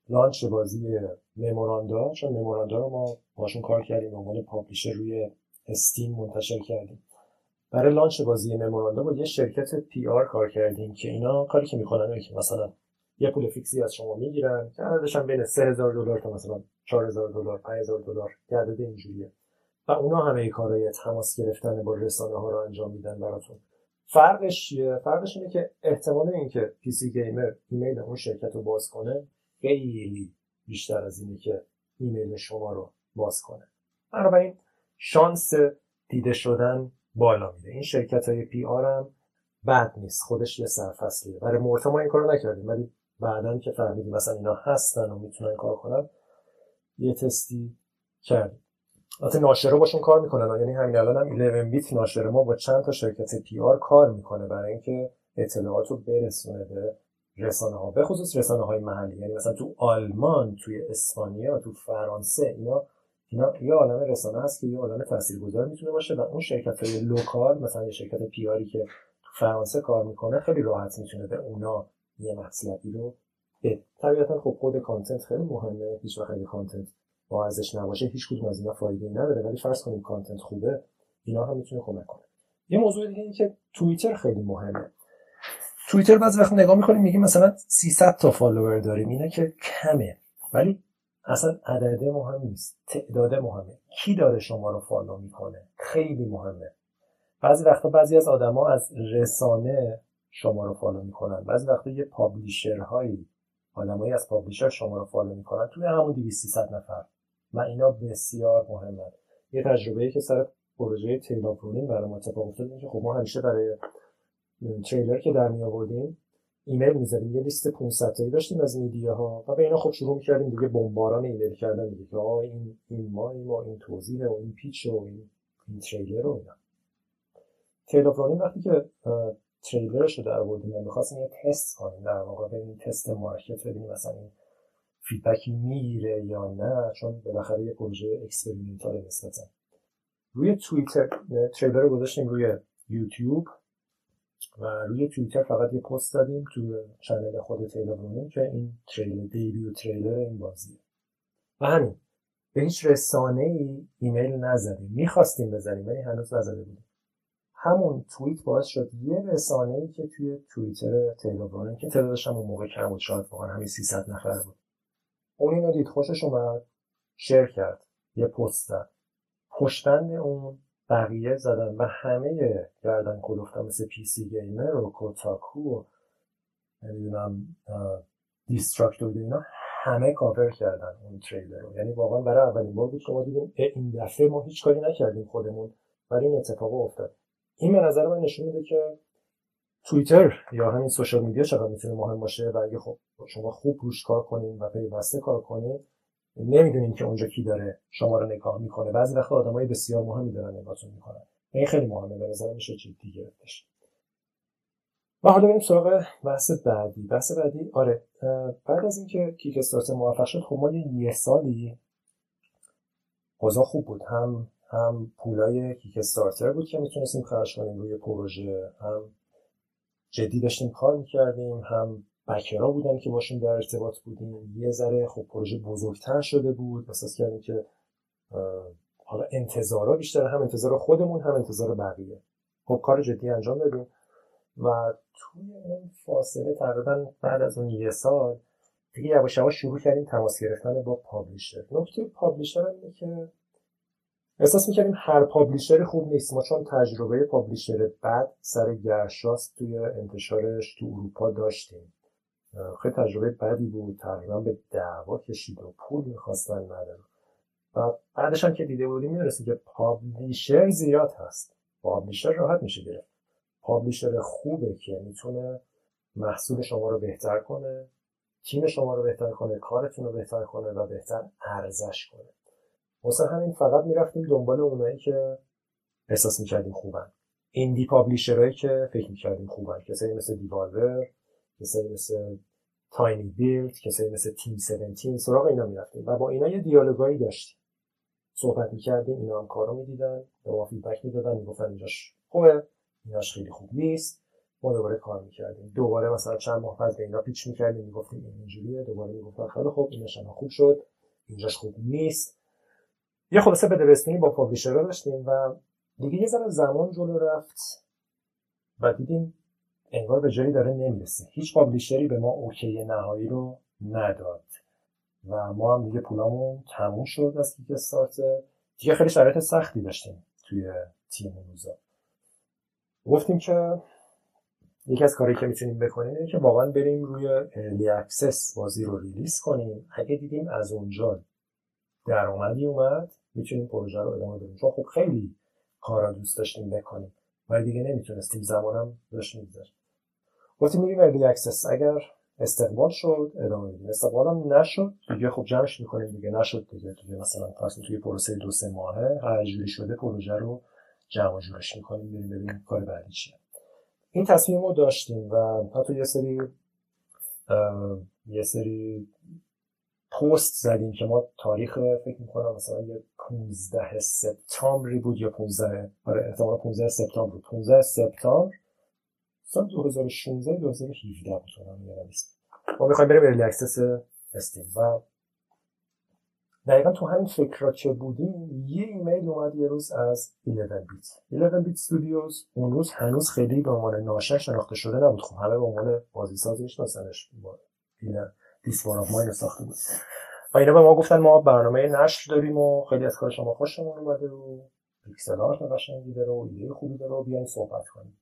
launch بازی مموراندا چون مموراندا رو ما باشون کار کردیم به عنوان publisher روی Steam منتشر کردیم. برای launch بازی مموراندا با یه شرکت PR کار کردیم که اینا کاری که می‌کنن که مثلا یه پول fix ی از شما می‌گیرن که عددش بین 3000 دلار تا مثلا 4000 دلار 5000 دلار که عدد اینجوریه. و اونا همه کارهای تماس گرفتن با رسانه ها رو انجام میدن براتون. فرقش چیه؟ فرقش اینه که احتمال اینکه PC Gamer ایمیل اون شرکت رو باز کنه خیلی بیشتر از اینه که ایمیل شما رو باز کنه. بنابراین شانس دیده شدن بالا میده این شرکت های PR هم بد نیست. خودش یه سرفصلیه. برای مورتا ما این کارو نکردیم ولی بعدا که فهمیدیم مثلا اینا هستن و می‌تونن کار کنن یه تستی کردیم. البته ناشره باشون کار می‌کنن. یعنی همین الان هم 11 bit ناشره ما با چند تا شرکت PR کار می‌کنه برای اینکه اطلاعات رو برسونه به رسانه ها به خصوص رسانه های محلی. یعنی مثلا تو آلمان توی اسپانیا تو فرانسه اینا اینا یه عالم رسانه هست که یه عالم تاثیرگذار می‌تونه باشه و اون شرکت های local مثلا یه شرکت PR ی که فرانسه کار می‌کنه خیلی راحت می‌تونه به اونا یه مطلبی رو به طبیعتا خب خود content خیلی مهمه. هیچ وقت content با ارزش نباشه هیچ کدوم از اینا فایده نداره. ولی فرض کنیم content خوبه اینا هم می‌تونه کمک کنه. یه موضوع دیگه این که توییتر خیلی مهمه. توییتر بعضی وقت نگاه می‌کنیم میگیم مثلا 300 تا follower داریم اینا که کمه. ولی اصلا عدد مهم نیست. تعداد مهمه. کی داره شما رو follow می‌کنه؟ خیلی مهمه. بعضی وقتا بعضی از آدما از رسانه شما رو follow می‌کنن. بعضی وقتا یه publisher هایی آدمایی از publisher شما رو follow می‌کنن. توی همون 200 نفر. و اینا بسیار مهمه. یه تجربه که سر پروژه تیلاپرونین برای ما اتفاق افتاد که خب ما همیشه برای تریلر که در می آوردیم ایمیل می‌زدیم یه لیست 500 تایی داشتیم از media ها و به اینا خب شروع می‌کردیم دیگه بمباران ایمیل کردن دیگه که آقا این این ما این ما این توضیح و این pitch و این این تریلر و اینا. Tale of Ronin وقتی که تریلرش رو در آوردیم می‌خواستیم یه تست کنیم در واقع ببینیم تست market ببینیم مثلا این feedback ی می‌گیره یا نه چون بالاخره یه پروژه experimental نسبتا. روی توییتر تریلر رو گذاشتیم روی یوتیوب. و روی توییتر فقط یه پست دادیم تو channel خود Tale of که این تریلر debut trailer این بازیه. و همین به هیچ رسانه ای ایمیل نزدیم. می‌خواستیم بزنیم ولی هنوز نزده بودیم. همون توییت باعث شد یه رسانه ای که توی توییتر Tale of که تعدادش هم اون موقع کم بود شاید واقعا همین 300 نفر بود. اون اینو دید خوشش اومد share کرد یه پست زد. پشت بند اون بقیه زدن و همه گردن کلفتا مثل PC Gamer و Kotaku و نمی‌دونم Destructoid اینا همه کاور کردن اون تریلر رو. یعنی واقعا برای اولین بار بود که ما دیدیم این دفعه ما هیچ کاری نکردیم خودمون ولی این اتفاق افتاد. این به نظر من نشون میده که توییتر یا همین social media چقدر می‌تونه مهم باشه و اگه خب شما خوب روش کار کنین و پیوسته کار کنین نمی‌دونین که اونجا کی داره شما رو نگاه می‌کنه. بعضی وقتا آدمای بسیار مهمی دارن نگاهتون می‌کنن. این خیلی مهمه به نظر میشه جدی گرفتش. و حالا بریم سراغ بحث بعدی. بحث بعدی آره بعد از اینکه کیک استارتر موفق شد خب ما یه سالی اوضاع خوب بود. هم هم پولای کیک استارتر بود که می‌تونستیم خرج کنیم روی پروژه هم جدی داشتیم کار می‌کردیم هم بکرا بودن که باشون در ارتباط بودیم. یه ذره خب پروژه بزرگتر شده بود. احساس کردیم که حالا انتظارا بیشتر هم انتظار خودمون هم انتظار بقیه. خب کار جدی انجام دادیم. و توی اون فاصله تقریبا بعد از اون یه سال دیگه یواش یواش شروع کردیم تماس گرفتن با پابلیشر. نکته پابلیشر اینه که احساس می‌کردیم هر پابلیشر خوب نیست. ما چون تجربه پابلیشر بد سر گرشاست توی انتشارش تو اروپا داشتیم. خیلی تجربه بدی بود. تقریبا به دعوا کشید و پول می‌خواستن ندارم و بعدش هم که دیده بودیم می‌رسیم که پابلیشر زیاد هست. پابلیشر راحت میشه گرفت. پابلیشر خوبه که می‌تونه محصول شما رو بهتر کنه تیم شما رو بهتر کنه کارتون رو بهتر کنه و بهتر ارزش کنه. واسه همین فقط می‌رفتیم دنبال اونایی که احساس می‌کردیم خوبن. ایندی پابلیشرهایی که فکر می‌کردیم خوبن. کسایی مثل دیوالور کسایی مثل تاینی بیلد کسایی مثل تیم 17 سراغ اینا می‌رفتیم و با اینا یه دیالوگایی داشتیم. صحبت می‌کردیم اینا هم کارو می‌دیدن به ما فیدبک می‌دادن می‌گفتن اینجاش خوبه ایناش خیلی خوب نیست. ما دوباره کار می‌کردیم. دوباره مثلا چند ماه بعد به اینا پیچ می‌کردیم می‌گفتیم این اینجوریه. دوباره می‌گفتن خیلی خوب ایناش هم خوب شد اینجاش خوب نیست. یه خلاصه به با پابلیشرها داشتیم و دیگه یه ذره زمان جلو رفت و دیدیم انگار به جایی داره نمی‌رسه. هیچ publisher ی به ما اوکی نهایی رو نداد. و ما هم دیگه پولامون تموم شد از Kickstart. دیگه خیلی شرایط سختی داشتیم توی تیم روزا. گفتیم که یکی از کاری که می‌تونیم بکنیم اینه که واقعا بریم روی early access بازی رو release کنیم. اگه دیدیم از اونجا درآمدی اومد می‌تونیم پروژه رو ادامه بدیم. چون خب خیلی کارا دوست داشتیم بکنیم. ولی دیگه نمی‌تونستیم زمانم داشت میگذشت گفتیم میریم early access اگر استقبال شد ادامه میدیم. استقبال هم نشد دیگه خب جمعش می‌کنیم دیگه. نشد دیگه. دیگه مثلا پس توی پروسه دو سه ماهه هر جوری شده پروژه رو جمع جورش می‌کنیم بریم ببینیم کار بعدی چیه. این تصمیم رو داشتیم و حتی یه سری یه سری پست زدیم که ما تاریخ فکر می‌کنم مثلا یه 15 سپتامبری بود یا 15 آره احتمال 15 سپتامبر بود. 15 سپتامبر سال 2016 2017 بود من یادم نیست. ما می‌خوایم بریم early access Steam و دقیقا تو همین فکر که بودیم یه ایمیل اومد یه روز از 11 bit. 11 bit studios اون روز هنوز خیلی به عنوان ناشر شناخته شده نبود. خب همه به عنوان بازیساز میشناسنش. اینا This War of Mine ساخته بود. و اینا به ما گفتن ما برنامه نشر داریم و خیلی از کار شما خوشمون اومده و pixel art قشنگی داره و ایده خوبی داره و بیاین صحبت کنیم.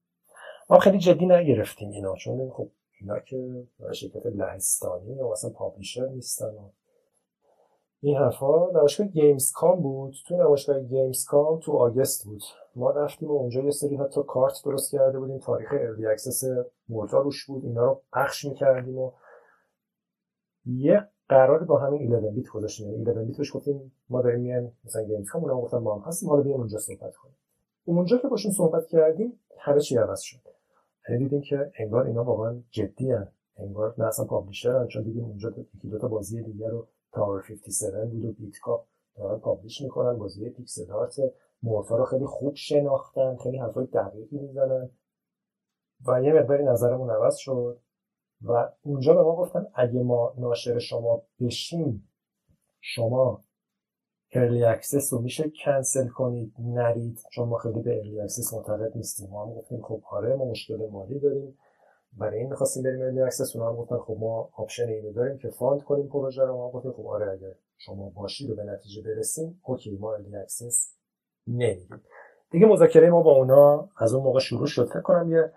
ما خیلی جدی نگرفتیم اینا چون خب اینا که شرکت لهستانی و مثلا publisher نیستن و این حرفا. نمایشگاه Gamescom بود. تو نمایشگاه Gamescom تو August بود. ما رفتیم و اونجا یه سری حتی کارت درست کرده بودیم. تاریخ early access Morta روش بود. اینا رو پخش می‌کردیم و یه قرار با همین 11 bit گذاشتیم. یعنی 11 bit بهش گفتیم ما داریم میایم مثلا Gamescom اونا گفتن ما هم هستیم حالا بیایم اونجا صحبت کنیم. اونجا که باشون صحبت کردیم همه چی عوض شد. یعنی دیدیم که انگار اینا واقعا جدی ان. انگار نه اصلا publisher چون دیدیم اونجا یکی دو تا بازی دیگه رو Tower 57 بود و Beat Cop دارن publish می‌کنن. بازی pixel art Morta رو خیلی خوب شناختن خیلی حرفای دقیقی می‌زنن. و یه مقداری نظرمون عوض شد. و اونجا به ما گفتن اگه ما ناشر شما بشیم شما early access رو میشه کنسل کنید نرید. چون ما خیلی به early access معتقد نیستیم. ما هم گفتیم خب آره ما مشکل مالی داریم. برای این می‌خواستیم بریم early access اونا هم گفتن خب ما option اینو داریم که fund کنیم پروژه رو. ما گفتیم خب آره اگر شما باشید و به نتیجه برسیم اوکی ما early access نمیدیم دیگه مذاکره ما با اونا از اون موقع شروع شد. فکر کنم یه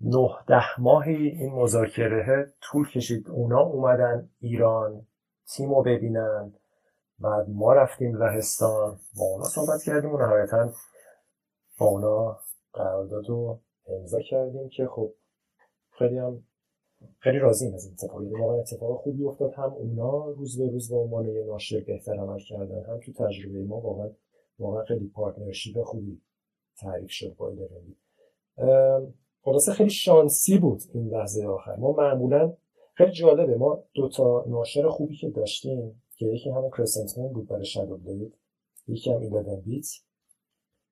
نه ده ماهی این مذاکره طول کشید. اونا اومدن ایران تیم رو ببینن. بعد ما رفتیم لهستان. با اونا صحبت کردیم و نهایتا با اونا قرارداد رو امضا کردیم که خب خیلی هم خیلی راضیم از این اتفاق. یعنی واقعا اتفاق خوبی افتاد. هم اونا روز به روز به عنوان یه ناشر بهتر عمل کردن هم تو تجربه ما واقعا واقعا خیلی partnership خوبی تعریف شد با خلاصه خیلی شانسی بود این لحظه آخر. ما معمولا خیلی جالبه. ما دوتا ناشر خوبی که داشتیم که یکی همون Crescent Moon بود برای Shadow Blade یکی هم 11 bit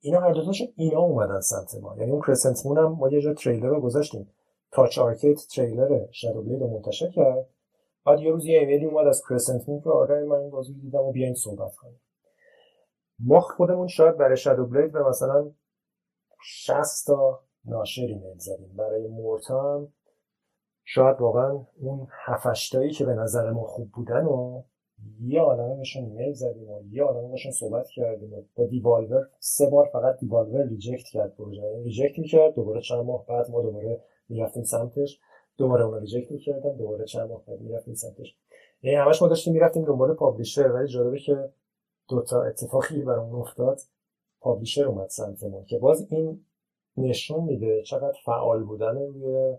اینا هر دوتاشون اینا اومدن سمت ما. یعنی اون Crescent Moon هم ما یه جا تریلر رو گذاشتیم. Touch Arcade تریلر Shadow Blade رو منتشر کرد. بعد یه روز یه ایمیلی اومد از Crescent Moon که آره من این بازی دیدم و بیاین صحبت کنیم. ما خودمون شاید برای Shadow Blade به مثلا 60 تا ناشر ایمیل زدیم. برای Morta هم شاید واقعا اون هفشتایی که به نظر ما خوب بودن و یه عالمه بهشون ایمیل زدیم و یه عالمه بهشون صحبت کردیم و با Devolver سه بار فقط Devolver reject کرد پروژه. reject می‌کرد دوباره چند ماه بعد ما دوباره می‌رفتیم سمتش. دوباره اون reject می‌کردن دوباره چند ماه بعد می‌رفتیم سمتش. یعنی همش ما داشتیم می‌رفتیم دنبال پابلیشر ولی جالبه که دوتا اتفاقی برامون افتاد. پابلیشر اومد سمت ما که باز این نشون میده چقدر فعال بودن روی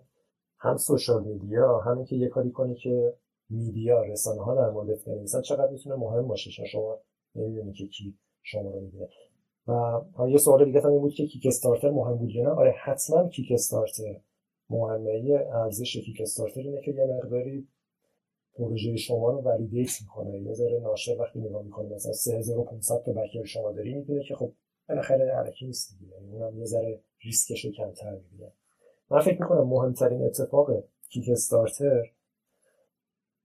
هم سوشال میدیا همین که یه کاری کنی که میدیا رسانه ها در موردت بنویسن چقدر می‌تونه مهم باشه چون شما نمی‌دونی که کی شما رو می‌بینه. و یه سوال دیگه هم این بود که کیک استارتر مهم بود یا نه؟ آره حتما کیک استارتر مهمه. ارزش کیک استارتر اینه که یه مقداری پروژه شما رو ولیدیت می‌کنه. یه ذره ناشر وقتی نگاه می‌کنه مثلا 3500 تا بکر شما داری می‌دونه که خب بالاخره علکی نیست دیگه. یعنی اونم یه ذره ریسکش رو کمتر می‌گیره من فکر می‌کنم مهمترین اتفاق کیک استارتر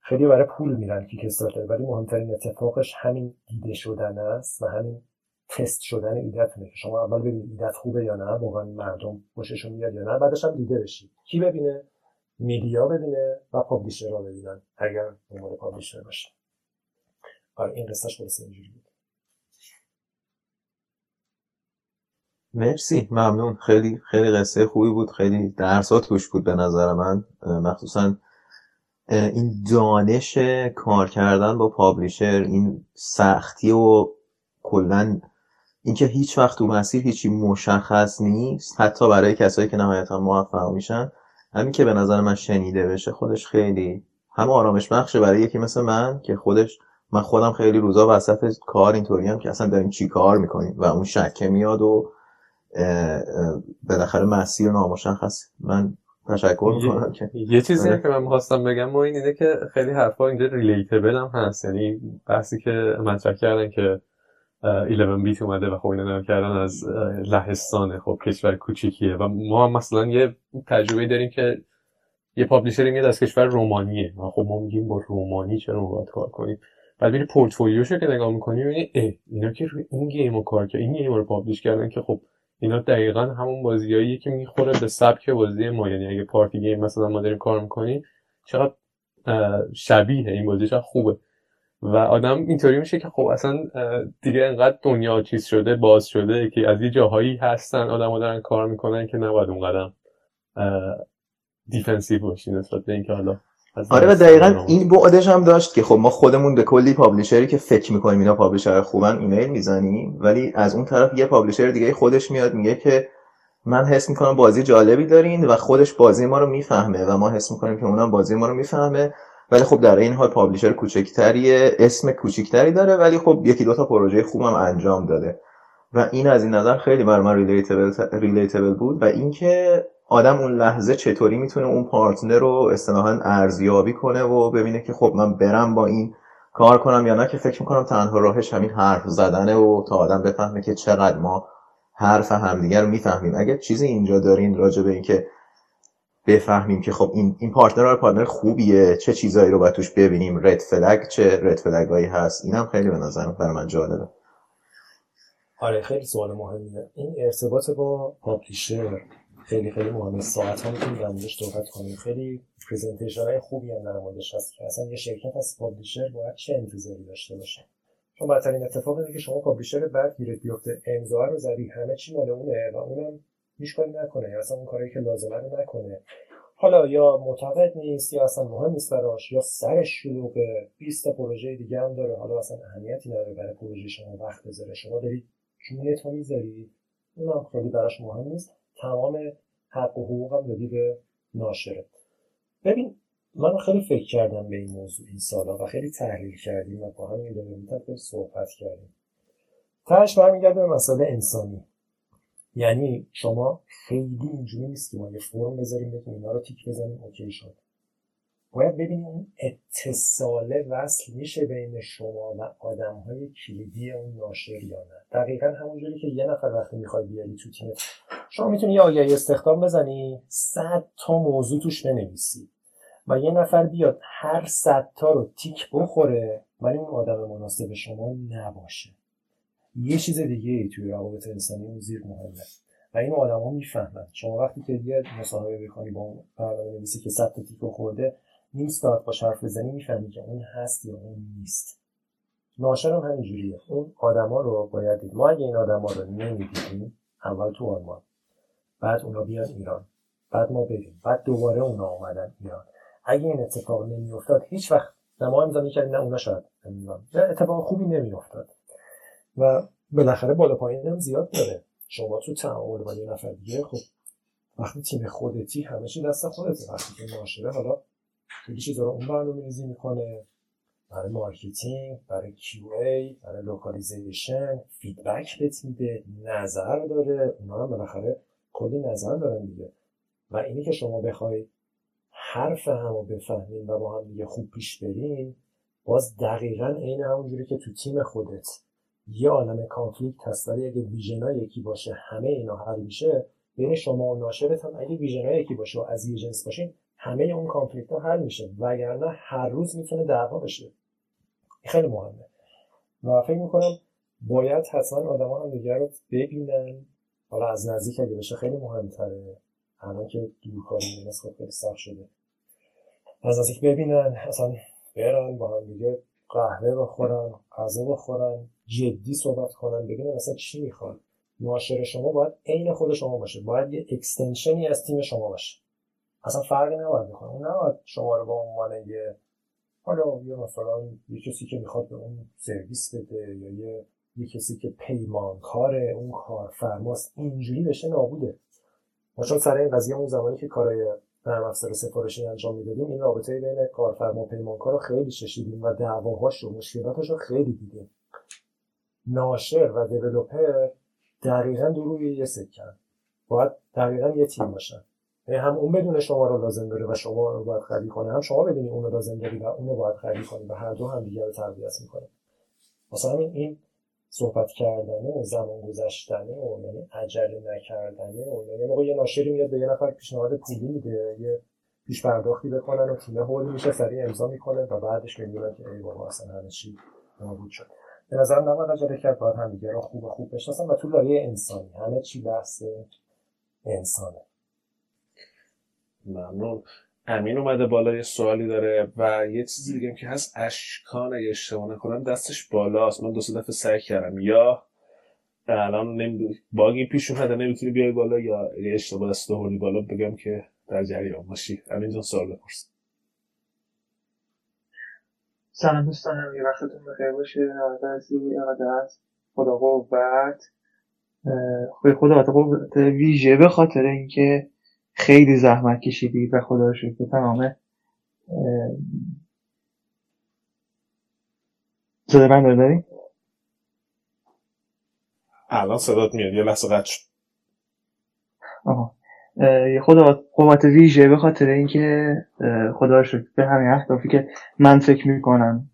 خیلی برای پول میرن کیک استارتر ولی مهمترین اتفاقش همین دیده شدن است و همین تست شدن ایدتونه که شما اول ببینید ایدت خوبه یا نه واقعا مردم خوششون میاد یا نه بعدش هم دیده بشید. کی ببینه؟ میدیا ببینه و پابلیشر را ببینن اگر دنبال پابلیشر باشه. آره این قصهش خلاص اینجوری بود. مرسی. ممنون. خیلی خیلی قصه خوبی بود. خیلی درسات توش بود به نظر من. مخصوصا این دانش کار کردن با پابلیشر این سختی و کلا اینکه هیچ وقت تو مسیر هیچی مشخص نیست حتی برای کسایی که نهایتا موفق میشن. همین که به نظر من شنیده بشه خودش خیلی هم آرامش بخشه برای یکی مثل من که خودش من خودم خیلی روزا وسط کار اینطوری هم که اصلا داریم چی کار می‌کنیم و اون شکه میاد و بالاخره مسیر نامشخص. من تشکر می‌کنم که یه چیزی آره. که من می‌خواستم بگم ما این اینه که خیلی حرفا اینجا ریلیتبل هم هست. یعنی بحثی که مطرح کردن که 11 بیت اومده و خب اینا کردن از لهستانه. خب کشور کوچیکیه و ما هم مثلا یه تجربه داریم که یه publisher ی میاد از کشور رومانیه. و خب ما میگیم با رومانی چرا باید کار کنیم؟ بعد میری پورتفولیوشو که نگاه می‌کنی می‌بینی اینا که روی این game رو کار کرد این game رو publish کردن که خب اینا دقیقا همون بازیایی که می‌خوره به سبک بازی ما. یعنی اگه party game مثلا ما داریم کار می‌کنیم چقدر شبیه این بازی چقدر خوبه. و آدم اینطوری میشه که خب اصلا دیگه انقدر دنیا چیز شده باز شده که از یه جاهایی هستن آدم دارن کار می‌کنن که نباید اونقدم defensive باشی نسبت به اینکه حالا آره و دقیقا این بعدش هم داشت که خب ما خودمون به کلی publisher ی که فکر می‌کنیم اینا publisher خوبن ایمیل می‌زنیم ولی از اون طرف یه publisher دیگه خودش میاد میگه که من حس می‌کنم بازی جالبی دارین و خودش بازی ما رو می‌فهمه و ما حس می‌کنیم که اونم بازی ما رو می‌فهمه. ولی خب در این حال پابلیشر کوچکتریه اسم کوچکتری داره ولی خب یکی دو تا پروژه خوبم انجام داده. و این از این نظر خیلی بر من ریلیتبل بود. و اینکه آدم اون لحظه چطوری می‌تونه اون پارتنر رو اصطلاحا ارزیابی کنه و ببینه که خب من برم با این کار کنم یا نه که فکر می‌کنم تنها راهش همین حرف زدنه و تا آدم بفهمه که چقدر ما حرف همدیگر رو می‌فهمیم. اگر چیزی اینجا دارین راجع به اینکه بفهمیم که خب این این partner partner خوبیه چه چیزایی رو باید توش ببینیم red flag چه red flag ایی هست؟ اینم خیلی به نظرم برای من جالبه. آره خیلی سوال مهمیه. این ارتباط با publisher خیلی خیلی مهمه. ساعت ها می‌تونیم در صحبت کنیم. خیلی presentation های خوبی هم در موردش هست که اصلا یه شرکت از publisher باید چه انتظاری داشته باشه؟ چون بدترین اتفاق اینه که شما publisher بد گیرت بیفته. امضا رو زدی همه چی مال اونه و اونم هیچ کاری نکنه. یا اصلا اون کاری که لازمه رو نکنه. حالا یا معتقد نیست یا اصلا مهم نیست براش یا سرش شلوغه. 20 تا پروژه دیگه هم داره. حالا اصلا اهمیتی نداره برای پروژه شما وقت بذاره. شما دارید جونت رو می‌ذاری اونم خیلی براش مهم نیست. تمام حق و حقوق هم دادی به ناشره ببین من خیلی فکر کردم به این موضوع این سالا و خیلی تحلیل کردیم و با هم این صحبت کردیم. تهش برمیگرده به مسئله انسانی. یعنی شما خیلی اینجوری نیست که ما یه فرم بذاریم بگیم اینا رو تیک بزنیم اوکی شد. باید ببینیم اون اتصال وصل میشه بین شما و آدم های کلیدی اون ناشر یا نه. دقیقا همونجوری که یه نفر وقتی می‌خوای بیاری تو تیمت شما می‌تونی یه آگهی استخدام بزنی صد تا موضوع توش بنویسی و یه نفر بیاد هر صد تا رو تیک بخوره ولی اون آدم مناسب شما نباشه. یه چیز دیگه ای توی روابط انسانی اون زیر مهمه و این آدما می‌فهمن. شما وقتی که یه مصاحبه بکنی با اون برنامه نویسی که صد تا تیکو خورده نیم ساعت با حرف بزنی می‌فهمی که اون هست یا اون نیست. ناشر هم همینجوریه اون آدما رو باید دید. ما اگه این آدما رو نمی‌دیدیم اول تو آلمان بعد اونا بیان ایران بعد ما بریم بعد دوباره اونا اومدن ایران. اگه این اتفاق نمیافتاد هیچ وقت نه ما امضا می‌کردیم نه اونا شاید نمی‌دونم اتفاق خوبی نمیافتاد. و بالاخره بالا پایین هم زیاد داره. شما تو تعامل با یه نفر دیگه خب وقتی تیم خودتی همه دست خودته. وقتی که ناشره حالا چیزا رو اون برنامه ریزی می‌کنه برای marketing برای QA برای localization. feedback بهت میده نظر داره اونا هم بالاخره کلی نظر دارن دیگه. و اینی که شما بخوای حرف هم رو بفهمین و با هم دیگه خوب پیش برین باز دقیقا عین همونجوری که تو تیم خودت یه عالم conflict هست ولی اگه vision یکی باشه همه اینا حل میشه بین شما و ناشرت هم اگه vision یکی باشه و از یه جنس باشین همه اون conflict ها حل میشه. وگرنه هر روز می‌تونه دعوا بشه. خیلی مهمه. و فکر می‌کنم باید حتما آدما هم دیگر رو ببینن. حالا از نزدیک اگه بشه خیلی مهمتره. الان که دورکاری نسبت خیلی سخت شده. از نزدیک ببینن اصلا برن با هم دیگه قهوه بخورن غذا بخورن جدی صحبت کنن ببینن مثلا چی می‌خوان. ناشر شما باید عین خود شما باشه. باید یه اکستنشنی از تیم شما باشه. اصلا فرقی نباید بکنه. اون نباید شما رو به عنوان یه حالا یه مثلا یه کسی که می‌خواد به اون سرویس بده یا یه یه کسی که پیمانکاره اون کارفرماست اینجوری بشه نابوده. ما چون سر این قضیه اون زمانی که کارای نرم افزار سفارشی انجام می‌دادیم این رابطه بین کارفرما و پیمانکار رو خیلی ششیدیم و دعواهاش و مشکلاتش رو خیلی دیدیم. ناشر و دیولوپر دقیقا دو روی یه سکن. باید دقیقا یه تیم باشن. هم اون بدون شما رو لازم داره و شما رو باید خرید کنه هم شما بدونی اون رو لازم داری و اون رو باید خرید کنی و هر دو هم دیگر رو تربیت می‌کنه. مثلا همین این صحبت کردنه و زمان گذشتنه و یعنی عجله نکردنه و یعنی موقع یه ناشری میاد به یه نفر پیشنهاد پولی میده یه پیش پرداختی بکنن و تیم هول میشه سریع امضا می‌کنه و بعدش می‌بینن که ای بابا اصلا همه چی نابود شد. به نظرم نباید عجله کرد باید همدیگه رو خوب خوب بشناسن و تو لایه انسانی همه چی بحث انسانه. ممنون. امین اومده بالا یه سوالی داره و یه چیزی دیگه که هست اشکان اگه اشتباه نکنم دستش بالاست. من دو سه دفعه سعی کردم. یا الان نمی... باگی پیش اومده نمی‌تونی بیای بالا یا اشتباه دست دوردی بالا بگم که در جریان باشی. امین جان سوال بپرس. سلام دوستان یه وقتتون بخیر باشه. عزیزی هست خدا قوت. خدا قوت ویژه به خاطر اینکه خیلی زحمت کشیدید و خدا رو شکر تمام صدا من داری؟ الان صدات میاد یه لحظه قطع شد آها خدا قوت ویژه به خاطر اینکه خدا رو شکر به همین اهدافی که من فکر می‌کنم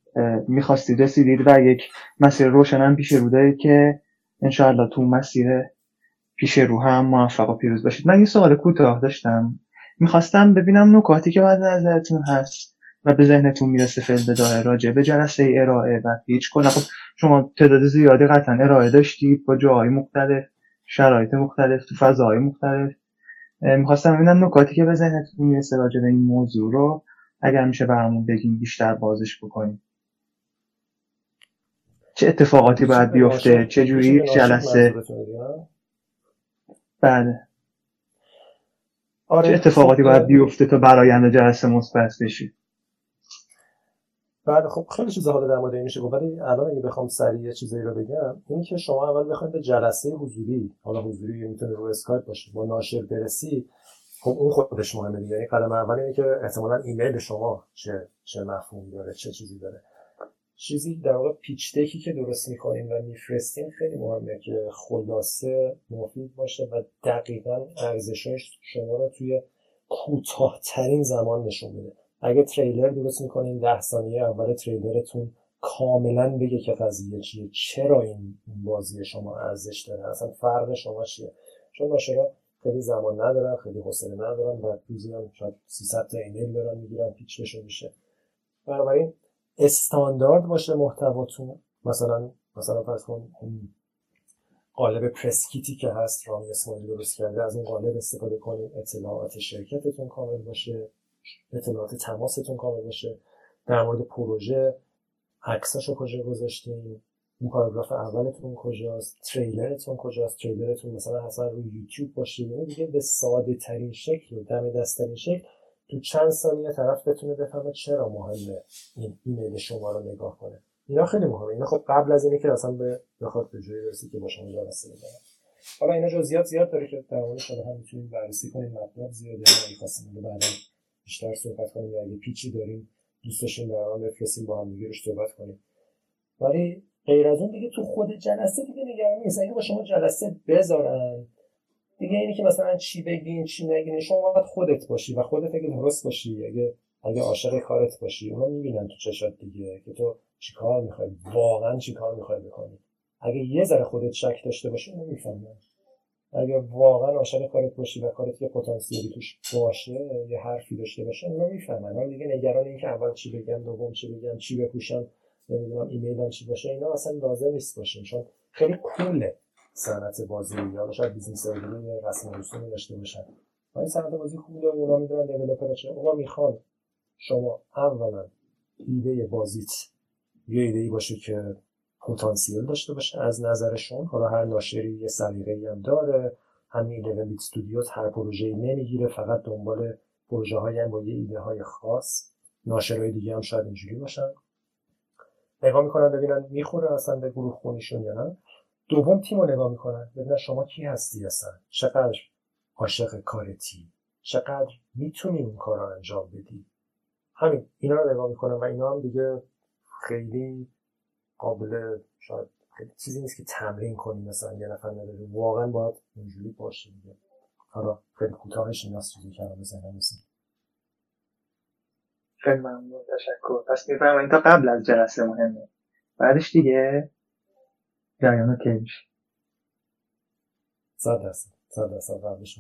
می‌خواستید رسیدید و یک مسیر روشنم پیش رو دارید که انشاءالله تو مسیر پیش رو هم موفق و پیروز باشید. من یه سوال کوتاه داشتم. می‌خواستم ببینم نکاتی که بعد نظرتون هست و به ذهنتون می‌رسه فیل بداه راجع به جلسه ارائه و پیچ کنه خب شما تعداد زیادی قطعا ارائه داشتید با جاهای مختلف شرایط مختلف تو فضاهای مختلف. می‌خواستم ببینم نکاتی که به ذهنتون می‌رسه راجع به این موضوع رو. اگر میشه برامون بگیم بیشتر بازش بکنیم. چه اتفاقاتی باید بیفته؟ چه جوری جلسه بله. آره چه اتفاقاتی باید بیفته تا برآیند جلسه مثبت بشی؟ بعد خب خیلی چیزا حالا در مورد این میشه گفت ولی الان اگه بخوام سریع چیزایی رو بگم اینی که شما اول بخواید به جلسه حضوری حالا حضوری می‌تونه رو اسکایپ باشه با ناشر برسی خب اون خودش مهمه دیگه. یعنی قدم اول اینه که احتمالاً ایمیل شما چه چه مفهومی داره چه چیزی داره. چیزی در واقع pitch deck ی که درست می‌کنیم و میفرستیم خیلی مهمه که خلاصه مفید باشه و دقیقا ارزشش شما رو توی کوتاهترین زمان نشون بده اگه تریلر درست می‌کنین ده ثانیه اول تریلرتون کاملا بگه که قضیه چیه. چرا این بازی شما ارزش داره؟ اصلا فرق شما چیه؟ چون ناشرا خیلی زمان ندارن خیلی حوصله ندارن و روزی هم شاید 300 تا ایمیل دارن می‌گیرن پیچ بشه میشه. بنابراین استاندارد باشه محتواتون. مثلا مثلا فرض کن قالب پرسکیتی که هست رامی اسماعیلی درست کرده از اون قالب استفاده کنید. اطلاعات شرکتتون کامل باشه. اطلاعات تماستون کامل باشه. در مورد پروژه عکساشو کجا گذاشتین؟ اون پاراگراف اولتون کجاست؟ تریلرتون کجاست؟ تریلرتون مثلا اصلا روی یوتیوب باشه. یعنی دیگه به ساده ترین شکل و دم دستترین شکل تو چند ثانیه طرف بتونه بفهمه چرا مهمه این ایمیل شما رو نگاه کنه. اینا خیلی مهمه. اینا خب قبل از که اصلا به بخواد به جایی برسی که با شما جلسه بزنه حالا اینا جزئیات زیاد داره که در موردش هم می‌تونید بررسی کنید مطلب زیاده. اگه خواستین بعدا بیشتر صحبت کنیم. یا اگه پیچی داریم دوست داشتیم در با هم دیگه صحبت کنیم. ولی غیر از اون دیگه تو خود جلسه دیگه نگران نیست. اگه با شما جلسه بذارن دیگه اینی که مثلا چی بگین چی نگین شما باید خودت باشی و خودت اگه درست باشی اگه اگه عاشق کارت باشی اونا می‌بینن تو چشات دیگه که تو چی کار می‌خوای واقعا چی کار می‌خوای بکنی. اگه یه ذره خودت شک داشته باشی اونو می‌فهمن. اگه واقعا عاشق کارت باشی و کارت یه پتانسیلی توش باشه یه حرفی داشته باشه اونا می‌فهمن. حالا دیگه نگران این که اول چی بگم دوم چی بگم چی بپوشم نمی‌دونم ایمیلم چی باشه اینا اصلا لازم نیست باشین چون خیلی cool ه. صنعت بازی یا شاید business دیگه رسم رسومی داشته باشن ولی صنعت بازی خوبه. اونا می‌دونن چه. اونا می‌خوان شما اولا ایده بازیت یه ایده ای باشه که پتانسیل داشته باشه. از نظرشون. حالا هر ناشری یه سلیقه‌ای هم داره. همین 11 بیت استودیوز هر پروژه‌ای نمی‌گیره. فقط دنبال پروژه های با یه ایده های خاص. ناشرهای دیگه هم شاید اینجوری باشن. نگاه می‌کنن ببینن می‌خوره اصلا به گروه خونیشون یا نه. دوم تیم رو نگاه می‌کنن. ببینن شما کی هستی اصلا؟ چقدر عاشق کارتی چقدر می‌تونی اون کار رو انجام بدی؟ همین اینا رو نگاه می‌کنن و اینا هم دیگه خیلی قابل شاید خیلی چیزی نیست که تمرین کنی. مثلا یه نفر نداری واقعا باید اینجوری باشه دیگه. حالا خیلی کوتاهش این چیزی که الان بزنم. خیلی ممنون. تشکر. پس می‌فهمین تا قبل از جلسه مهمه. بعدش دیگه جریان اوکی میشه؟ صد درصد صد درصد قبلش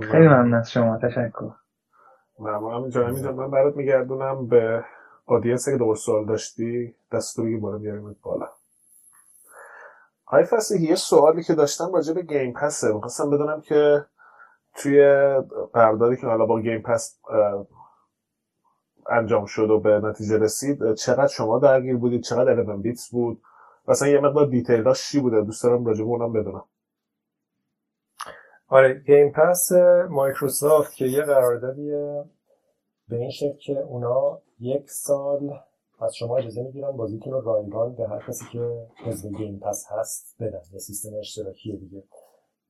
خیلی ممنون از شما تشکر. ممنون. همینجا همینجا من برات میگردونم به audience اگه دور سوال داشتی دست رو بگی بالا بیاریمت بالا. های فصلی یه سوالی که داشتم راجع به Game Pass ه. می‌خواستم بدونم که توی قراردادی که حالا با Game Pass انجام شد و به نتیجه رسید چقدر شما درگیر بودید؟ چقدر 11 bit بود؟ مثلا یه مقدار detail اش چی بوده؟ دوست دارم راجع به اونم بدونم. آره Game Pass مایکروسافت که یه قراردادیه به این شکل که اونا یک سال از شما اجازه می‌گیرن بازیتون رو رایگان به هر کسی که عضو Game Pass هست بدن. یه سیستم اشتراکی دیگه.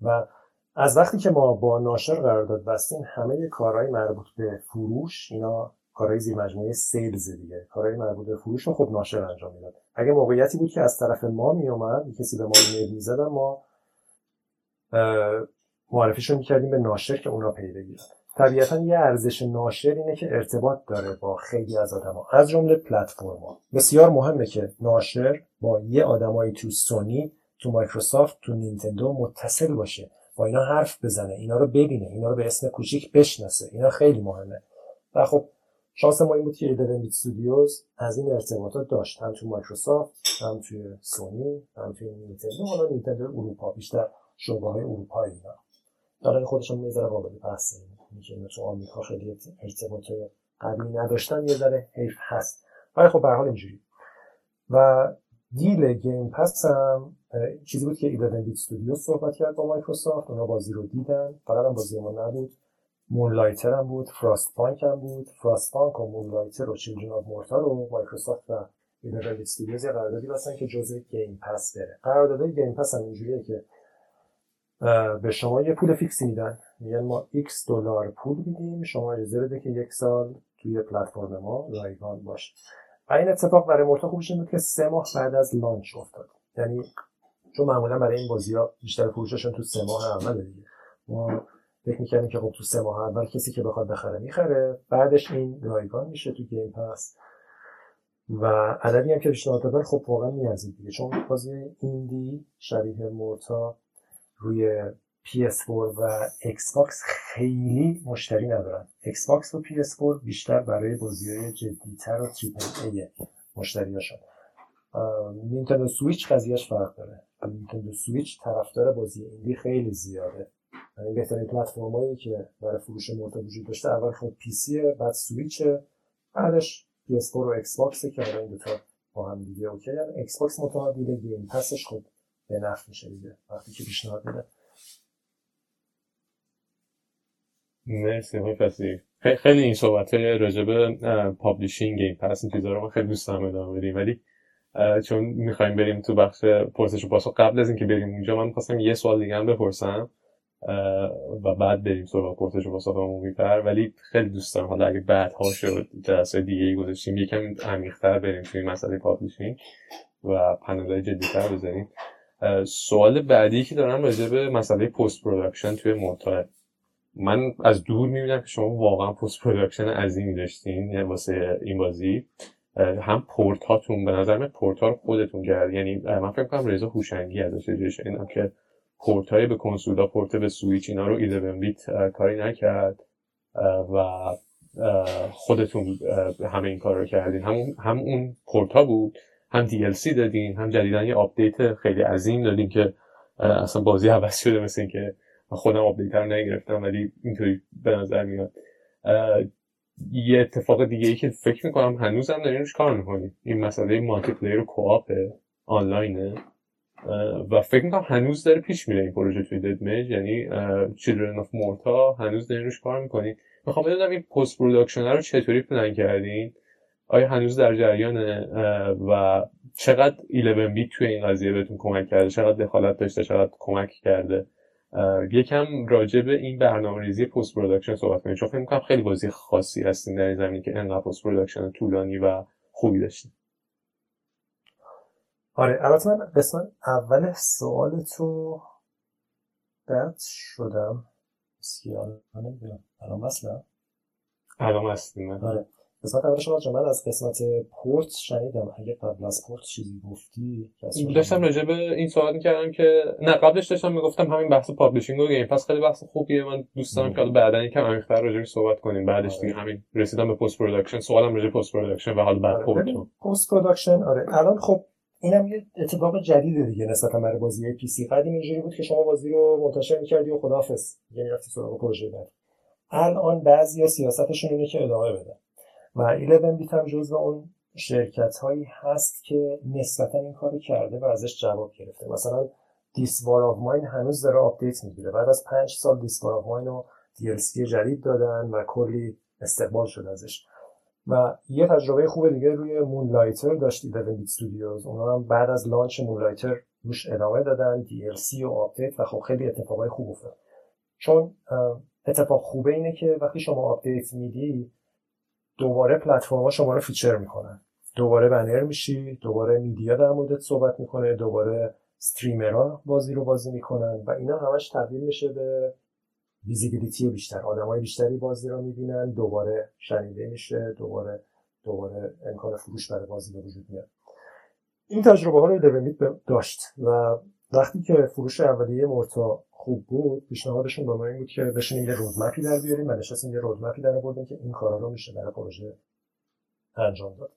و از وقتی که ما با ناشر قرارداد بستیم همه کارهای مربوط به فروش اینا کارهای زیر مجموعه sales دیگه کارهای مربوط به فروش رو خب ناشر انجام می‌داد. اگه موقعیتی بود که از طرف ما میومد کسی به ما ایمیل می‌زدن ما معرفیشون می‌کردیم به ناشر که اونا پی بگیرن. طبیعتا یه ارزش ناشر اینه که ارتباط داره با خیلی از آدما از جمله پلتفرما بسیار مهمه که ناشر با یه آدمایی تو سونی تو مایکروسافت تو نینتندو متصل باشه. با اینا حرف بزنه اینا رو ببینه اینا رو به اسم کوچیک بشناسه. اینا خیلی مهمه. و خب شانس ما این بود که 11 bit studios از این ارتباطات داشت. هم تو مایکروسافت هم توی سونی هم توی نینتندو. حالا نینتندو اروپا بیشتر شعبه های اروپا اینا. دارن خودشون یه ذره قابل بحثه. اینکه تو آمریکا خیلی ارتباط قوی نداشتن یه ذره حیف هست. ولی خب به حال اینجوری. و deal Game Pass هم چیزی بود که 11 bit studio صحبت کرد با مایکروسافت. اونا بازی رو دیدن. فقط هم بازی ما نبود. Moonlighter هم بود Frostpunk هم بود. Frostpunk و Moonlighter و Children of Morta رو مایکروسافت و 11 bit studios قراردادی بستن که جزء Game Pass بره. قرارداد Game Pass هم اینجوریه که به شما یه پول فیکسی میدن. میگن ما x دلار پول میدیم. شما اجازه بده که یک سال توی پلتفرم ما رایگان باشه و این اتفاق برای مورتا خوبش بود که سه ماه بعد از لانچ افتاد. یعنی چون معمولا برای این بازی ها بیشتر فروششون تو سه ماه اول دیگه. ما فکر می‌کنیم که خب تو سه ماه اول کسی که بخواد بخره می‌خره. بعدش این رایگان میشه تو گیم پس و عددی هم که پیشنهاد دادن خب واقعا میارزید دیگه. چون بازی ایندی شبیه مورتا روی PS4 و باکس خیلی مشتری ندارن. باکس و PS4 بیشتر برای بازی های جدیتر و triple A مشتری شد Nintendo Switch قضیهش فرق داره. Nintendo Switch طرفدار بازی indie خیلی زیاده. بهترین پلتفرمایی که برای فروش Morta وجود داشته اول خود PC بعد سویچ. بعدش PS4 و Xbox که حالا این دوتا با هم دیگه okay Xbox متعادل game pass ش خب به نفع میشه دیگه وقتی که پیشنهاد میده. مرسی های فسی خیلی این صحبت راجبه publishing game pass این چیزا رو ما خیلی دوست دارم ادامه بدیم. ولی چون می‌خوایم بریم تو بخش پرسش و پاسخ قبل از اینکه بریم اونجا من می‌خواستم یه سوال دیگه هم بپرسم. و بعد بریم سراغ پرسش و پاسخ عمومی تر ولی خیلی دوست دارم حالا اگه بعدها شد جلسه دیگه ای گذاشتیم یکم عمیق‌تر بریم توی مسئله publishing و پنل‌های جدی‌تر بزنیم سوال بعدی که دارم راجع به مسئله post production توی محتوا من از دور می‌بینم که شما واقعا post production عظیمی داشتین یعنی واسه این بازی. هم پورت هاتون به نظر من پورت ها رو خودتون کرد. یعنی من فکر کنم رضا هوشنگی ازش اجرا اینا که پورت های به کنسولا پورت به سویچ اینا رو 11 bit کاری نکرد. و خودتون همه این کار رو کردین. هم, هم اون پورت ها بود هم DLC دادین هم جدیدن یه update خیلی عظیم دادین که اصلا بازی عوض شده مثل اینکه خودم update رو نگرفتم ولی اینطوری به نظر میاد. یه اتفاق دیگه ای که فکر می‌کنم هنوز هم دارین روش کار می‌کنید این مسئله multiplayer co-op online ه. و فکر می‌کنم هنوز داره پیش میره این پروژه توی Dead Mage یعنی Children of Morta هنوز دارین روش کار می‌کنید می‌خوام بدونم این post production رو چطوری پلن کردین؟ آیا هنوز در جریانه و چقدر 11 bit توی این قضیه بهتون کمک کرده؟ چقدر دخالت داشته؟ چقدر کمک کرده؟ یکم راجع به این برنامه ریزی post production صحبت کنیم چون فکر می‌کنم خیلی بازی خاصی هستین در این زمین که انقدر post production طولانی و خوبی داشتین. آره البته من قسمت اول سوال تو قطع شدم. اسکی الان نمی‌دونم. الان مثلا الان هستیم آره. قسمت اولش آقا من از قسمت پورت شنیدم. اگه قبل از پورت چیزی گفتی داشتم راجع به این صحبت می‌کردم که نه قبلش داشتم می‌گفتم همین بحث publishing و game pass. خیلی بحث خوبیه. من دوست دارم که بعدا یکم عمیق‌تر راجع صحبت کنیم. بعدش دیگه همین رسیدم به post production سوالم راجع به post production و حالا بعد port post production آره. الان خب اینم یه اتفاق جدیده دیگه نسبتا برای بازی PC قدیم اینجوری بود که شما بازی رو منتشر می‌کردی و خداحافظ. یعنی رفتی سراغ پروژه بعد. الان بعضیا سیاستشون اینه که ادامه بدن و 11 bit هم جزو اون شرکت هایی هست که نسبتا این کار کرده و ازش جواب گرفته. مثلا This War of Mine هنوز داره update می‌گیره. بعد از پنج سال This War of Mine رو DLC جدید دادن و کلی استقبال شد ازش. و یه تجربه خوب دیگه روی Moonlighter داشت 11 bit studios اونا هم بعد از launch Moonlighter روش ادامه دادن DLC و update و خب خیلی اتفاقای خوب افتاد. چون اتفاق خوبه اینه که وقتی شما update میدی دوباره پلتفرما شما رو feature می‌کنن. دوباره banner میشی دوباره media در موردت صحبت می‌کنه دوباره streamer ها بازی رو بازی می‌کنن و اینا همش تبدیل میشه به visibility بیشتر آدمای بیشتری بازی رو می‌بینن دوباره شنیده میشه دوباره دوباره امکان فروش برای بازی به وجود میاد. این تجربه ها رو دومیت داشت. و وقتی که فروش اولیه Morta خوب بود پیشنهادشون به ما این بود که بشینیم یه roadmap ی در بیاریم من نشستیم یه roadmap ی در آوردیم که این کارا رو میشه برای پروژه انجام داد.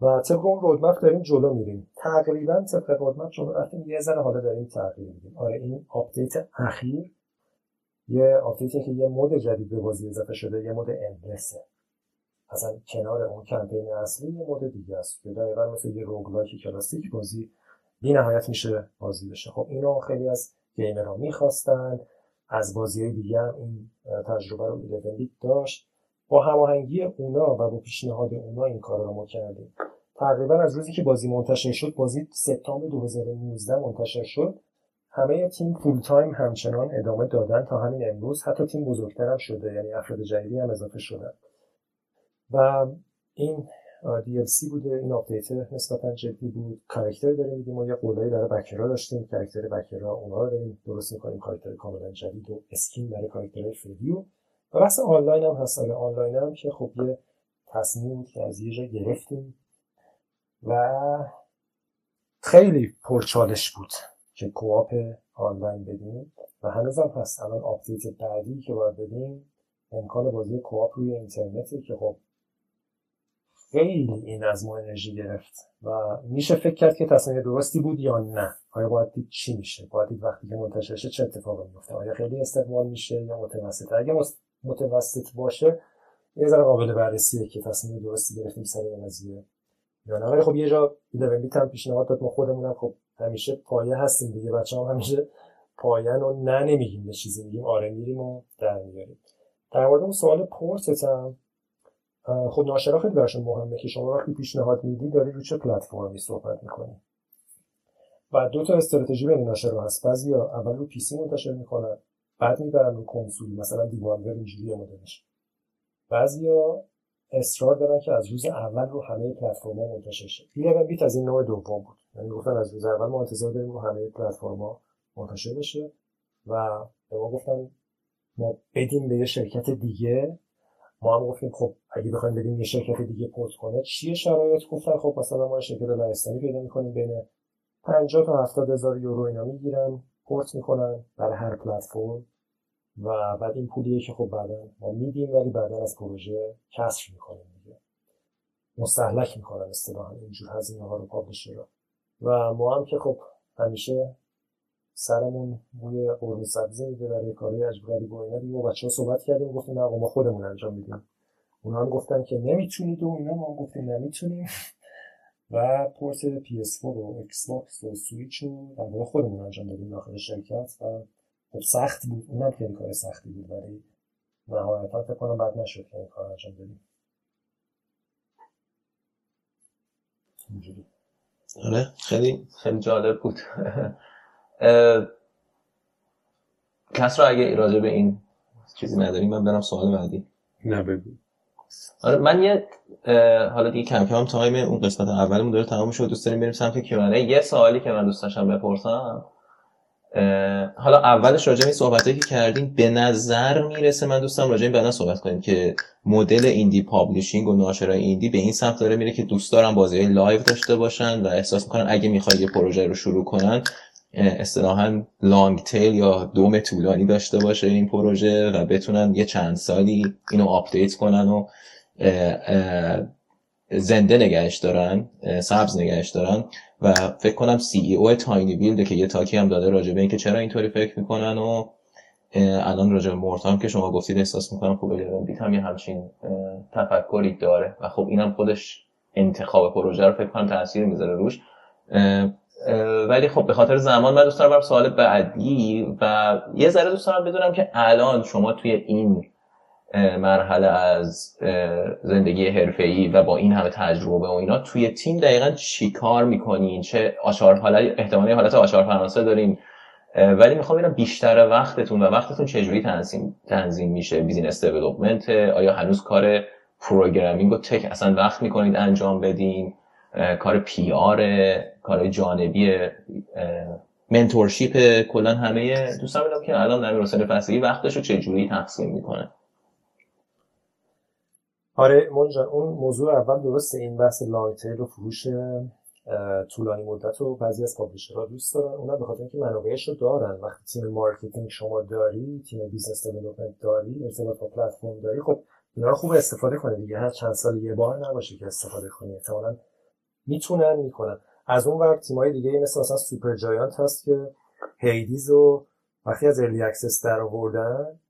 و طبق اون roadmap داریم جلو میریم. تقریبا طبق roadmap جلو رفتیم. یه ذره حالا داریم تغییر میدیم. آره این update اخیر یه update ی که یه mode جدید به بازی اضافه شده یه mode endless ه اصلا کنار اون کمپین اصلی یه mode دیگه است که دقیقا مثل یه roguelike کلاسیک بازی بی نهایت میشه بازی بشه. خب اینو خیلی از gamer ها می‌خواستن از بازی های دیگه هم این تجربه رو 11 داشت. با هماهنگی اونا و با پیشنهاد اونا این کار رو ما کردیم. تقریبا از روزی که بازی منتشر شد بازی سپتامبر 2019 منتشر شد. همه تیم full time همچنان ادامه دادن تا همین امروز. حتی تیم بزرگتر هم شده یعنی افراد جدیدی هم اضافه شدن. و این DLC بوده این update نسبتا جدی بود. character داریم میدیم ما یه قولایی برای backer ا داشتیم. character backer ا اونا رو داریم درست می‌کنیم. character کاملا جدید و skin برای character فریدیو و بحث آنلاین هم هست. آره آنلاین هم که خب یه تصمیم بود که از یه جا گرفتیم. و خیلی پرچالش بود. که co-op online بدیم. و هنوزم هست. الان update بعدی که باید بدیم امکان بازی co-op روی اینترنته که خب خیلی این از ما انرژی گرفت. و میشه فکر کرد که تصمیم درستی بود یا نه؟ آیا باید دید چی میشه؟ باید دید وقتی که منتشر شه چه اتفاقی میفته؟ آیا خیلی استقبال میشه یا متوسط؟ اگه متوسط باشه یه ذره قابل بررسیه که تصمیم درستی گرفتیم سر این قضیه یا نه. ولی خب یه جا 11 بیت هم پیشنهاد داد ما خودمون خب همیشه پایه هستیم دیگه بچه هم همیشه پایه رو نه نمیگیم به چیزی میگیم آره میریم و در میاریم. در مورد اون سوال پورتت هم خب ناشرا خیلی براشون مهمه که شما وقتی پیشنهاد میدی داری رو چه پلتفرمی صحبت می‌کنی؟ و دو تا استراتژی بین ناشرا هست. بعضیا اول رو پی سی منتشر می‌کنن بعد می‌برن رو کنسول مثلا دیوالور اینجوری مدلش بعضیا اصرار دارن که از روز اول رو همه پلتفرم‌ها منتشر شه. 11 بیت از این نوع دوم بود. یعنی گفتن از روز اول ما انتظار داریم رو همه پلتفرم‌ها منتشر بشه و به ما گفتن ما بدیم به یه شرکت دیگه. ما هم گفتیم خب اگه بخوایم بدیم یه شرکت دیگه پورت کنه چیه شرایط؟ گفتن خب مثلا ما شرکت لهستانی پیدا می‌کنیم بین 50 تا 70 هزار یورو اینا می‌گیرن پورت می‌کنن برای هر پلتفرم و بعد این پولیه که خب بعدا ما میدیم ولی بعدا از پروژه کسر می‌کنیم دیگه. مستحلک می‌کنن اصطلاحا اینجور هزینه ها رو پابلشر و ما هم که خب همیشه سرمون بوی قرمه سبزی میده برای کاری عجب غریب و اینا دیگه. با بچه‌ها صحبت کردیم گفتیم نه ما خودمون انجام میدیم. اونا هم گفتن که نمی‌تونید و اینا ما گفتیم نمی‌تونیم. و port PS4 و Xbox و سویچ رو در خودمون انجام دادیم داخل شرکت. و خب سخت بود. اونم خیلی کار سختی بود ولی نهایتا فکر کنم بعد نشد که این کار انجام بدیم. اینجوری. آره خیلی. خیلی جالب بود. کس را اگه راجع به این چیزی نداری من برم سوال بعدی. نه بگو. آره من یه حالا دیگه کم کم time اون قسمت اولمون داره تمام شد دوست داریم بریم سمت Q&A یه سوالی که من دوست داشتم بپرسم. حالا اولش راجع به این صحبتایی که کردیم به نظر می‌رسه من دوستم راجع به صحبت کنیم که مدل indie publishing و ناشرای indie به این سمت داره میره که دوست دارن بازی live داشته باشن و احساس می‌کنن اگه می‌خوای یه پروژه رو شروع کنن اصطلاحا long tail یا دم طولانی داشته باشه این پروژه و بتونن یه چند سالی اینو update کنن و زنده نگهش دارن سبز نگهش دارن و فکر کنم سی ای او تاینی بیلد که یه تاکی هم داده راجع به اینکه چرا اینطوری فکر می‌کنن و الان راجع به هم که شما گفتید احساس می‌کنم خوب بیت هم یه همچین تفکری داره و خب اینم خودش انتخاب پروژه رو فکر کنم تاثیر می‌ذاره روش. ولی خب به خاطر زمان من دوست دارم برم سوال بعدی و یه ذره دوست دارم بدونم که الان شما توی این مرحله از زندگی حرفه‌ای و با این همه تجربه و اینا. توی تیم دقیقا چی کار می‌کنین؟ چه آشار حالت احتمالی حالت آشار فرانسه دارین. ولی می‌خوام ببینم بیشتر وقتتون و وقتتون چجوری تنظیم تنظیم میشه؟ بیزینس دیولپمنت آیا هنوز کار پروگرامینگ و تک اصلا وقت می‌کنید انجام بدین؟ کار پی آر کار جانبی منتورشیپ کلا همه دوستان بدم که الان نمیر حسین فصلی وقتش رو چجوری تقسیم می‌کنه؟ آره منجان اون موضوع اول درسته این بحث long tail و فروش طولانی مدت و بعضی از publisher ها دوست دارن. اونم به خاطر اینکه منابعش رو دارن. وقتی تیم marketing شما داری تیم business development داری ارتباط با پلتفرم داری خب اینا رو خوب استفاده کنه دیگه. هر چند سال یه بار نباشه که استفاده کنی. احتمالاً می‌تونن می‌کنن. از اون ور تیمای دیگه مثل مثلا Supergiant هست که Hades رو وقتی از early access در آوردن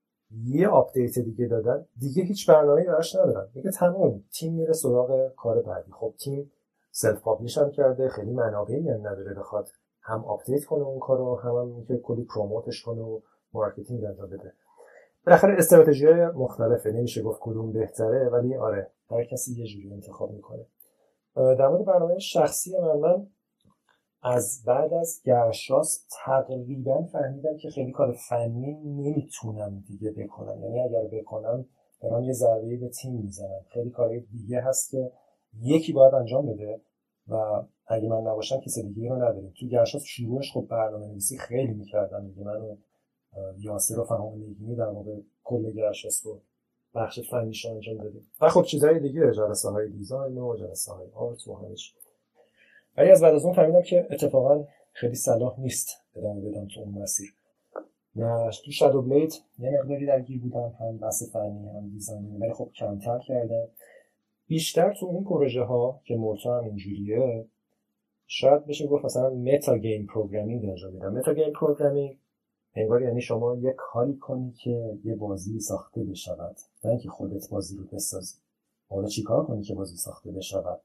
یه update دیگه دادن. دیگه هیچ برنامه‌ای براش ندارن. دیگه تمام تیم میره سراغ کار بعدی. خب تیم self publish هم کرده. خیلی منابعی هم نداره بخواد هم update کنه اون کارو هم هم که کلی promote ش کنه و marketing انجام بده. بالاخره استراتژی مختلفه. نمیشه گفت کدوم بهتره ولی آره هر کسی یه جوری انتخاب می‌کنه. در مورد برنامه شخصی من من از بعد از گرشاسپ تقریبا فهمیدم که خیلی کار فنی نمی‌تونم دیگه بکنم. یعنی اگر بکنم دارم یه ضربه به تیم می‌زنم. خیلی کارهای دیگه هست که یکی باید انجام بده و اگه من نباشم کسی دیگه رو نداریم. تو گرشاس شروعش خب برنامه نویسی خیلی می‌کردم دیگه. من یاسر و فهم نگینی در موقع کل گرشاس رو بخش فنیش انجام دادیم. و خب چیزهای دیگه جلسه های دیزاین و جلسه های آرت و همه ولی از بعد از اون فهمیدم که اتفاقا خیلی صلاح نیست ادامه بدم تو اون مسیر. تو Shadow Blade یه مقداری درگیر بودم هم بحث فنی هم design ی ولی خب کمتر کردم. بیشتر تو اون پروژه ها که Morta هم اینجوریه شاید بشه گفت مثلا meta game programming انجام میدم meta game programming انگار یعنی شما یه کاری کنی که یه بازی ساخته بشود. نه اینکه خودت بازی رو بسازی. حالا چیکار کنی که بازی ساخته بشود؟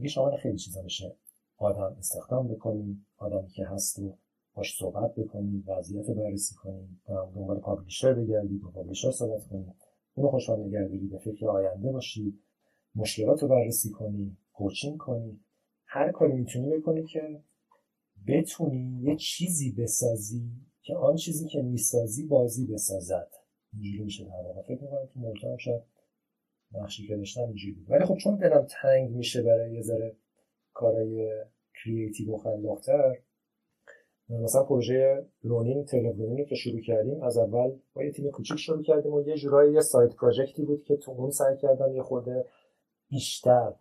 دیگه شامل خیلی چیزا میشه آدم استخدام بکنی آدمی که هست و باش صحبت بکنی وضعیت رو بررسی کنی دنبال پابلیشر بگردی با پابلیشر صحبت کنی. اونو خوشحال نگردی به فکر آینده باشی مشکلات رو بررسی کنی کوچینگ کنی. هر کاری می‌تونی بکنی که بتونی یه چیزی بسازی که آن چیزی که می‌سازی بازی بسازد. اینجوری میشه در واقع. فکر می‌کنم مولتا شاید نقشی که داشتم اینجوری بود. ولی خب چون دلم تنگ میشه برای یه ذره کارهای creative و خلاقتر مثلا پروژه Ronin تلویزیونی که شروع کردیم از اول با یه تیم کوچیک شروع کردیم و یه جورایی یه side project ی بود که تو اون سعی کردم یه خورده بیشتر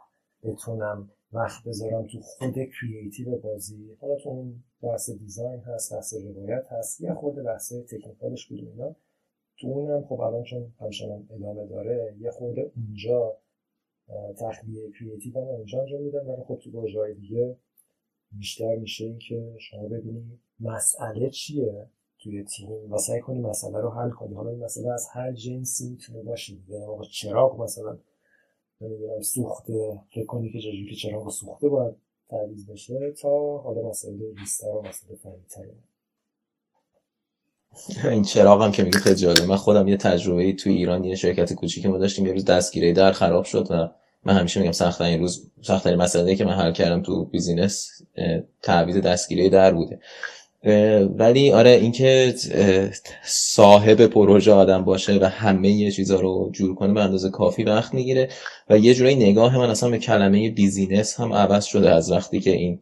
بتونم وقت بذارم تو خود creative بازی. حالا تو اون بحث design هست بحث روایت هست یه خورده بحث technical ش بود اینا. تو اونم خب الان چون همچنان ادامه داره یه خورده اونجا تخلیه کریتیو هم اونجا انجام میدم. ولی خب تو پروژه دیگه بیشتر میشه این که شما ببینی مسئله چیه توی تیم و سعی کنی مسئله رو حل کنی. حالا این مسئله از هر جنسی می‌تونه باشه. دیگه چراغ مثلا نمی‌دونم سوخته. فکر کنی که چجوری چراغ سوخته باید تعویض بشه تا حالا مسئله ریستر و مسئله فنیتره. این چراغ هم که میگه خیلی جالبه. من خودم یه تجربه توی ایران یه شرکت کوچیکی ما داشتیم یه روز دستگیره در خراب شد و من همیشه میگم سخت این روز سخت مسئله که من حل کردم تو business تعویض دستگیره در بوده. ولی آره اینکه صاحب پروژه آدم باشه و همه یه چیزا رو جور کنه به اندازه کافی وقت می‌گیره و یه جورایی نگاه من اصلا به کلمه business هم عوض شده از وقتی که این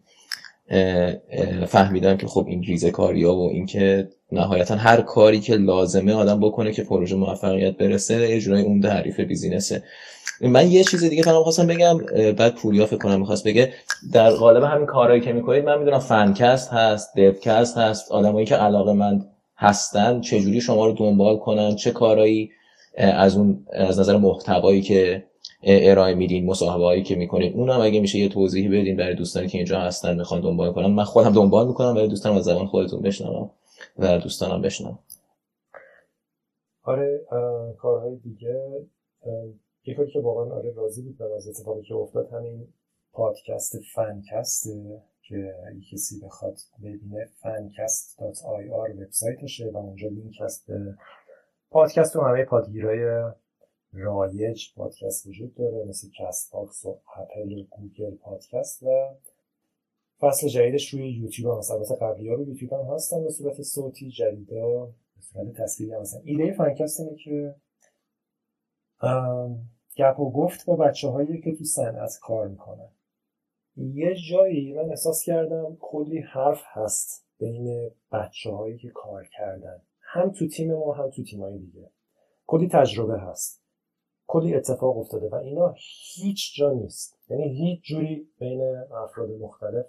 فهمیدم که خب این ریزه کاری ها و اینکه نهایتا هر کاری که لازمه آدم بکنه که پروژه موفقیت برسه اجرای اون تعریف business ه. من یه چیز دیگه فقط خواستم بگم بعد پوریا فکر کنم می‌خواست بگه در قالب همین کارهایی که می‌کنید من می‌دونم فنکست هست دبکست هست آدمایی که علاقه من هستن چجوری شما رو دنبال کنن چه کارایی از اون از نظر محتوایی که ارائه میدین مصاحبه هایی که می‌کنین. اونم اگه میشه یه توضیحی بدین برای دوستانی که اینجا هستن می‌خوان دنبال کنن. من خودم دنبال می‌کنم برای دوستانم از زبان خودتون بشنوم و دوستانم بشنوم. آره کارهای دیگه یه کاری که واقعا آره راضی بود از اتفاقی که افتاد همین پادکست Fancast ه که اگه کسی بخواد ببینه fancast.ir وبسایتشه و اونجا لینک هست به پادکست و همه پادگیرای رایج پادکست وجود داره مثل Castbox و اپل و Google Podcast و فصل جدیدش روی یوتیوب هم هست. قبلی ها رو یوتیوب هم هستن به صورت صوتی جدیدا. به صورت تصویری هم هستن. ایده Fancast اینه که گپ و گفت با بچه هایی که تو صنعت کار می‌کنن. یه جایی من احساس کردم کلی حرف هست بین بچه هایی که کار کردن. هم تو تیم ما هم تو تیمای دیگه. کلی تجربه هست. کلی اتفاق افتاده و اینا هیچ جا نیست. یعنی هیچ جوری بین افراد مختلف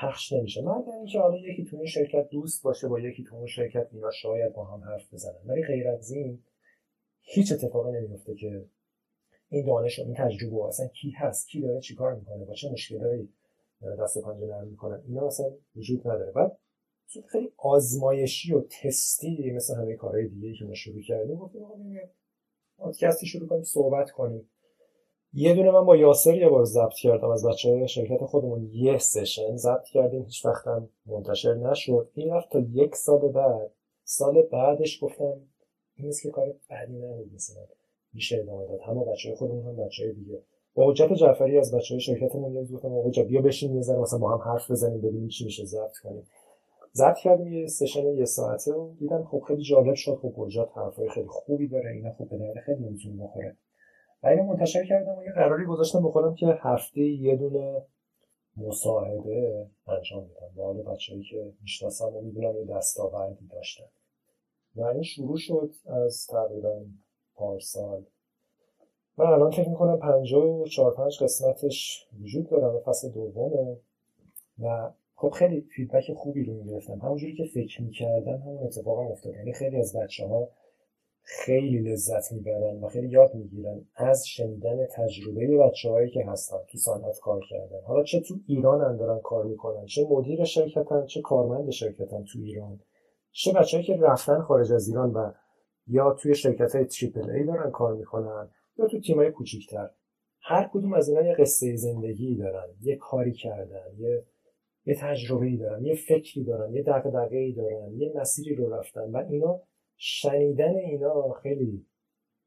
پخش نمیشه. مگر اینکه حالا یکی تو این شرکت دوست باشه با یکی تو اون شرکت اینا شاید با هم حرف بزنن. ولی غیر از این هیچ اتفاقی نمیفته که این دانش و این تجربه و اصلا کی هست کی داره چیکار می‌کنه با چه مشکلایی دست و پنجه نرم می‌کنن. اینا اصلا وجود نداره. بعد خیلی آزمایشی و تستی مثل همه کارهای دیگه که ما شروع کردیم گفتیم پادکستی شروع کنیم صحبت کنیم. یه دونه من با یاسر یه بار ضبط کردم از بچه شرکت خودمون. یه سشن ضبط کردیم هیچ وقتم منتشر نشد. این رفت تا یک سال بعد. سال بعدش گفتم این که کار بدی نبود مثلا میشه ادامه داد. همه بچه خودمون هم بچه دیگه. با حجت جعفری از بچه شرکتمون یه گفتم آقا بیا بشین یه ذره مثلا با هم حرف بزنیم ببینیم چی میشه ضبط کنیم. ضبط کردیم یه سشن یه ساعته و دیدم خب خیلی جالب شد خب گلجات حرفای خیلی خوبی داره اینا خب به درد خیلی می‌تونه بخوره. و اینو منتشر کردم و یه قراری گذاشتم بخورم که هفته یه دونه مصاحبه انجام بدم. با حال بچه‌ای که می‌شناسم و می‌دونم یه دستاوردی داشتن. و این شروع شد از تقریبا پارسال من الان فکر می‌کنم پنجاه و چهار پنج قسمتش وجود داره فصل دومه. و خب خیلی فیدبک خوبی رو می‌گرفتم. همونجوری که فکر می‌کردم همون اتفاق هم افتاد. یعنی خیلی از بچه ها خیلی لذت می‌برن و خیلی یاد می‌گیرن از شنیدن تجربه بچه هایی که هستن تو صنعت کار کردن. حالا چه تو ایران هم دارن کار می‌کنن چه مدیر شرکتن چه کارمند شرکتن تو ایران. چه بچههایی که رفتن خارج از ایران و یا توی شرکت های تریپل ای دارن کار می‌کنن یا تو تیمای کوچیکتر. هر کدوم از اینا یه قصه زندگی دارن یه کاری کردن یه یه تجربه ای دارن یه فکری دارن یه دغدغه ای دارن یه مسیری رو رفتن و اینا شنیدن اینا خیلی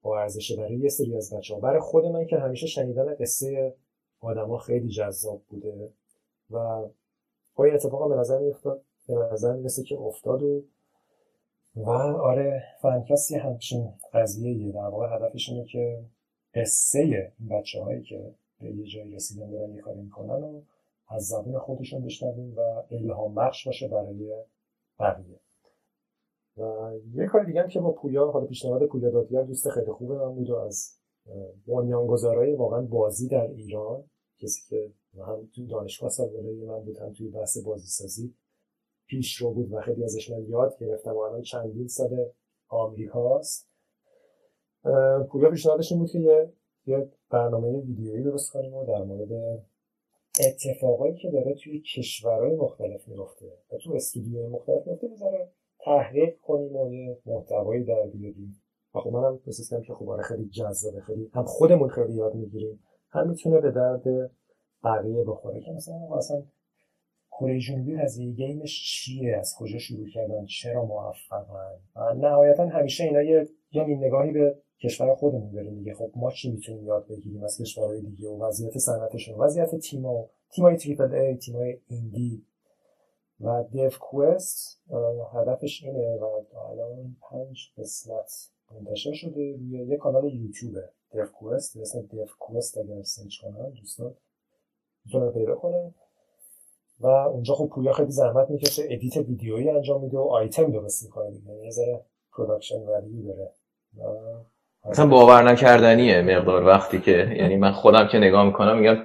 با ارزشه برای یه سری از بچه ها برای خود من که همیشه شنیدن قصه آدما خیلی جذاب بوده و پای اتفاقا به نظر میافتاد به نظر می‌رسه که افتاد و و آره فنکستی همچین قضیه یه در واقع هدفش اینه که قصه این بچه که به یه جایی رسیدن دارن یه کاری می‌کنن و از زبون خودشون بشنویم و الهام بخش باشه برای بقیه. و یه کار دیگه هم که با پویا حالا پیشنهاد پویا دادگر دوست خیلی خوب من بود و از بنیانگذارای واقعا بازی در ایران کسی که هم تو دانشگاه سابقه من بود هم توی بحث بازی سازی پیش رو بود و خیلی ازش من یاد گرفتم و الان چندین سال آمریکاست. پویا پیشنهادش این بود که یه برنامه ویدیویی درست کنیم و در مورد اتفاقایی که داره توی کشورهای مختلف میفته و تو استودیوهای مختلف میفته بذاره تحقیق کنیم و یه محتوایی در بیاریم. و خب منم احساس که خب آره خیلی جذابه خیلی هم خودمون خیلی یاد می‌گیریم. هم می‌تونه به درد بقیه بخوره. که مثلا اصلا کره جنوبی از game ش چیه؟ از کجا شروع کردن؟ چرا موفقن؟ و نهایتا همیشه اینا یه یه نگاهی به کشور خودمون داریم دیگه. خب ما چی می‌تونیم یاد بگیریم از کشورهای دیگه؟ و وضعیت صنعتشون وضعیت تیما تیمای triple A تیمای indie. و Dev Quest هدفش اینه و الان پنج قسمت منتشر شده روی یه کانال یوتیوبه. Dev Quest. مثل Dev Quest اگر سرچ کنن دوستان می‌تونن پیدا کنن. و اونجا خب پویا خیلی زحمت می‌کشه. edit ویدیویی انجام میده و آیتم درست می‌کنه دیگه. یه ذره production value داره. اصلا باور نکردنیه مقدار وقتی که یعنی من خودم که نگاه می‌کنم میگم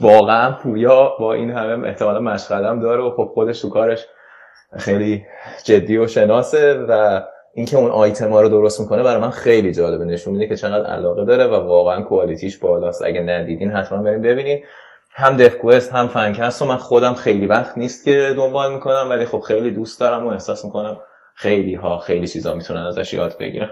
واقعا پویا با این همه احتمالا مشغلم داره و خب خودش تو کارش خیلی جدی و شناسه و اینکه اون آیتم ها رو درست می‌کنه برای من خیلی جالبه. نشون میده که چقدر علاقه داره و واقعا کوالیتیش بالاست. اگه ندیدین حتما بریم ببینین. هم دفکوست هم فنکست و من خودم خیلی وقت نیست که دنبال می‌کنم ولی خب خیلی دوست دارم و احساس می‌کنم خیلی ها خیلی چیزا می‌تونن ازش یاد بگیرن.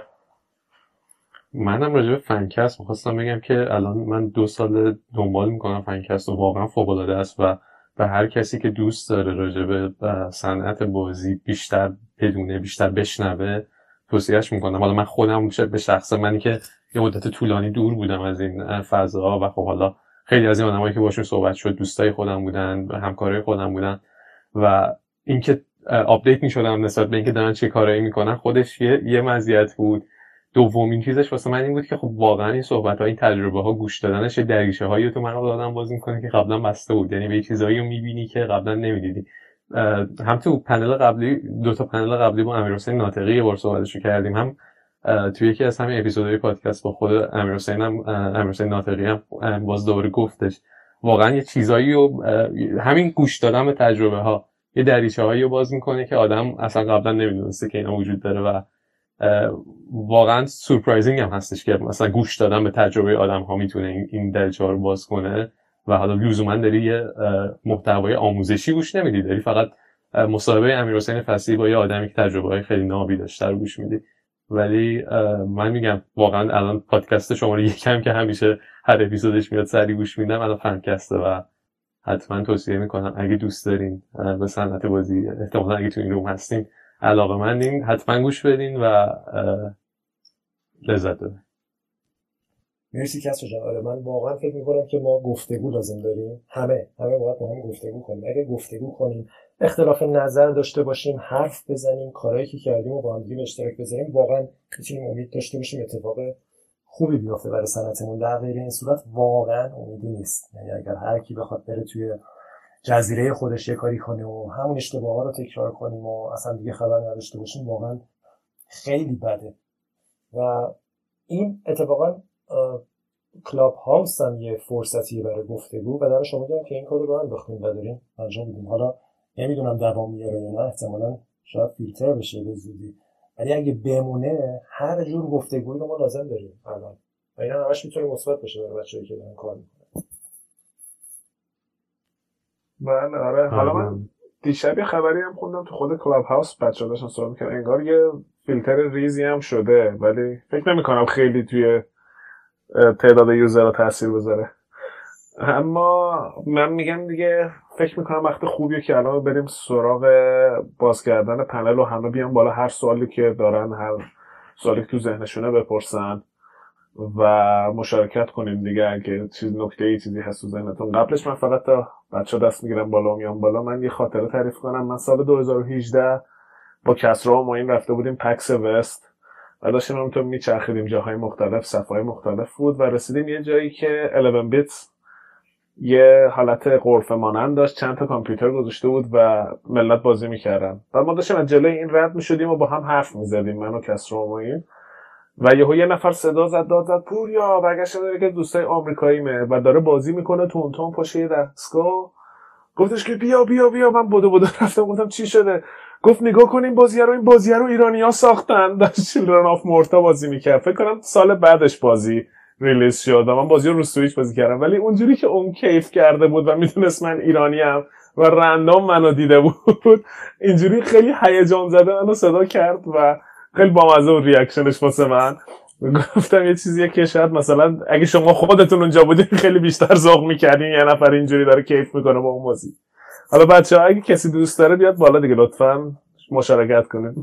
منم راجع به فنکست می‌خواستم بگم که الان من دو سال دنبال می‌کنم فنکست و واقعا فوق العاده است و به هر کسی که دوست داره راجع به صنعت بازی بیشتر بدونه بیشتر بشنوه توصیهش می‌کنم. حالا من خودم به شخص منی که یه مدت طولانی دور بودم از این فضاها و خب حالا خیلی از این آدمایی که باشون صحبت شد دوستای خودم بودن و همکارای خودم بودن و اینکه update می‌شدم نسبت به اینکه دارن چه کارایی می‌کنن خودش یه یه مزیت بود. دومین چیزش واسه من این بود که خب واقعا این صحبت این تجربه ها گوش دادنش دریچه هایی تو مغز آدم باز می‌کنه که قبلا بسته بود. یعنی به چیزایی رو می‌بینی که قبلا نمی‌دیدی. هم تو پنل قبلی دو تا پنل قبلی با امیر حسین ناطقی یه بار صحبتش کردیم. هم تو یکی از همین اپیزودهای پادکست با خود امیر حسین هم امیر حسین ناطقی هم باز دوباره گفتش. واقعا یه چیزایی رو همین گوش دادن به تجربه ها یه دریچه رو باز می‌کنه که آدم اصلا قبلا نمی‌دونسته که اینا وجود داره و واقعا سورپرایزینگ هم هستش که مثلا گوش دادن به تجربه آدم ها می‌تونه این درجه رو باز کنه و حالا لزوما داری یه محتوای آموزشی گوش نمیدی. داری فقط مصاحبه امیر حسین فصیح با یه آدمی که تجربه های خیلی نابی داشته رو گوش میدی. ولی من میگم واقعا الان پادکست شماره یکم که همیشه هر اپیزودش میاد سری گوش میدم الان فنکسته و حتما توصیه می‌کنم اگه دوست دارین به صنعت بازی احتمالا اگه تو این روم هستین علاقه مندین حتما گوش بدین و لذت ببرین. مرسی کس جان. آره من واقعا فکر می‌کنم که ما گفتگو لازم داریم. همه همه باید با هم گفتگو کنیم. اگه گفتگو کنیم اختلاف نظر داشته باشیم حرف بزنیم کارهایی که کردیم و با هم به اشتراک بذاریم واقعا می‌تونیم امید داشته باشیم اتفاق خوبی بیافته برای صنعتمون. در غیر این صورت واقعا امیدی نیست. یعنی اگر هر کی بخواد بره توی جزیره خودش یه کاری کنه و همون اشتباه رو تکرار کنیم و اصلا دیگه خبر نداشته باشیم واقعا خیلی بده. و این اتفاقا کلاب هاوس هم یه فرصتی برای گفتگو و در شما میگم که این کار رو انداختیم و داریم انجام میدیم. حالا نمی‌دونم دوام میاره یا نه احتمالا شاید فیلتر بشه به زودی. ولی اگه بمونه هر جور گفتگویی رو ما لازم داریم الان. و این همش می‌تونه مثبت باشه برای بچه‌ای که دارن کار می‌کنن. من آره. حالا من دیشب یه خبری هم خوندم تو خود Clubhouse بچه داشتن صحبت می‌کنن انگار یه فیلتر ریزی هم شده ولی فکر نمی کنم خیلی توی تعداد user رو تاثیر بذاره. اما من میگم دیگه فکر می‌کنم وقت خوبیه که الان بریم سراغ باز کردن پنل و همه بیان بالا. هر سوالی که دارن هر سوالی که تو ذهنشونه بپرسن. و مشارکت کنیم دیگه. اگه چیز نکته ای چیزی هست تو قبلش من فقط تا بچه دست می‌گیرم بالا میام بالا من یه خاطره تعریف کنم. من سال 2018 با کسرا و ماین رفته بودیم پکس وست و داشتیم همونطور میچرخیدیم. جاهای مختلف صفهای مختلف بود و رسیدیم یه جایی که 11 بیتس یه حالت قرفه مانند داشت. چند تا کامپیوتر گذاشته بود و ملت بازی می‌کردن. و ما داشتیم از جلوی این رد می‌شدیم و با هم حرف می‌زدیم من و کسرا و و یهو یه نفر صدا زد داد زد پوریا برگشت داره که دوستای آمریکاییمه و داره بازی می‌کنه تون تون پشت یه دستگاه. گفتش که بیا بیا بیا من بودو بودو رفتم گفتم چی شده؟ گفت نگاه کنیم بازی رو این بازی رو ها ساختن. داشت Children of Morta بازی می‌کرد. فکر کنم سال بعدش بازی release شد و من بازی رو رو بازی کردم. ولی اونجوری که اون کیف کرده بود و می‌دونست من ایرانی هم و random منو دیده بود اینجوری خیلی هیجان زده منو صدا کرد و خیلی بامزه اون reaction ش واسه من. گفتم یه چیزیه که شاید مثلا اگه شما خودتون اونجا بودین خیلی بیشتر ذوق می‌کردین. یه نفر اینجوری داره کیف می‌کنه با اون بازی حالا بچه ها اگه کسی دوست داره بیاد بالا دیگه لطفا مشارکت کنید.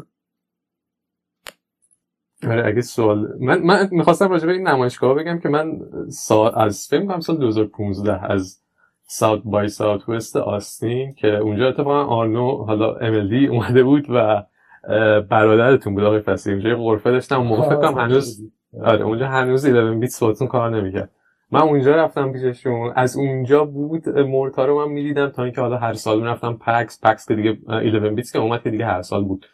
آره اگه سوال من من می‌خواستم راجع به این نمایشگاه بگم که من سال از فیلم کنم سال 2015 از ساوت بای ساوت وست آستین که اونجا اتفاقا آرنو حالا املدی اومده بود و برادرتون بود آقای فصیح اونجا غرفه داشتم موقع فکر کنم هنوز آره اونجا هنوز 11 بیت صوتتون کار نمی‌کرد. من اونجا رفتم پیششون. از اونجا بود Morta رو من می‌دیدم تا اینکه حالا هر سال رفتم PAX. PAX که دیگه 11 bits که اومد که دیگه هر سال بود.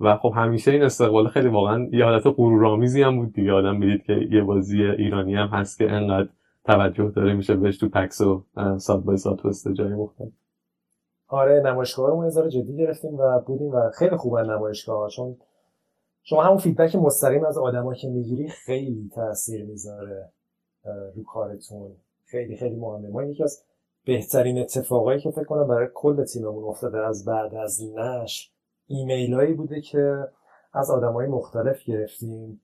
و خب همیشه این استقبال خیلی واقعا یه حالت غرورآمیزی هم بود دیگه. آدم می‌دید که یه بازی ایرانی هم هست که انقدر توجه داره میشه بهش تو PAX و South by Southwest جای مختلف. آره نمایشگاه ما جدی گرفتیم و بودیم و خیلی خوبه نمایشگاه چون شما همون feedback مستقیم از آدما که می‌گیری خیلی تاثیر می‌ذاره رو کارتون. خیلی خیلی مهمه. ما یکی از بهترین اتفاقایی که فکر کنم برای کل تیممون افتاده از بعد از نش ایمیل بوده که از آدمای مختلف گرفتیم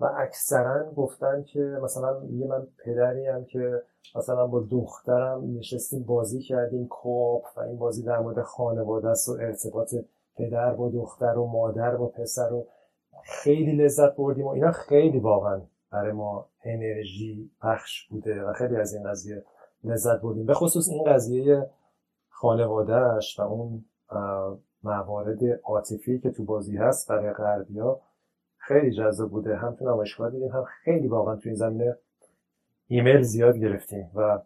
و اکثرا گفتن که مثلا یه من پدری هم که مثلا با دخترم نشستیم بازی کردیم کوپ و این بازی در مورد خانواده است و ارتباط پدر با دختر و مادر با پسر و خیلی لذت بردیم و اینا خیلی واقعا برای ما انرژی بخش بوده و خیلی از این قضیه لذت بردیم. به خصوص این قضیه خانوادهش و اون موارد عاطفی که تو بازی هست برای غربیا خیلی جذاب بوده. هم تو نمایشگاه دیدیم هم خیلی واقعا تو این زمینه ایمیل زیاد گرفتیم و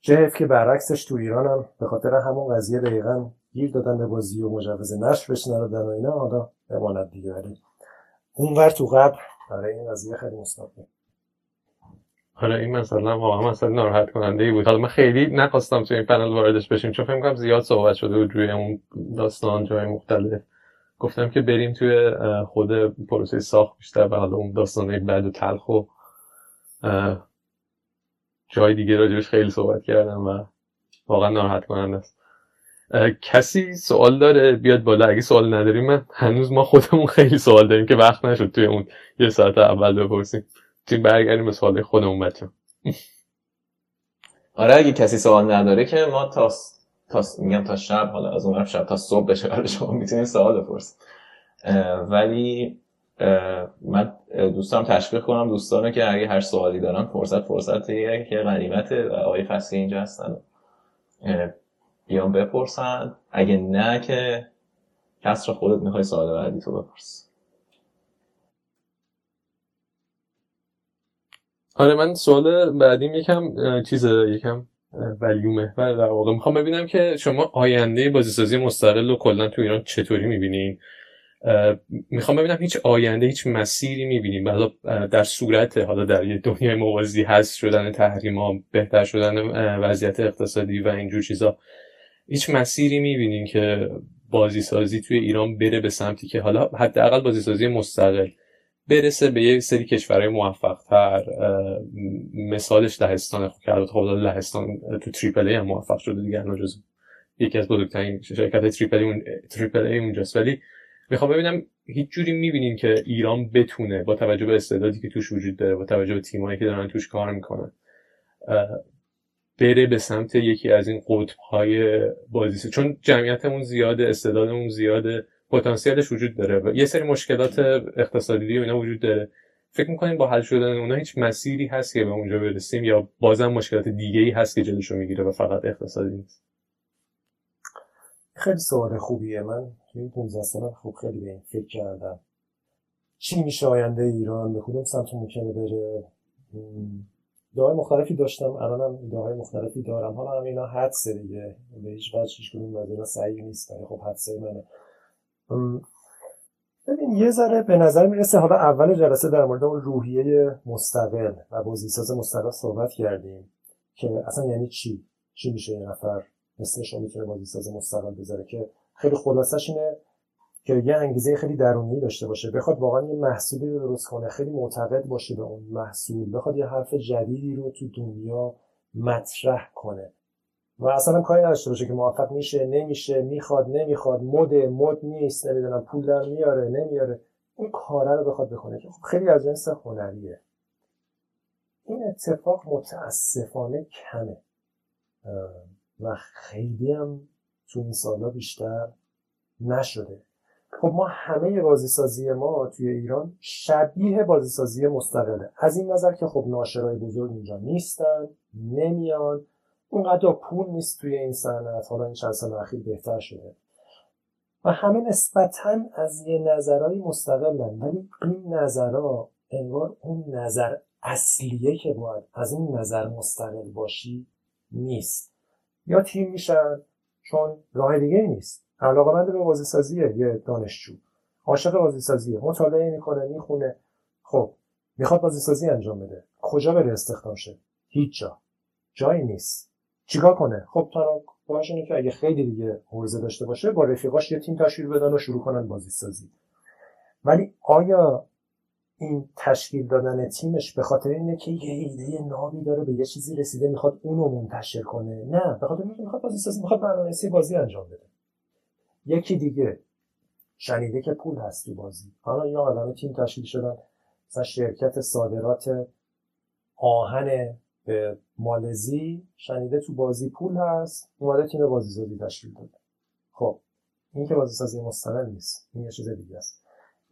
چه که برعکسش تو ایران هم به خاطر همون قضیه دقیقا گیر دادن به بازی و مجوز نشر بهش ندادن و اینا حالا بماند دیگه. ولی اونور تو قبل برای این قضیه خیلی مثبت حالا این مثلا واقعا مثلا ناراحت کننده ای بود. حالا من خیلی نخواستم تو این پنل واردش بشیم چون فکر کنم زیاد صحبت شده بود روی اون داستان جای مختلف. گفتم که بریم توی خود پروسه ساخت بیشتر و حالا اون داستانه بعد و تلخ و جای دیگه راجبش خیلی صحبت کردم و واقعا ناراحت کننده است. کسی سوال داره بیاد بالا. اگه سوال نداریم من هنوز ما خودمون خیلی سوال داریم که وقت نشد توی اون یه ساعت اول بپرسیم. تیم برگردیم به سوال خودمون بچه آره اگه کسی سوال نداره که ما تا تا میگم تا شب حالا از اون شب تا صبح بشه برای شما می‌تونید سوال بپرسید ولی من دوستان تشویق کنم دوستانه که اگه هر سوالی دارن فرصت فرصت که غنیمته و آقای فصلی اینجا هستن. بیان بپرسن. اگه نه که کس را خودت می‌خوای سوال بعدی تو بپرس. آره من سوال بعدیم یکم چیز یکم ولیو محور در واقع. می‌خوام ببینم که شما آینده بازیسازی مستقل رو کلا تو ایران چطوری می‌بینین می‌خوام ببینم هیچ آینده هیچ مسیری می‌بینیم. حالا در صورت حالا در یه دنیای موازی هست شدن تحریم ها بهتر شدن وضعیت اقتصادی و اینجور چیزا. هیچ مسیری می‌بینین که بازیسازی توی ایران بره به سمتی که حالا حداقل بازیسازی مستقل برسه به یه سری کشورهای موفق تر مثالش لهستان. خب که البته خب لهستان تو triple A هم موفق شده دیگه یکی از بزرگترین شرکت triple A, اون triple A اونجاست. ولی می‌خوام ببینم هیچ جوری می‌بینین که ایران بتونه با توجه به استعدادی که توش وجود داره با توجه به تیمایی که دارن توش کار می‌کنن بره به سمت یکی از این قطب های بازی چون جمعیتمون زیاده استعدادمون زیاده پتانسیلش وجود داره. و یه سری مشکلات اقتصادی و اینا وجود داره. فکر می‌کنیم با حل شدن اونا هیچ مسیری هست که به اونجا برسیم یا بازم مشکلات دیگه ای هست که جلوشو می‌گیره و فقط اقتصادی نیست؟ خیلی سوال خوبیه. من تو این 15 سال خوب خیلی به این فکر کردم. چی میشه آینده ایران؟ به کدوم سمت ممکنه بره؟ دعای مختلفی داشتم. الانم دعای مختلفی دارم. حالا هم اینا حدسه دیگه. به هیچ وجه هیچ کدوم از اینا صحیح نیست. ولی خب حدسه منه. ببین یه ذره به نظر می‌رسه حالا اول جلسه در مورد اون روحیه مستقل و بازیساز مستقل صحبت کردیم که اصلا یعنی چی؟ چی میشه یه نفر اسمش رو می‌تونه بازیساز مستقل بذاره که خیلی خلاصش اینه که یه انگیزه خیلی درونی داشته باشه. بخواد واقعا یه محصولی رو درست کنه خیلی معتقد باشه به اون محصول. بخواد یه حرف جدیدی رو تو دنیا مطرح کنه. و اصلا کاری نداشته باشه که موفق میشه نمیشه می‌خواد نمی‌خواد مد مد نیست نمی‌دونم پول در میاره نمیاره. اون کاره رو بخواد بکنه که خب خیلی از جنس هنریه. این اتفاق متاسفانه کمه. و خیلی هم تو این سالا بیشتر نشده. خب ما همه بازیسازی ما توی ایران شبیه بازیسازی مستقله. از این نظر که خب ناشرای بزرگ اینجا نیستن نمیان. اونقدر پول نیست توی این صنعت. حالا این چند سال اخیر بهتر شده. و همه نسبتا از یه نظرهایی مستقلن. ولی این نظرها انگار اون نظر اصلیه که باید از اون نظر مستقل باشی نیست. یا تیم میشن چون راه دیگه نیست. علاقه به بازی سازیه یه دانشجو. عاشق بازی سازیه. مطالعه می‌کنه می‌خونه. خب می‌خواد بازی سازی انجام بده. کجا بره استخدام شه؟ هیچ جا. جایی نیست. چیکار کنه؟ خب تنها اینه که اگه خیلی دیگه حوزه داشته باشه با رفیقاش یه تیم تشکیل بدن و شروع کنن بازی سازی. ولی آیا این تشکیل دادن تیمش به خاطر اینه که یه ایده نابی داره به یه چیزی رسیده می‌خواد اونو منتشر کنه. نه به خاطر اینکه می‌خواد بازی می‌خواد برنامه‌نویسی بازی انجام بده. یکی دیگه شنیده که پول هست تو بازی. حالا یا آدم تیم تشکیل شدن مثلا شرکت صادرات آهن به مالزی شنیده تو بازی پول هست اومده تیم بازی سازی تشکیل داده. خب این که بازی سازی مستقل نیست این یه چیز دیگه است.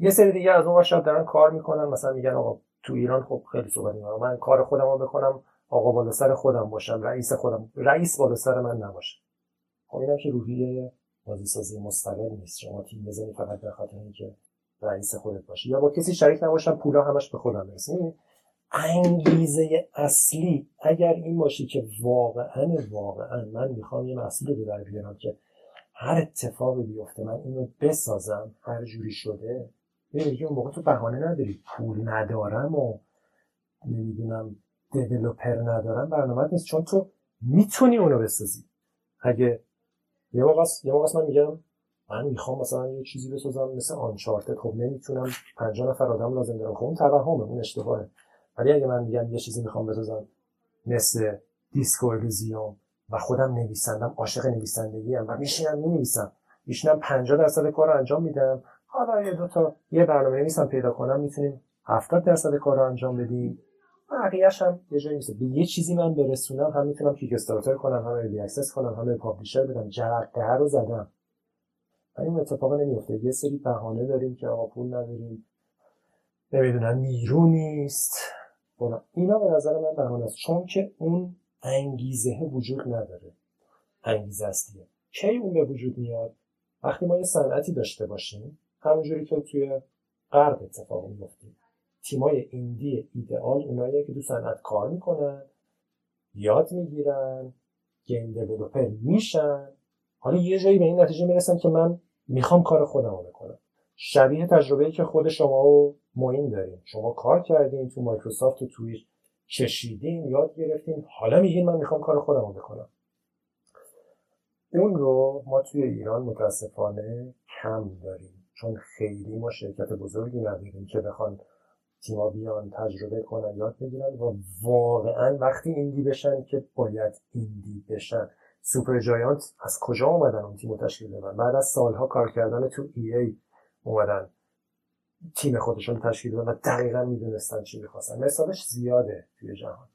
یه سری دیگه از اون شاید دارن کار می‌کنن. مثلا میگن آقا تو ایران خب خیلی صحبت من کار خودم رو بکنم آقا بالا سر خودم باشم رئیس خودم. رئیس بالا سر من نباشه. خب اینم که روحیه بازی سازی مستقل نیست. شما تیم بزنی فقط به خاطر اینکه رئیس خودت باشی. یا با کسی شریک نباشم پولا همش به خودم برسه انگیزه اصلی اگر این باشه که واقعا واقعا من می‌خوام یه مسئول رو در بیارم که هر اتفاقی بیفته من اینو بسازم هر جوری شده میگه اون موقع تو بهانه نداری. پول ندارم و نمی‌دونم دیولوپر ندارم برنامه نیست. چون تو می‌تونی اونو بسازی. اگه یه موقع یه موقع من میگم من می‌خوام مثلا یه چیزی بسازم مثل آنچارتد خب نمی‌تونم 50 نفر آدم لازم دارم. خب اون توهمه اون اشتباهه. ولی اگه من میگم یه چیزی می‌خوام بسازم مثل دیسکو و خودم نویسندم عاشق نویسندگی ام و میشینم می‌نویسم میشینم 50 درصد کار رو انجام میدم حالا یه دو تا یه برنامه نویسم پیدا کنم می‌تونیم 70 درصد کار رو انجام بدیم. بقیه‌اش هم یه جایی نیست. به یه چیزی من برسونم هم می‌تونم Kickstarter کنم هم early access کنم هم publisher بدم. جرقه رو زدم. ولی این اتفاق نمیفته یه سری بهانه داریم که آقا پول نداریم. نمی‌دونم نیرو نیست. اینا به نظر من بهانه است. چون که اون انگیزه وجود نداره. انگیزه اصلیه کی اون به وجود میاد؟ وقتی ما یه صنعتی داشته باشیم همونجوری که توی غرب اتفاق میفته تیمای ایندی ایدئال اونایی که تو صنعت کار می‌کنن یاد می‌گیرن گیم دیولپر میشن. حالا یه جایی به این نتیجه می‌رسن که من می‌خوام کار خودم رو بکنم. شبیه تجربه که خود شما و معین داریم. شما کار کردین تو مایکروسافت و توی چشیدین یاد گرفتین. حالا میگین من می‌خوام کار خودم رو بکنم. اون رو ما توی ایران متاسفانه کم داریم. چون خیلی ما شرکت بزرگی نداریم که بخوان تیما بیان تجربه کنن یاد بگیرن و واقعا وقتی ایندی بشن که باید ایندی بشن. سوپر جایانت از کجا اومدن اون تیم تشکیل دادن؟ بعد از سالها کار کردن تو ای ای اومدن. تیم خودشون تشکیل دادن و دقیقا می‌دونستن چی می‌خواستن. مثالش زیاده توی جهان.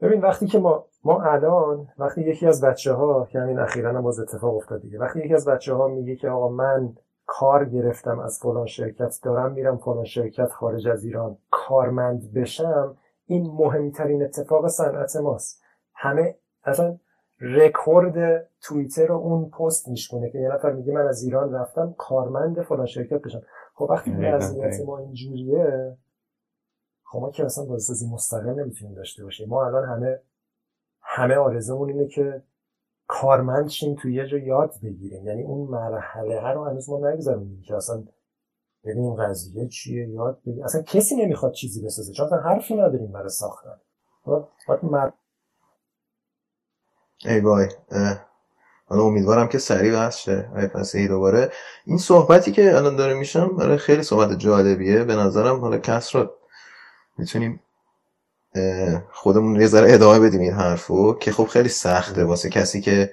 ببین وقتی که ما ما الان وقتی یکی از بچه ها که همین اخیرا هم باز اتفاق افتاد دیگه وقتی یکی از بچه ها میگه که آقا من کار گرفتم از فلان شرکت دارم میرم فلان شرکت خارج از ایران. کارمند بشم این مهمترین اتفاق صنعت ماست. همه اصلا رکورد توییتر رو اون پست میشکنه که یه نفر میگه من از ایران رفتم کارمند فلان شرکت بشم. خب وقتی وضعیت ما اینجوریه خب ما که اصلا بازسازی مستقل نمی‌تونیم داشته باشیم. ما الان همه همه آرزومون اینه که کارمند شیم توی یه جا یاد بگیریم. یعنی اون مرحله هر رو هنوز ما نگذاریم که اصلا ببینیم قضیه چیه یاد بگیریم. اصلا کسی نمی‌خواد چیزی بسازه چون اصلا حرفی نداریم برای ساختن. مر... ای وای حالا امیدوارم که سریع بحث شه. ای دوباره. این صحبتی که الان داره میشم برای خیلی صحبت جالبیه. به نظرم حالا کس رو می‌تونیم خودمون یه ذره ادامه بدیم این حرفو که خب خیلی سخته واسه کسی که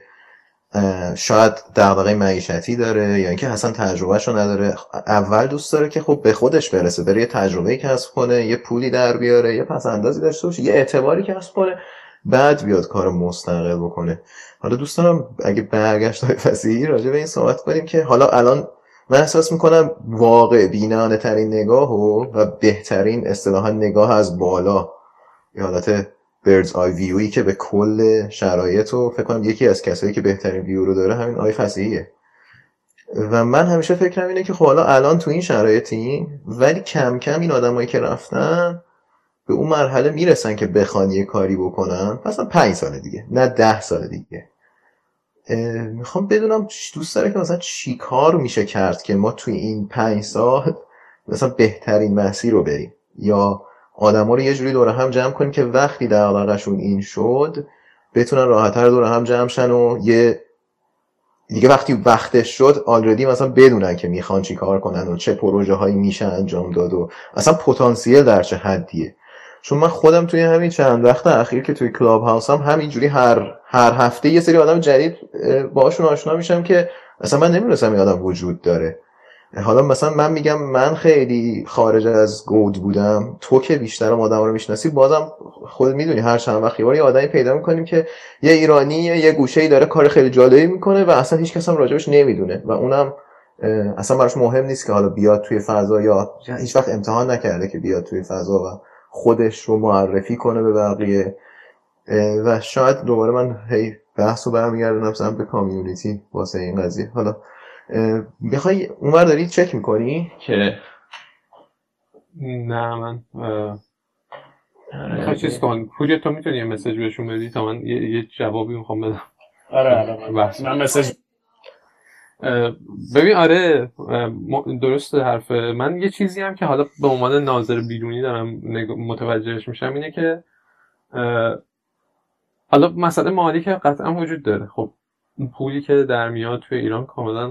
شاید دغدغه معیشتی داره یا اینکه اصلا تجربهشو نداره. اول دوست داره که خب به خودش برسه بره یه تجربه کسب کنه یه پولی در بیاره یه پس اندازی داشته باشه یه اعتباری کسب کنه بعد بیاد کار مستقل بکنه. حالا دوست دارم اگه برگشت های فسیحی راجع به این صحبت کنیم که حالا الان من احساس می‌کنم واقع بینانه ترین نگاه و, و بهترین اصطلاحا نگاه از بالا یه حالت بردز آی ویوی که به کل شرایط و فکر کنم یکی از کسایی که بهترین ویو رو داره همین آی فسیحیه و من همیشه فکرم اینه که خب حالا الان تو این شرایطیم ولی کم کم این آدمایی که رفتن به اون مرحله می‌رسن که بخوان یه کاری بکنن. مثلا پنج سال دیگه نه ده سال دیگه. می‌خوام بدونم دوست داره که مثلا چی کار میشه کرد که ما توی این پنج سال مثلا بهترین مسیر رو بریم؟ یا آدما رو یه جوری دور هم جمع کنیم که وقتی در علاقهشون این شد بتونن راحتتر دور هم جمع شن و یه دیگه وقتی وقتش شد آلردی مثلا بدونن که می‌خوان چی کار کنن و چه پروژه هایی میشه انجام داد و اصلا پتانسیل در چه حدیه. چون من خودم توی همین چند وقت اخیر که توی کلاب هاوس هم همینجوری هر هر هفته یه سری آدم جدید باهاشون آشنا میشم که اصلا من نمی‌دونستم این آدم وجود داره. حالا مثلا من میگم من خیلی خارج از گود بودم. تو که بیشتر آدم رو می‌شناسی بازم خود می‌دونی هر چند وقت یه آدمی پیدا می‌کنیم که یه ایرانی یه گوشه داره کار خیلی جالبی می‌کنه و اصلا هیچ کس هم راجبش نمی‌دونه و اونم اصلا براش مهم نیست که حالا بیاد توی فضا یا هیچ وقت امتحان نکرده که بیاد توی فضا و خودش رو معرفی کنه به بقیه. و شاید دوباره من هی بحث رو برمیگردونم به کامیونیتی واسه این قضیه. حالا بخوای اونور داری چک می‌کنی؟ که نه من می‌خوای چیز کن. پولیت تو می‌تونی یه مسیج بهشون بدی تا من یه, یه جوابی می‌خوام بدم. آره آره من مسیج ببین آره درست حرف. من یه چیزی هم که حالا به عنوان ناظر بیرونی دارم متوجهش میشم اینه که حالا مسئله مالی که قطعا وجود داره. خب پولی که در میاد توی ایران کاملا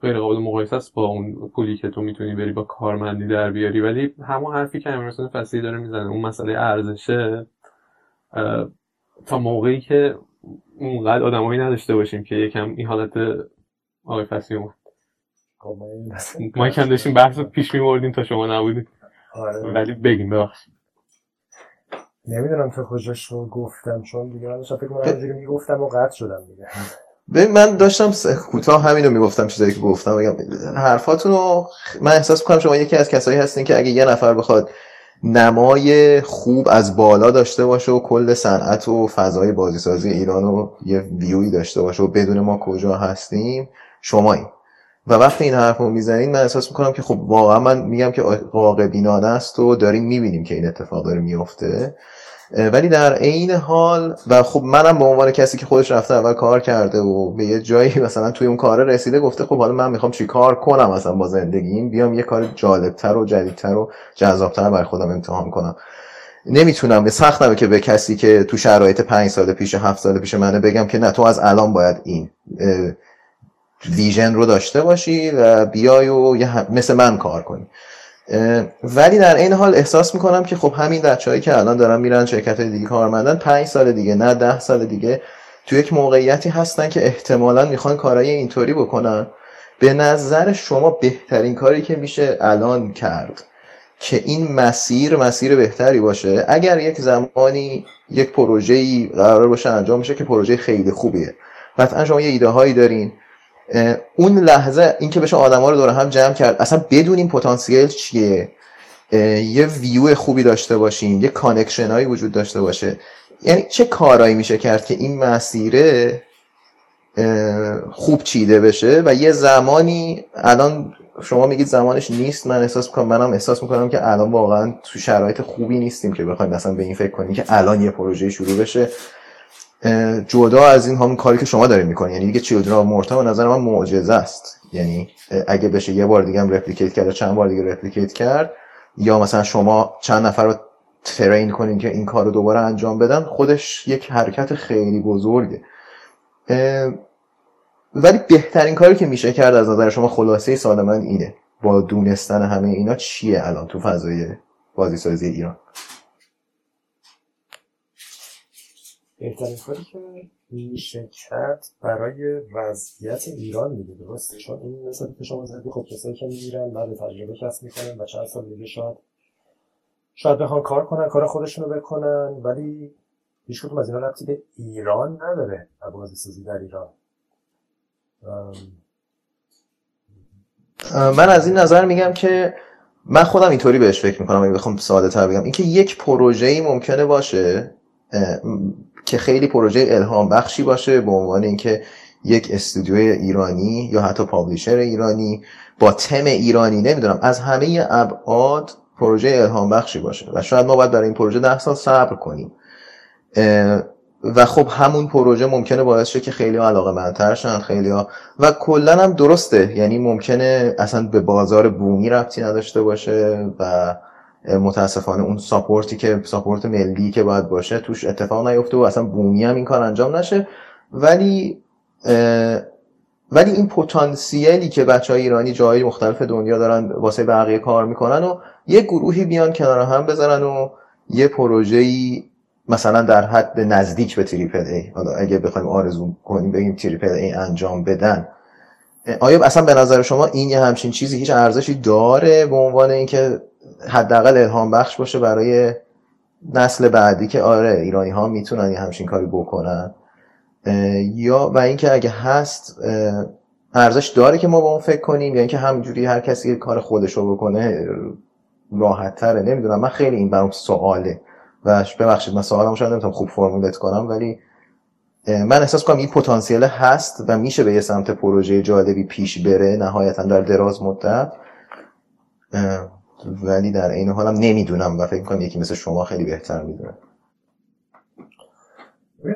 غیر قابل مقایسه است با اون پولی که تو می‌تونی بری با کارمندی در بیاری. ولی همون حرفی که امیرحسین فصیحی داره می‌زنه اون مسئله ارزشه تا موقعی که اونقدر آدمایی نداشته باشیم که یکم این حالت آقای فصیحی اومد. خب، ما کم داشتیم بحث پیش میبردیم تا شما نبودیم آره. ولی بگیم ببخشید. نمی‌دونم تا کجاش رو گفتم چون دیگه من داشتم فکر کنم می‌گفتم و قطع شدم دیگه. ببین من داشتم کوتاه همین رو می‌گفتم چیزایی که گفتم بگم حرفاتون رو من احساس می‌کنم شما یکی از کسایی هستین که اگه یه نفر بخواد نمای خوب از بالا داشته باشه و کل صنعت و فضای بازیسازی ایران رو یه ویوی داشته باشه و بدون ما کجا هستیم شمایی و وقتی این حرف رو می‌زنین من احساس می‌کنم که خب واقعا من میگم که واقع بینانه است و داریم می‌بینیم که این اتفاق داره میفته ولی در عین حال و خب منم به عنوان کسی که خودش رفته اول کار کرده و به یه جایی مثلا توی اون کار رسیده گفته خب حالا من می‌خوام چی کار کنم مثلا با زندگیم بیام یه کار جالبتر و جدیدتر و جذابتر برای خودم امتحان کنم. نمی‌تونم به سخت که به کسی که تو شرایط پنج سال پیش هفت سال پیش منه بگم که نه تو از الان باید این ویژن رو داشته باشی و بیای و مثل من کار کنی. ولی در این حال احساس می‌کنم که خب همین بچههایی که الان دارن میرن شرکت های دیگه کارمندن پنج سال دیگه نه ده سال دیگه تو یک موقعیتی هستن که احتمالا می‌خوان کارهای اینطوری بکنن. به نظر شما بهترین کاری که میشه الان کرد که این مسیر مسیر بهتری باشه؟ اگر یک زمانی یک پروژه‌ای قرار باشه انجام میشه که پروژه خیلی خوبیه. قطعا شما یه ایده هایی دارین. اون لحظه اینکه بشه آدما رو دور هم جمع کرد اصلا بدونیم پتانسیل چیه؟ یه ویو خوبی داشته باشیم یه connection هایی وجود داشته باشه. یعنی چه کارایی میشه کرد که این مسیره خوب چیده بشه؟ و یه زمانی الان شما میگید زمانش نیست من احساس می‌کنم منم احساس می‌کنم که الان واقعا تو شرایط خوبی نیستیم که بخوایم مثلا به این فکر کنیم که الان یه پروژه شروع بشه. جدا از این همون کاری که شما دارین می‌کنین. یعنی دیگه Children of Morta به نظر من معجزه است. یعنی اگه بشه یه بار دیگه هم replicate کرد چند بار دیگه replicate کرد یا مثلا شما چند نفر رو train کنین که این کار رو دوباره انجام بدن خودش یک حرکت خیلی بزرگه. ولی بهترین کاری که میشه کرد از نظر شما خلاصه سال من اینه. با دونستن همه اینا چیه الان تو فضای بازیسازی ایران؟ بهترین کاری که میشه کرد برای وضعیت ایران دیگه درسته چون این مثلا که شما زدی خب کسایی که می‌گیرن بعد تجربه کسب می‌کنن و چند سال دیگه شاید شاید بخوان کار کنن کار خودشونو بکنن ولی هیچ کدوم از اینا ربطی به ایران نداره بازی سازی در ایران. من از این نظر میگم که من خودم اینطوری بهش فکر می‌کنم اگه بخوام ساده تر بگم. اینکه یک پروژه ای ممکنه باشه که خیلی پروژه الهام بخشی باشه به عنوان اینکه یک استودیوی ایرانی یا حتی پابلیشر ایرانی با تم ایرانی نمی‌دونم از همه ابعاد پروژه الهام بخشی باشه و شاید ما باید برای این پروژه ده سال صبر کنیم. و خب همون پروژه ممکنه باعث شه که خیلی علاقه منتر شن خیلی ها و کلا هم درسته یعنی ممکنه اصلا به بازار بومی ربطی نداشته باشه و متاسفانه اون support ی که support ملی که باید باشه توش اتفاق نیفته و اصلا بومی هم این کار انجام نشه. ولی ولی این پتانسیلی که بچه های ایرانی جایی مختلف دنیا دارن واسه بقیه کار می‌کنن و یه گروهی بیان کنار هم بذارن و یه پروژه‌ای مثلا در حد نزدیک به triple A. حالا اگه بخوایم آرزو کنیم بگیم triple A انجام بدن. آیا اصلا به نظر شما این یه همچین چیزی هیچ ارزشی داره به عنوان اینکه حداقل الهام بخش باشه برای نسل بعدی که آره ایرانی ها می‌تونن یه همچین کاری بکنن. یا و اینکه اگه هست ارزش داره که ما با اون فکر کنیم یا اینکه همجوری هر کسی کار خودش رو بکنه راحت تره نمی‌دونم من خیلی این برام سواله. و ببخشید من سوالمو شاید نمی‌تونم خوب فرمولت کنم ولی من احساس کنم این پتانسیل هست و میشه به یه سمت پروژه جالبی پیش بره نهایتا در دراز مدت. ولی در این حالم نمی‌دونم و فکر کنم یکی مثل شما خیلی بهتر می‌دونه.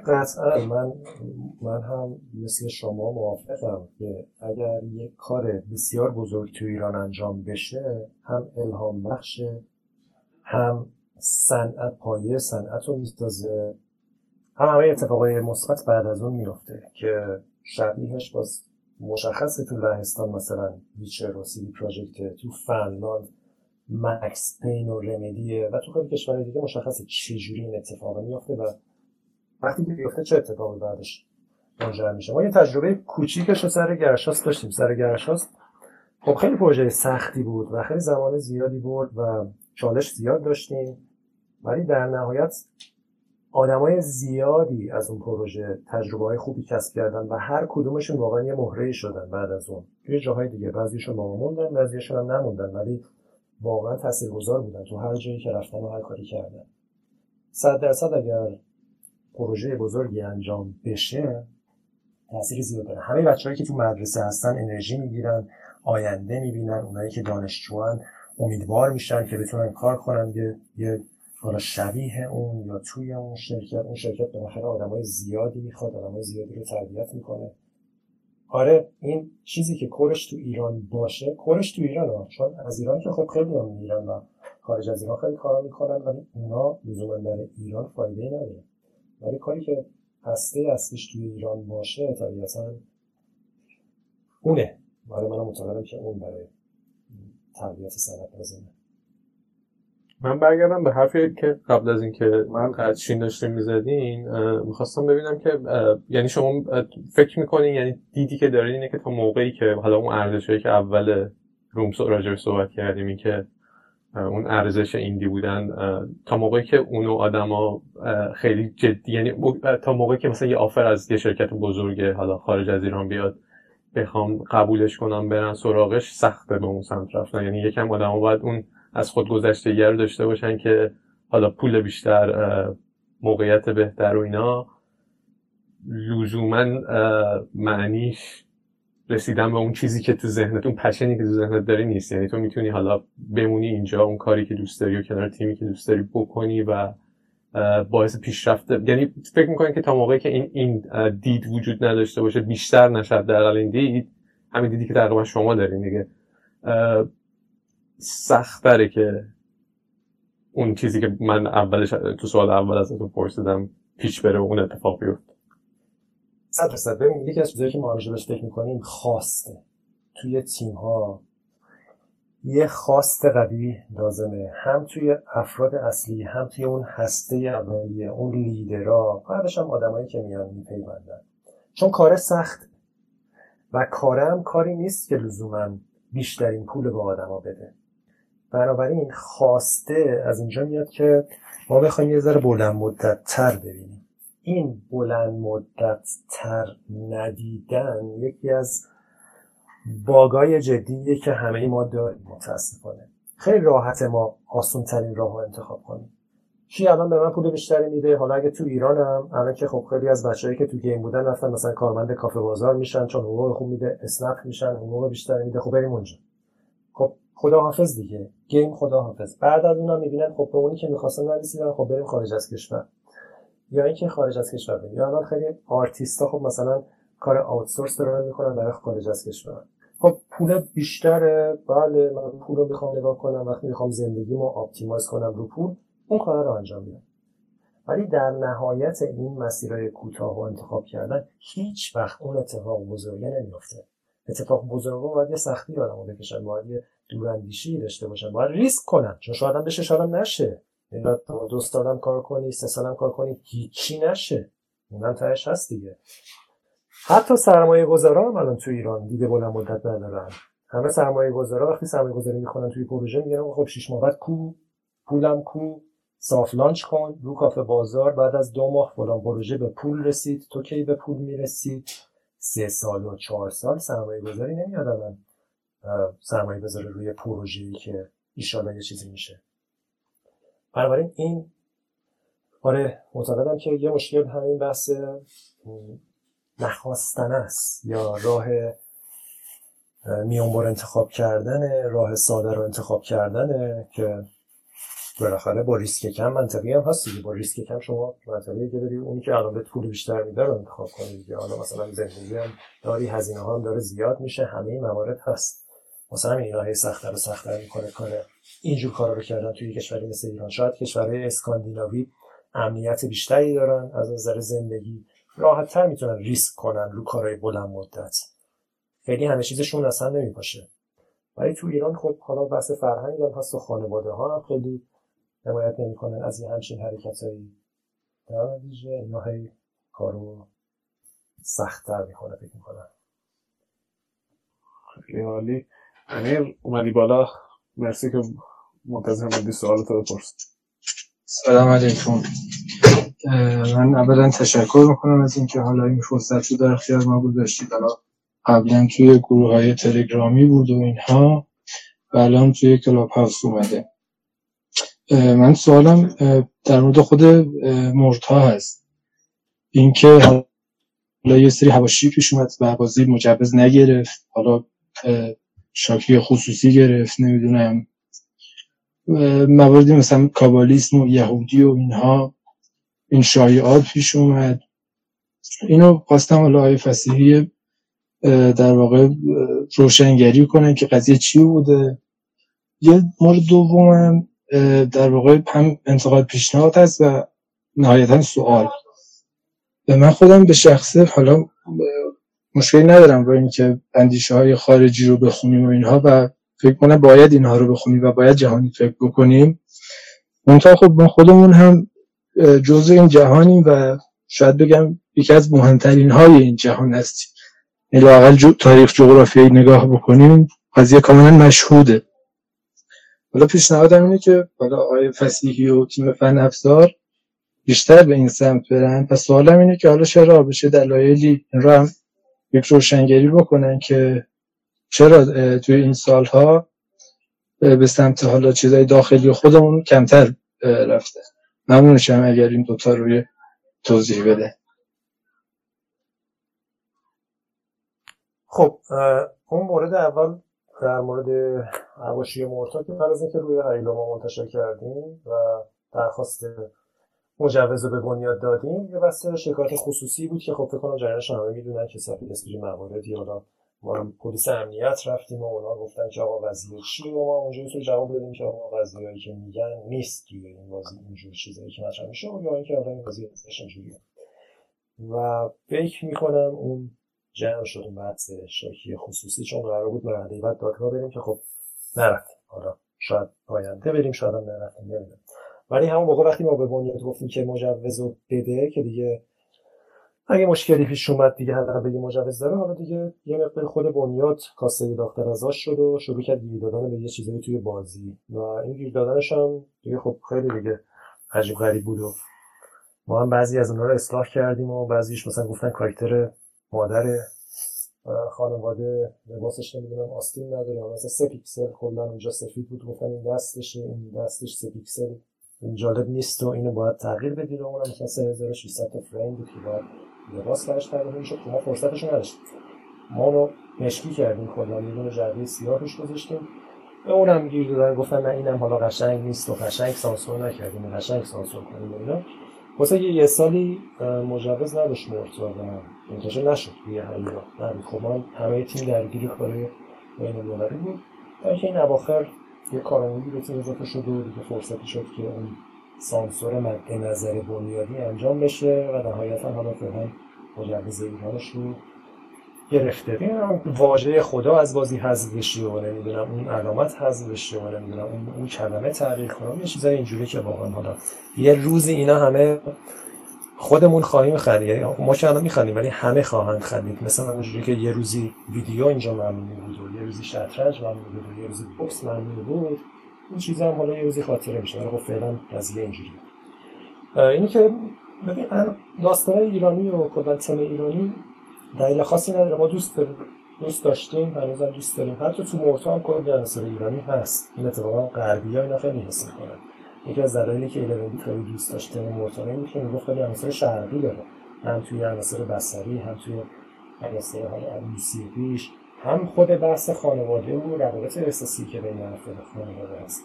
قطعا من من هم مثل شما موافقم که اگر یک کار بسیار بزرگ تو ایران انجام بشه هم الهام بخشه هم صنعت پایه صنعت رو می‌سازه. هم همه اتفاقای مثبت بعد از اون میفته که شبیهش باز مشخصه تو لهستان مثلا ویچر و سیدی پراجکت تو فنلاند. مکس پین و رمدیه و تو خیلی کشورهای دیگه مشخصه چجوری این اتفاق میفته و وقتی که بیفته چه اتفاقی بعدش منجر میشه ما یه تجربه کوچیکش رو سر گرشاست داشتیم سر گرشاست خب خیلی پروژه سختی بود و خیلی زمان زیادی برد و چالش زیاد داشتیم. ولی در نهایت آدمای زیادی از اون پروژه تجربه های خوبی کسب کردن و هر کدومشون واقعا یه مهره شدن بعد از اون. توی جاهای دیگه بعضیشون ما موندن بعضیشون هم نموندن. ولی واقعا تاثیرگذار بودن تو هر جایی که رفتن و هر کاری کردن. صد درصد اگر پروژه بزرگی انجام بشه تاثیر زیاد داره. همه بچههایی که تو مدرسه هستن انرژی می‌گیرن آینده می‌بینن اونایی که دانشجوان امیدوار میشن که بتونن کار کنن یه, یه حالا شبیه اون یا توی اون شرکت. اون شرکت بالاخره آدمای زیادی می‌خواد آدمای زیادی رو تربیت می‌کنه. آره این چیزی که کورش تو ایران باشه کورش تو ایران ها چون از ایران که خب خیلی هم میرن و خارج از ایران خیلی کارا می‌کنن ولی اونا لزوما برای ایران فایده نداره. ولی کاری که هسته اصلیش توی ایران باشه طبیعتا اونه. برای من معتقدم که اون برای تربیت صنعت لازمه من برگردم به حرفی که قبل از اینکه من قدشین داشتیم می‌زدین می‌خواستم ببینم که یعنی شما فکر می‌کنین یعنی دیدی که دارین اینه که تا موقعی که حالا اون ارزشهایی که اول روم راجع صحبت کردیم این که اون ارزش ایندی بودن تا موقعی که اونو آدما خیلی جدی یعنی تا موقعی که مثلا یه آفر از یه شرکت بزرگه حالا خارج از ایران بیاد بخوام قبولش کنم برن سراغش سخته به اون سمت رفتن. یعنی یکم آدما باید اون از خود گذشتگی رو داشته باشن که حالا پول بیشتر موقعیت بهتر و اینا. لزوما معنیش رسیدن به اون چیزی که تو ذهنت اون پشنی که تو ذهنت داری نیست. یعنی تو می‌تونی حالا بمونی اینجا اون کاری که دوست داری و کنار تیمی که دوست داری بکنی و باعث پیشرفت. یعنی فکر می‌کنی که تا موقعی که این این دید وجود نداشته باشه بیشتر نشد در این دید همین دیدی که تقریبا شما دارین دیگه. سختره که اون چیزی که من اولش تو سوال اول ازتون پرسیدم پیش بره و اون اتفاق بیفته. صد درصد. ببین یکی از چیزایی که ما همیشه بهش فکر می‌کنیم خواسته توی تیم ها یه خواست قوی لازمه. هم توی افراد اصلی هم توی اون هسته اولیه اون لیدرها. بعدش هم آدمایی که میان میپیوندن. چون کار سخت و کارم کاری نیست که لزوما بیشترین پول به آدما بده. بنابراین خواسته از اینجا میاد که ما بخوایم یه ذره بلند مدت تر ببینیم. این بلند مدت تر ندیدن یکی از باگای جدیه که همه ما داریم متاسفانه. خیلی راحت ما آسون ترین راه رو انتخاب کنیم. کی الان به من پول بیشتری میده؟ حالا اگه تو ایرانم الان که خب خیلی از بچه‌ای که تو گیم بودن رفتن مثلا کارمند کافه بازار میشن چون حقوق خوب میده اسنپ میشن حقوق بیشتری میده خب بریم اونجا. خداحافظ دیگه. game خداحافظ. بعد از اونم می‌بینن خب به اونی که می‌خواستن نرسیدن خب بریم خارج از کشور. یا اینکه خارج از کشور بریم. یا الان خیلی آرتیستا خب مثلا کار outsource دارن می‌کنن برای خارج از کشور. خب پول بیشتره. بله من پول رو می‌خوام نگاه کنم. وقتی می‌خوام زندگیمو optimize کنم رو پول اون کار رو انجام میدم. ولی در نهایت این مسیرهای کوتاه و انتخاب کردن هیچ وقت اون اتفاق بزرگه نمیافته. اتفاق بزرگا باید یه سختی آدمو بکشن باید یه دوراندیشی داشته باشن باید ریسک کنن. چون شاید هم بشه شاید هم نشه. باید دو سالم کار کنی سه سالم کار کنی هیچی نشه. اونم تهش هست دیگه. حتی سرمایه گذارا هم الان تو ایران دیده بلند مدت ندارن. همه سرمایه گذارا وقتی سرمایه گذاری می‌کنن توی پروژه میگن خب شش ماه بعد کو؟ پولم کو؟ soft launch کن. رو کافه بازار بعد از دو ماه فلان پروژه به پول رسید. تو کی به پول می‌رسید سه سال و چهار سال سرمایه گذاری نمیاد الان سرمایه بذاره روی پروژه‌ای که ایشالا یه چیزی میشه. بنابراین این آره معتقدم که یه مشکل همین بحث نخواستن است یا راه میانبر انتخاب کردن راه ساده رو انتخاب کردنه که بالاخره با ریسک کم منطقی هم هست با ریسک کم شما منطقیه که بری اونی که الان به پول بیشتر میده رو انتخاب کنید دیگه. حالا مثلا زندگی هم داری هزینه ها هم داره زیاد میشه همه این موارد هست. مثلا همین اینا هی سختتر و سختتر می‌کنه کاره اینجور کارا رو کردن توی کشوری مثل ایران. شاید کشورهای اسکاندیناوی امنیت بیشتری دارن از نظر زندگی راحت تر می‌تونن ریسک کنن رو کارهای بلند مدت. خیلی همه چیزشون اصلا نمیپاشه. ولی تو ایران خب حالا بحث فرهنگ هم هست و خانواده ها هم خیلی حمایت نمی‌کنن از این همچین حرکتهایی. در نتیجه اینا هی کارو سختتر می‌کنه فکر می‌کنم. خیلی عالی. امیر اومدی بالا؟ مرسی که منتظر بودی سوالتو بپرس. سلام علیکم. من اولا تشکر می‌کنم از اینکه حالا این فرصت رو در اختیار ما گذاشتید. حالا قبلا توی گروه های تلگرامی بود و اینها و الان توی کلاب هاوس اومده. من سوالم در مورد خود مرتا هست. اینکه حالا یه سری هواشی پیش اومد و بازی مجوز نگرفت حالا شاکی خصوصی گرفت نمی‌دونم. مواردی مثلا کابالیسم و یهودی و اینها این شایعات پیش اومد. اینو خواستم حالا آقای فسیحی در واقع روشنگری کنن که قضیه چی بوده. یه مورد دومم در واقع هم انتقاد پیشنهاد هست و نهایتا سوال. به من خودم به شخصه حالا مشکلی ندارم با اینکه اندیشه های خارجی رو بخونیم و اینها و فکر کنم باید اینها رو بخونیم و باید جهانی فکر بکنیم. منتها خب ما خودمون هم جزء این جهانیم و شاید بگم یکی از مهمترین های این جهان هستیم. لاقل جو تاریخ جغرافیایی نگاه بکنیم قضیه کاملا مشهوده. حالا پیشنهادم اینه که حالا آقای فسیحی و تیم فن افزار بیشتر به این سمت برن. و سوالم اینه که حالا چرا بشه دلایلی این رو هم یک روشنگری بکنن که چرا توی این سالها به سمت حالا چیزای داخلی خودمون کمتر رفته. ممنونشم اگر این دوتا روی توضیح بده. خب اون مورد اول در مورد عواشی مرتا که از اینکه روی ما منتشر کردیم و درخواست مجوز به بنیاد دادیم یه بسته شکایت خصوصی بود که خب فکر کنم جریانش همه می‌دونن که سفید اسپری مواردی حالا ما پلیس امنیت رفتیم و اونا گفتن که آقا وضعیت چی؟ و ما اونجوری تو جواب دادیم که آقا وضعیتی که میگن نیست توی این بازی اینجور چیزایی که مطرح میشه یا اینکه آدم این اینجوریه. و فکر می‌کنم اون جمع شد اون بحث شاکی خصوصی چون قرار بود مرحله بعد دادگاه بریم که خب نرفت حالا شاید آینده بریم شاید هم نرفتیم نمی‌دونم. ولی همون موقع وقتی ما به بنیاد گفتیم که مجوز رو بده که دیگه اگه مشکلی پیش اومد دیگه حداقل بگی مجوز داره حالا دیگه یه مقدار خود بنیاد کاسه داختر ازاش شد و شروع کرد گیر دادن به یه چیزایی توی بازی. و این گیر دادنش هم دیگه خب خیلی دیگه عجیب غریب بود و ما هم بعضی از اونها رو اصلاح کردیم و بعضیش مثلا گفتن کاراکتر مادر خانواده لباسش نمی‌دونم آستین نداره. مثلا سه پیکسل کلا اونجا سفید بود گفتن این دستشه این دستش سه پیکسل. این جالب نیست و اینو باید تغییر بدید و اونم مثلا 3600 تا فریم بود که باید لباس براش تغییر که ما فرصتش نداشتیم. ما رو مشکی کردیم کلا یه دونه جعبه سیاه روش گذاشتیم. به اونم گیر دادن گفتن نه اینم حالا قشنگ نیست و قشنگ سانسور نکردیم قشنگ سانسور کنیم اینا. واسه یه, یه سالی مجوز نداشت مرتا و منتشر نشد روی همین خب من همه تیم درگیر کارهای بین المللی بود. تا اینکه این اواخر یه کارآمدی به تیم اضافه شد و دیگه فرصتی شد که اون سانسور مد نظر بنیادی انجام بشه و نهایتا حالا فعلا مجوز ایرانش رو گرفته. واژه خدا از بازی حذف بشه و نمی‌دونم اون علامت حذف بشه و نمی‌دونم اون اون کلمه تغییر کنه. یه چیزای اینجوری که واقعا حالا یه روزی اینا همه خودمون خواهیم خرید. ما که الان می‌خوانیم ولی همه خواهند خرید. مثلا اونجوری که یه روزی ویدیو اینجا ممنوع بود و یه روزی شطرنج ممنوع بود و یه روزی بوکس ممنوع بود. این چیزا هم حالا یه روزی خاطره میشه. ولی خب فعلا قضیه اینجوری اینی که ببین داستان ایرانی و کلا ایرانی دلیل خاصی نداره. ما دوست داریم دوست داشتیم هنوز هم دوست داریم. حتی تو مورتا هم کلی عناصر ایرانی هست. این اتفاقا غربی ها اینا خیلی حس می‌کنن. یکی از دلایلی که ایلون خیلی دوست داشته مورتا این بود که می‌گفت خیلی عناصر شرقی داره. هم توی عناصر بصری هم توی عناصر موسیقیش هم خود بحث خانواده و روابط احساسی که بین افراد خانواده هست.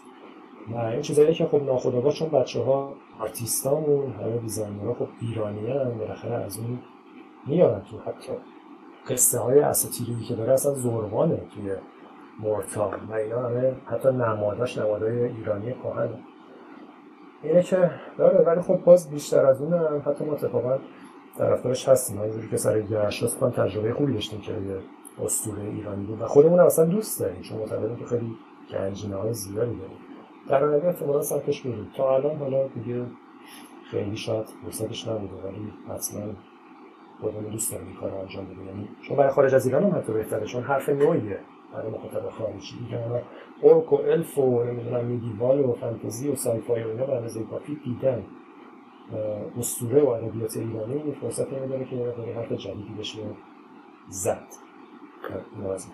و این چیزایی که خب ناخودآگاه چون بچه ها آرتیستامون همه دیزاینرها خب ایرانی هم بالاخره از اون میارن تو حتی قصه های اساطیری که داره اصلا زربانه توی مورتا و اینا همه حتی نماداش نمادهای ایرانی کهن. اینه که داره ولی خب باز بیشتر از اون هم حتی ما اتفاقا طرفدارش هستیم. اینجوری که سر گرشاس کن تجربه خوبی داشتیم که یه اسطوره ایرانی بود. و خودمون هم اصلا دوست داریم چون معتقدیم که خیلی گنجینه های زیادی داریم. در آینده احتمالا سرکش بریم تا الان حالا دیگه خیلی شاید فرصتش نبوده ولی حتما خودمون دوست داریم این کار انجام بدیم. یعنی چون برای خارج از ایران هم حتی بهتره چون حرف نوعیه. برای مخاطب خارجی. اونا اورک و الف و نمی‌دونم میدیوال و فانتزی و سایفای و اینا به اندازه کافی دیدن. اسطوره و ادبیات ایرانی فرصت نمیداره که یه حرف جدیدی بشه زد. نوازم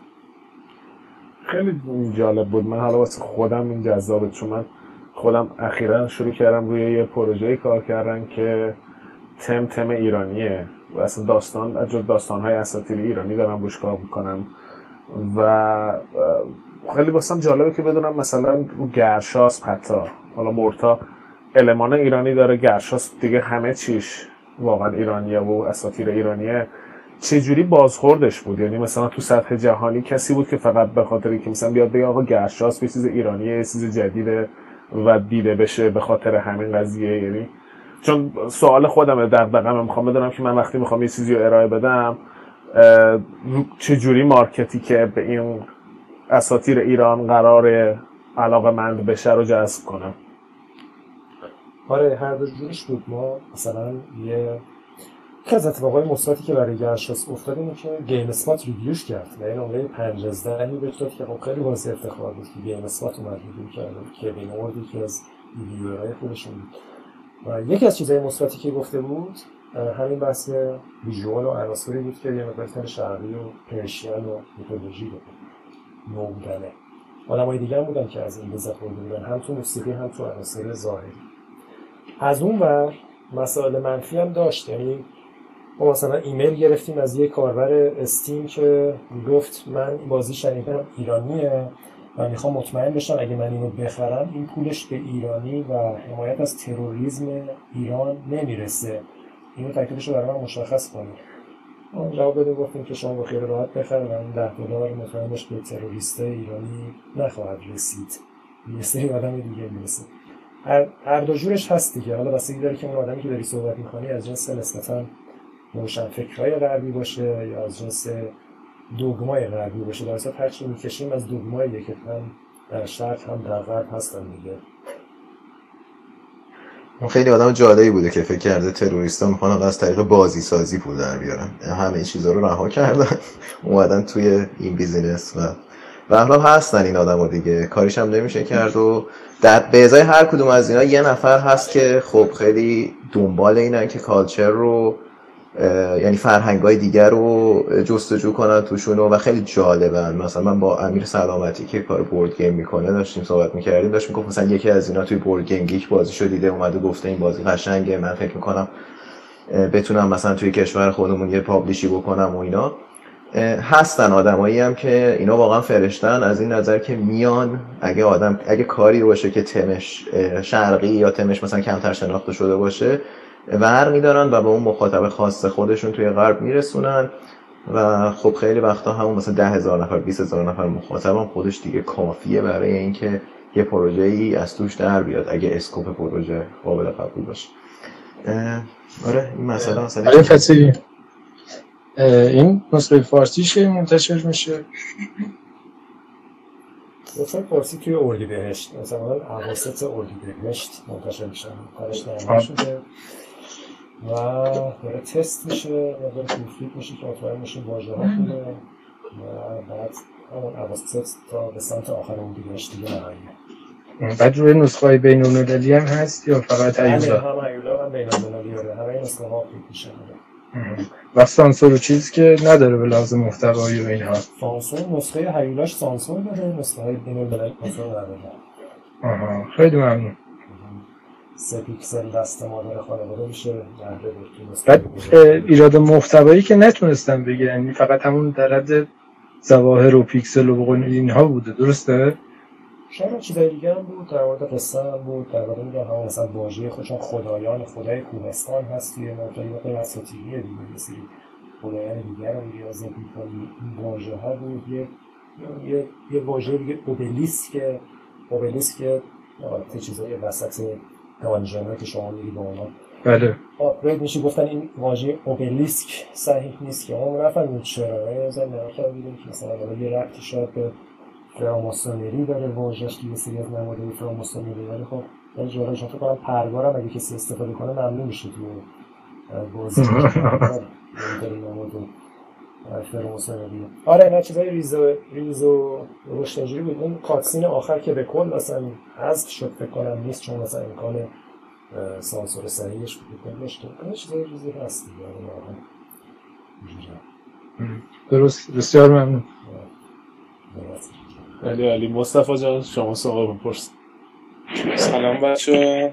خیلی جالب بود. من حالا واسه خودم این جذابه. چون من خودم اخیرا شروع کردم روی یه پروژه کار کردن که تم تم ایرانیه. اصلا داستان از داستان های اساطیری ایرانی دارم روش کار می‌کنم و خیلی واسم جالبه که بدونم مثلا گرشاس حتی حالا مورتا المان ایرانی داره گرشاس دیگه همه چیش واقعا ایرانیه و اساطیر ایرانیه چجوری بازخوردش بود یعنی مثلا تو سطح جهانی کسی بود که فقط به خاطر که مثلا بیاد بگه آقا گرشاس به چیز ایرانیه یه چیز جدیده و دیده بشه به خاطر همین قضیه یعنی چون سوال خودمه دغدغه‌م می‌خوام بدونم که من وقتی می‌خوام یه چیزی رو ارائه بدم چجوری مارکتی که به این اساطیر ایران قرار علاقه مند بشه رو جذب کنم؟ آره هر دو جورش بود. ما مثلا یه که از اتفاقای مثبتی که برای گرشاسپ افتاد اینه که GameSpot review ش کرد و این نمره 5 از 10 بهش داد که خب خیلی واسه افتخار بود که GameSpot اومد review کرد Kevin VanOrd ی که از ریویورهای خودشون بود. یکی از چیزهای مثبتی که گفته بود همین بحث visual و عناصری بود که یه مقدار شرقی و Persian و mythology بود. نو بودنه آدمای دیگه هم بودن که از این لذت برده بودن. هم تو موسیقی هم تو عناصر ظاهری. از اون ور مسائل منفی هم داشت. یعنی ما مثلا ایمیل گرفتیم از یه کاربر استیم که گفت من بازی شنیدم ایرانیه. و می‌خوام مطمئن بشم اگه من اینو بخرم این پولش به ایرانی و حمایت از تروریسم ایران نمی‌رسه. اینو تکلیفش رو برای مشخص کنید. ما جواب بده گفتیم که شما با خیال راحت بخر و این ده دلار مطمئن باش به تروریست ایرانی نخواهد رسید. یه سری آدم دیگه می‌رسه. هر, هر دو جورش هست دیگه. حالا بستگی داره که اون آدمی که داری صحبت می‌کنی از جنس نسبتا روشن فکرهای غربی باشه یا از جنس دوگمای غربی باشه. در اصلا هرچی می‌کشیم از دوگمایی که هم در شرق هم در غرب هستن دیگه. اون خیلی آدم جالبی بوده که فکر کرده تروریستا می‌خوان از طریق بازی سازی پول در بیارن. همه این چیزا رو رها کردن. اومدن توی این بیزینس و به هستن این آدم دیگه. کاریش هم نمیشه کرد و در به ازای هر کدوم از اینا یه نفر هست که خب خیلی دنبال اینن که culture رو یعنی فرهنگ های دیگر رو جستجو کنن توشون و خیلی جالبن. مثلا من با امیر سلامتی که کار board game می‌کنه داشتیم صحبت می‌کردیم داشت می‌گفت مثلا یکی از اینا توی BoardGameGeek بازی شو دیده اومده گفته این بازی قشنگه من فکر می‌کنم بتونم مثلا توی کشور خودمون یه publish ی بکنم و اینا. هستن آدمایی هم که اینا واقعا فرشتن. از این نظر که میان اگه آدم اگه کاری باشه که تمش شرقی یا تمش مثلا کمتر شناخته شده باشه ور میدارن و به اون مخاطب خاص خودشون توی غرب میرسونن. و خب خیلی وقتا همون مثلا ده هزار نفر 20 هزار نفر مخاطب هم خودش دیگه کافیه برای اینکه یه پروژه ای از توش در بیاد اگه اسکوپ پروژه قابل قبول باشه. آره این مسئله مسئله آره فتی این نسخه فارسیشه منتشر میشه؟ نسخه فارسی توی اردی بهشت مثلا عواسط اردی بهشت منتشر میشن کارش نرمه شده. و داره تست میشه و داره پروفیت میشه که مطمئن میشه واژه ها خوبه و بعد همون عواسط تا به سمت آخر اردی بهشت دیگه نهاییه بعد روی نسخه های بین المللی هم هست یا فقط بله هیولا هم هیولا هم بین المللی آره همه نسخه ها خوب میشه و سانسور و چیزی که نداره به لازم محتوایی و اینها. سانسور نسخه هیولاش سانسور داره نسخه های بین المللی سانسور نداره. آها خیلی ممنون. سه پیکسل دست مادر خانواده میشه بعد ایراد محتوایی که نتونستم بگیرن یعنی فقط همون در حد ظواهر و پیکسل و بقول اینها بوده درسته؟ شاید چیزای دیگه هم بود در مورد قصه هم بود در مورد میگم همون مثلا واژه خودشون خدایان خدای کوهستان هست توی موقعی موقعی اساتیریه دیگه سری خدایان دیگر رو ذکر می‌کنی این واژه ها بود یه یه یه واژه دیگه اوبلیسک اوبلیسک که چیزای وسط دانجنه که شما میری با اونا. بله. آپگرید میشه گفتن این واژه اوبلیسک صحیح نیست که. ما نفهمیم چرا. یه ذره نگاه کردیم که مثلا یه ربطی شاید به فراماسونری داره واژه‌اش که یه سری از نمادهای فراماسونری داره. خب یه جورایی فکر کنم پرگارم. اگه کسی استفاده کنه ممنوع میشه تو بازی. نماد فراماسونری آره نه چیزای ریز و ریز و رشد اینجوری بود. اون کاتسین آخر که به کل مثلا حذف شد فکر کنم نیست چون مثلا امکان سانسور صحیحش بود داشت که چیزای ریزی هست دیگه آره،. درست. بسیار ممنون. علی علی. مصطفی جان شما سوال بپرس. سلام بچه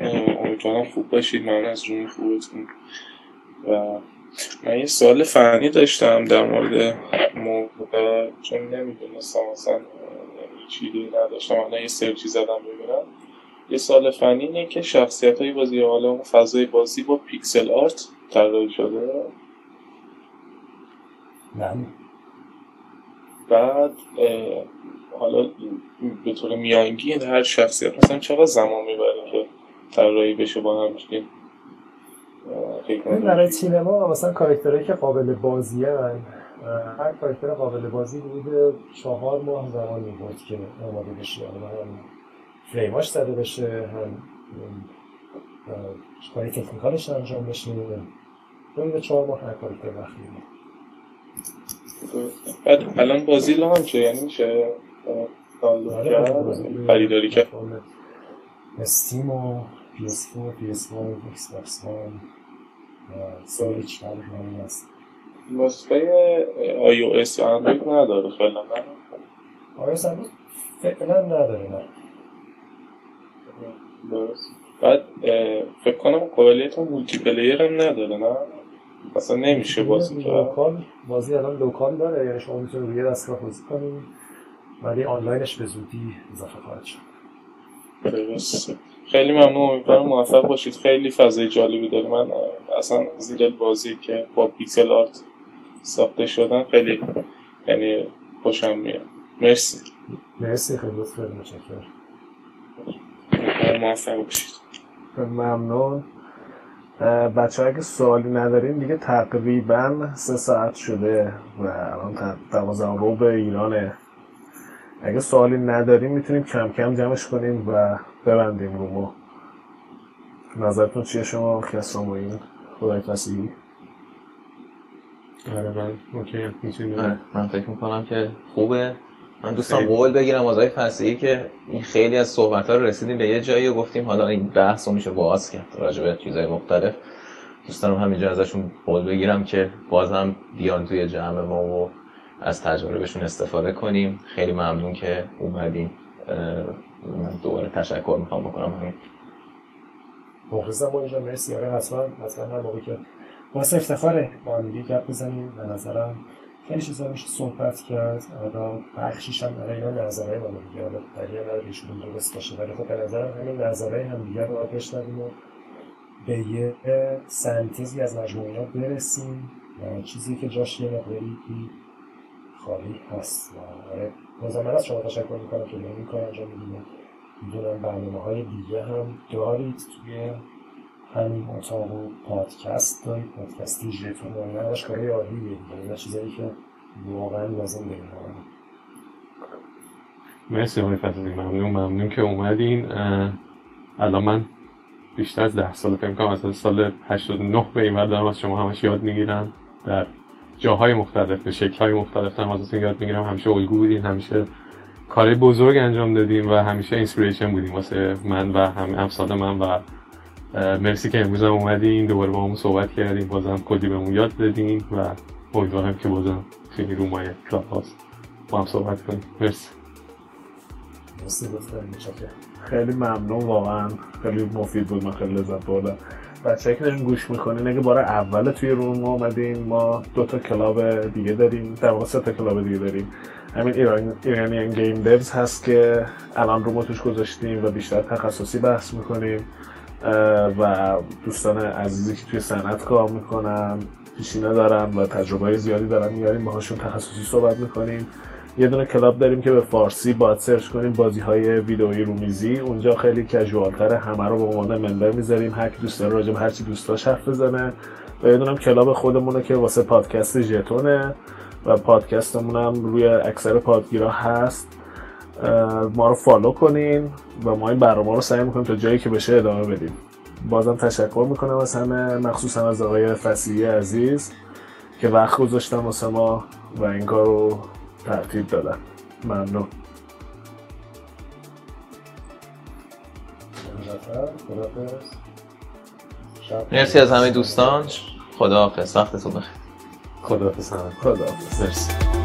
امیدوارم خوب باشید. من از روی خوبتون. و من یه سوال فنی داشتم در مورد موقع چون نمی‌دونستم اصلا یعنی چیزی نداشتم. الان یه سرچی زدم ببینم. یه سوال فنی اینه که شخصیت های بازی حالا اون فضای بازی با پیکسل آرت طراحی شده؟ بله بعد حالا به طور میانگین هر شخصیت مثلا چقدر زمان می‌بره که طراحی بشه با همچین برای سینما مثلا کاراکترهایی که قابل بازی هن هر کاراکتر قابل بازی حدود چهار ماه زمان می‌برد که آماده بشه. حالا هم فریماش زده بشه هم کاری تکنیکالش انجام بشه. حدود چهار ماه هر کاراکتر وقت بعد الان بازی launch ه یعنی میشه دانلود آره، کرد بازی- خریداری کرد؟ Steam و PS4, PS5, Xbox Switch برای نسخه iOS Android نداره فعلا نه؟ آیا هنوز فعلا نداره نه. درست. بعد فکر کنم قابلیت multiplayer هم نداره نه؟ مثلا نمیشه بازی کرد. لوکال بازی الان local داره یعنی شما می‌تونید روی دستگاه بازی کنید ولی آنلاینش به زودی اضافه خواهد شد. درست. خیلی ممنون امیدوارم موفق باشید. خیلی فضای جالبی داره. من اصلا هر بازی که با pixel art ساخته شدن خیلی یعنی خوشم میاد. مرسی. مرسی خیلی لطف متشکرم. موفق باشید. ممنون. بچه اگه سوالی ندارین دیگه تقریبا سه ساعت شده و الان دوازده رو به ایرانه. اگه سوالی نداریم می‌تونیم کم کم جمعش کنیم و ببندیم رومو نظرتون چیه شما این خدای فسیحی آره من اوکی می‌تونیم آره، من فکر می‌کنم که خوبه. من دوستان. قول بگیرم از آقای فصیحی که این خیلی از صحبت ها رو رسیدیم به یه جایی و گفتیم حالا این بحث رو میشه باز کرد راجع به چیزهای مختلف. دوست دارم همینجا ازشون قول بگیرم که بازم بیان توی جمع ما و از تجربهشون استفاده کنیم. خیلی ممنون که اومدین دوباره تشکر می‌خوام بکنم. همین مخلصم اینجا مرسی. آره حتما حتما هر موقع که واسه افتخاره با هم دیگه گپ بزنیم به نظرم خیلی چیزا میشه صحبت کرد. حالا بخشیش هم برای اینا نظرهای ما دیگه. حالا برای نداره ایشون درست باشه. ولی خب به نظرم همین نظرهای هم دیگه رو بشنویم و به یه سنتزی از مجموعه اینا برسیم. و چیزی که جاش یه مقداری خالی هست. و آره. بازم من از شما تشکر می‌کنم که این کار انجام میدیم می‌دونم برنامه های دیگه هم دارید توی همین اتاق و پادکست دارید پادکستی ژتون و اینا. همش کارهای عالیه. اینا چیزایی که واقعا لازم داریم مرسی آقای فضلی. ممنون ممنون که اومدین. الان من بیشتر از ده سال فکر کنم از سال 89 به این دارم از شما همش یاد می‌گیرم. در جاهای مختلف به شکل‌های مختلف. دارم ازتون یاد می‌گیرم همیشه الگو بودین همیشه کارهای بزرگ انجام دادین و همیشه inspiration بودین واسه من و هم امثال من و مرسی که امروز هم اومدین. دوباره با همون صحبت کردیم بازم کلی بهمون یاد دادین و امیدوارم که بازم توی room ای Clubhouse با هم صحبت کنیم. مرسی. خیلی ممنون واقعا خیلی مفید بود من خیلی بچه که دارین گوش می‌کنین اگه بار اول توی room ما اومدین ما دو تا club دیگه داریم در واقع سه تا club دیگه داریم. همین ایران Iranian Game Devs هست که الان room ما توش گذاشتیم و بیشتر تخصصی بحث می‌کنیم و دوستان عزیزی که توی صنعت کار می‌کنن پیشینه دارن و تجربه زیادی دارن. میاریم باهاشون تخصصی صحبت می‌کنیم. یه دونه club داریم که به فارسی باید سرچ کنیم بازی های ویدئویی رومیزی. اونجا خیلی casual تر همه رو به عنوان member می‌ذاریم. هر کی دوست داره راجع هر چی دوست داشت حرف بزنه. و یه دونه هم club خودمونه که واسه پادکست ژتونه و پادکستمون هم روی اکثر پادگیرا هست. ما رو فالو کنین و ما این برنامه رو سعی می‌کنیم تا جایی که بشه ادامه بدیم. بازم تشکر می‌کنم از همه مخصوصا از آقای فسیحی عزیز که وقت گذاشتن واسه ما و این کار رو ترتیب دادن. ممنون. خداحافظ. مرسی از همه دوستان. خدا حافظ وقتتون بخیر. خداحافظ. همه خداحافظ. مرسی.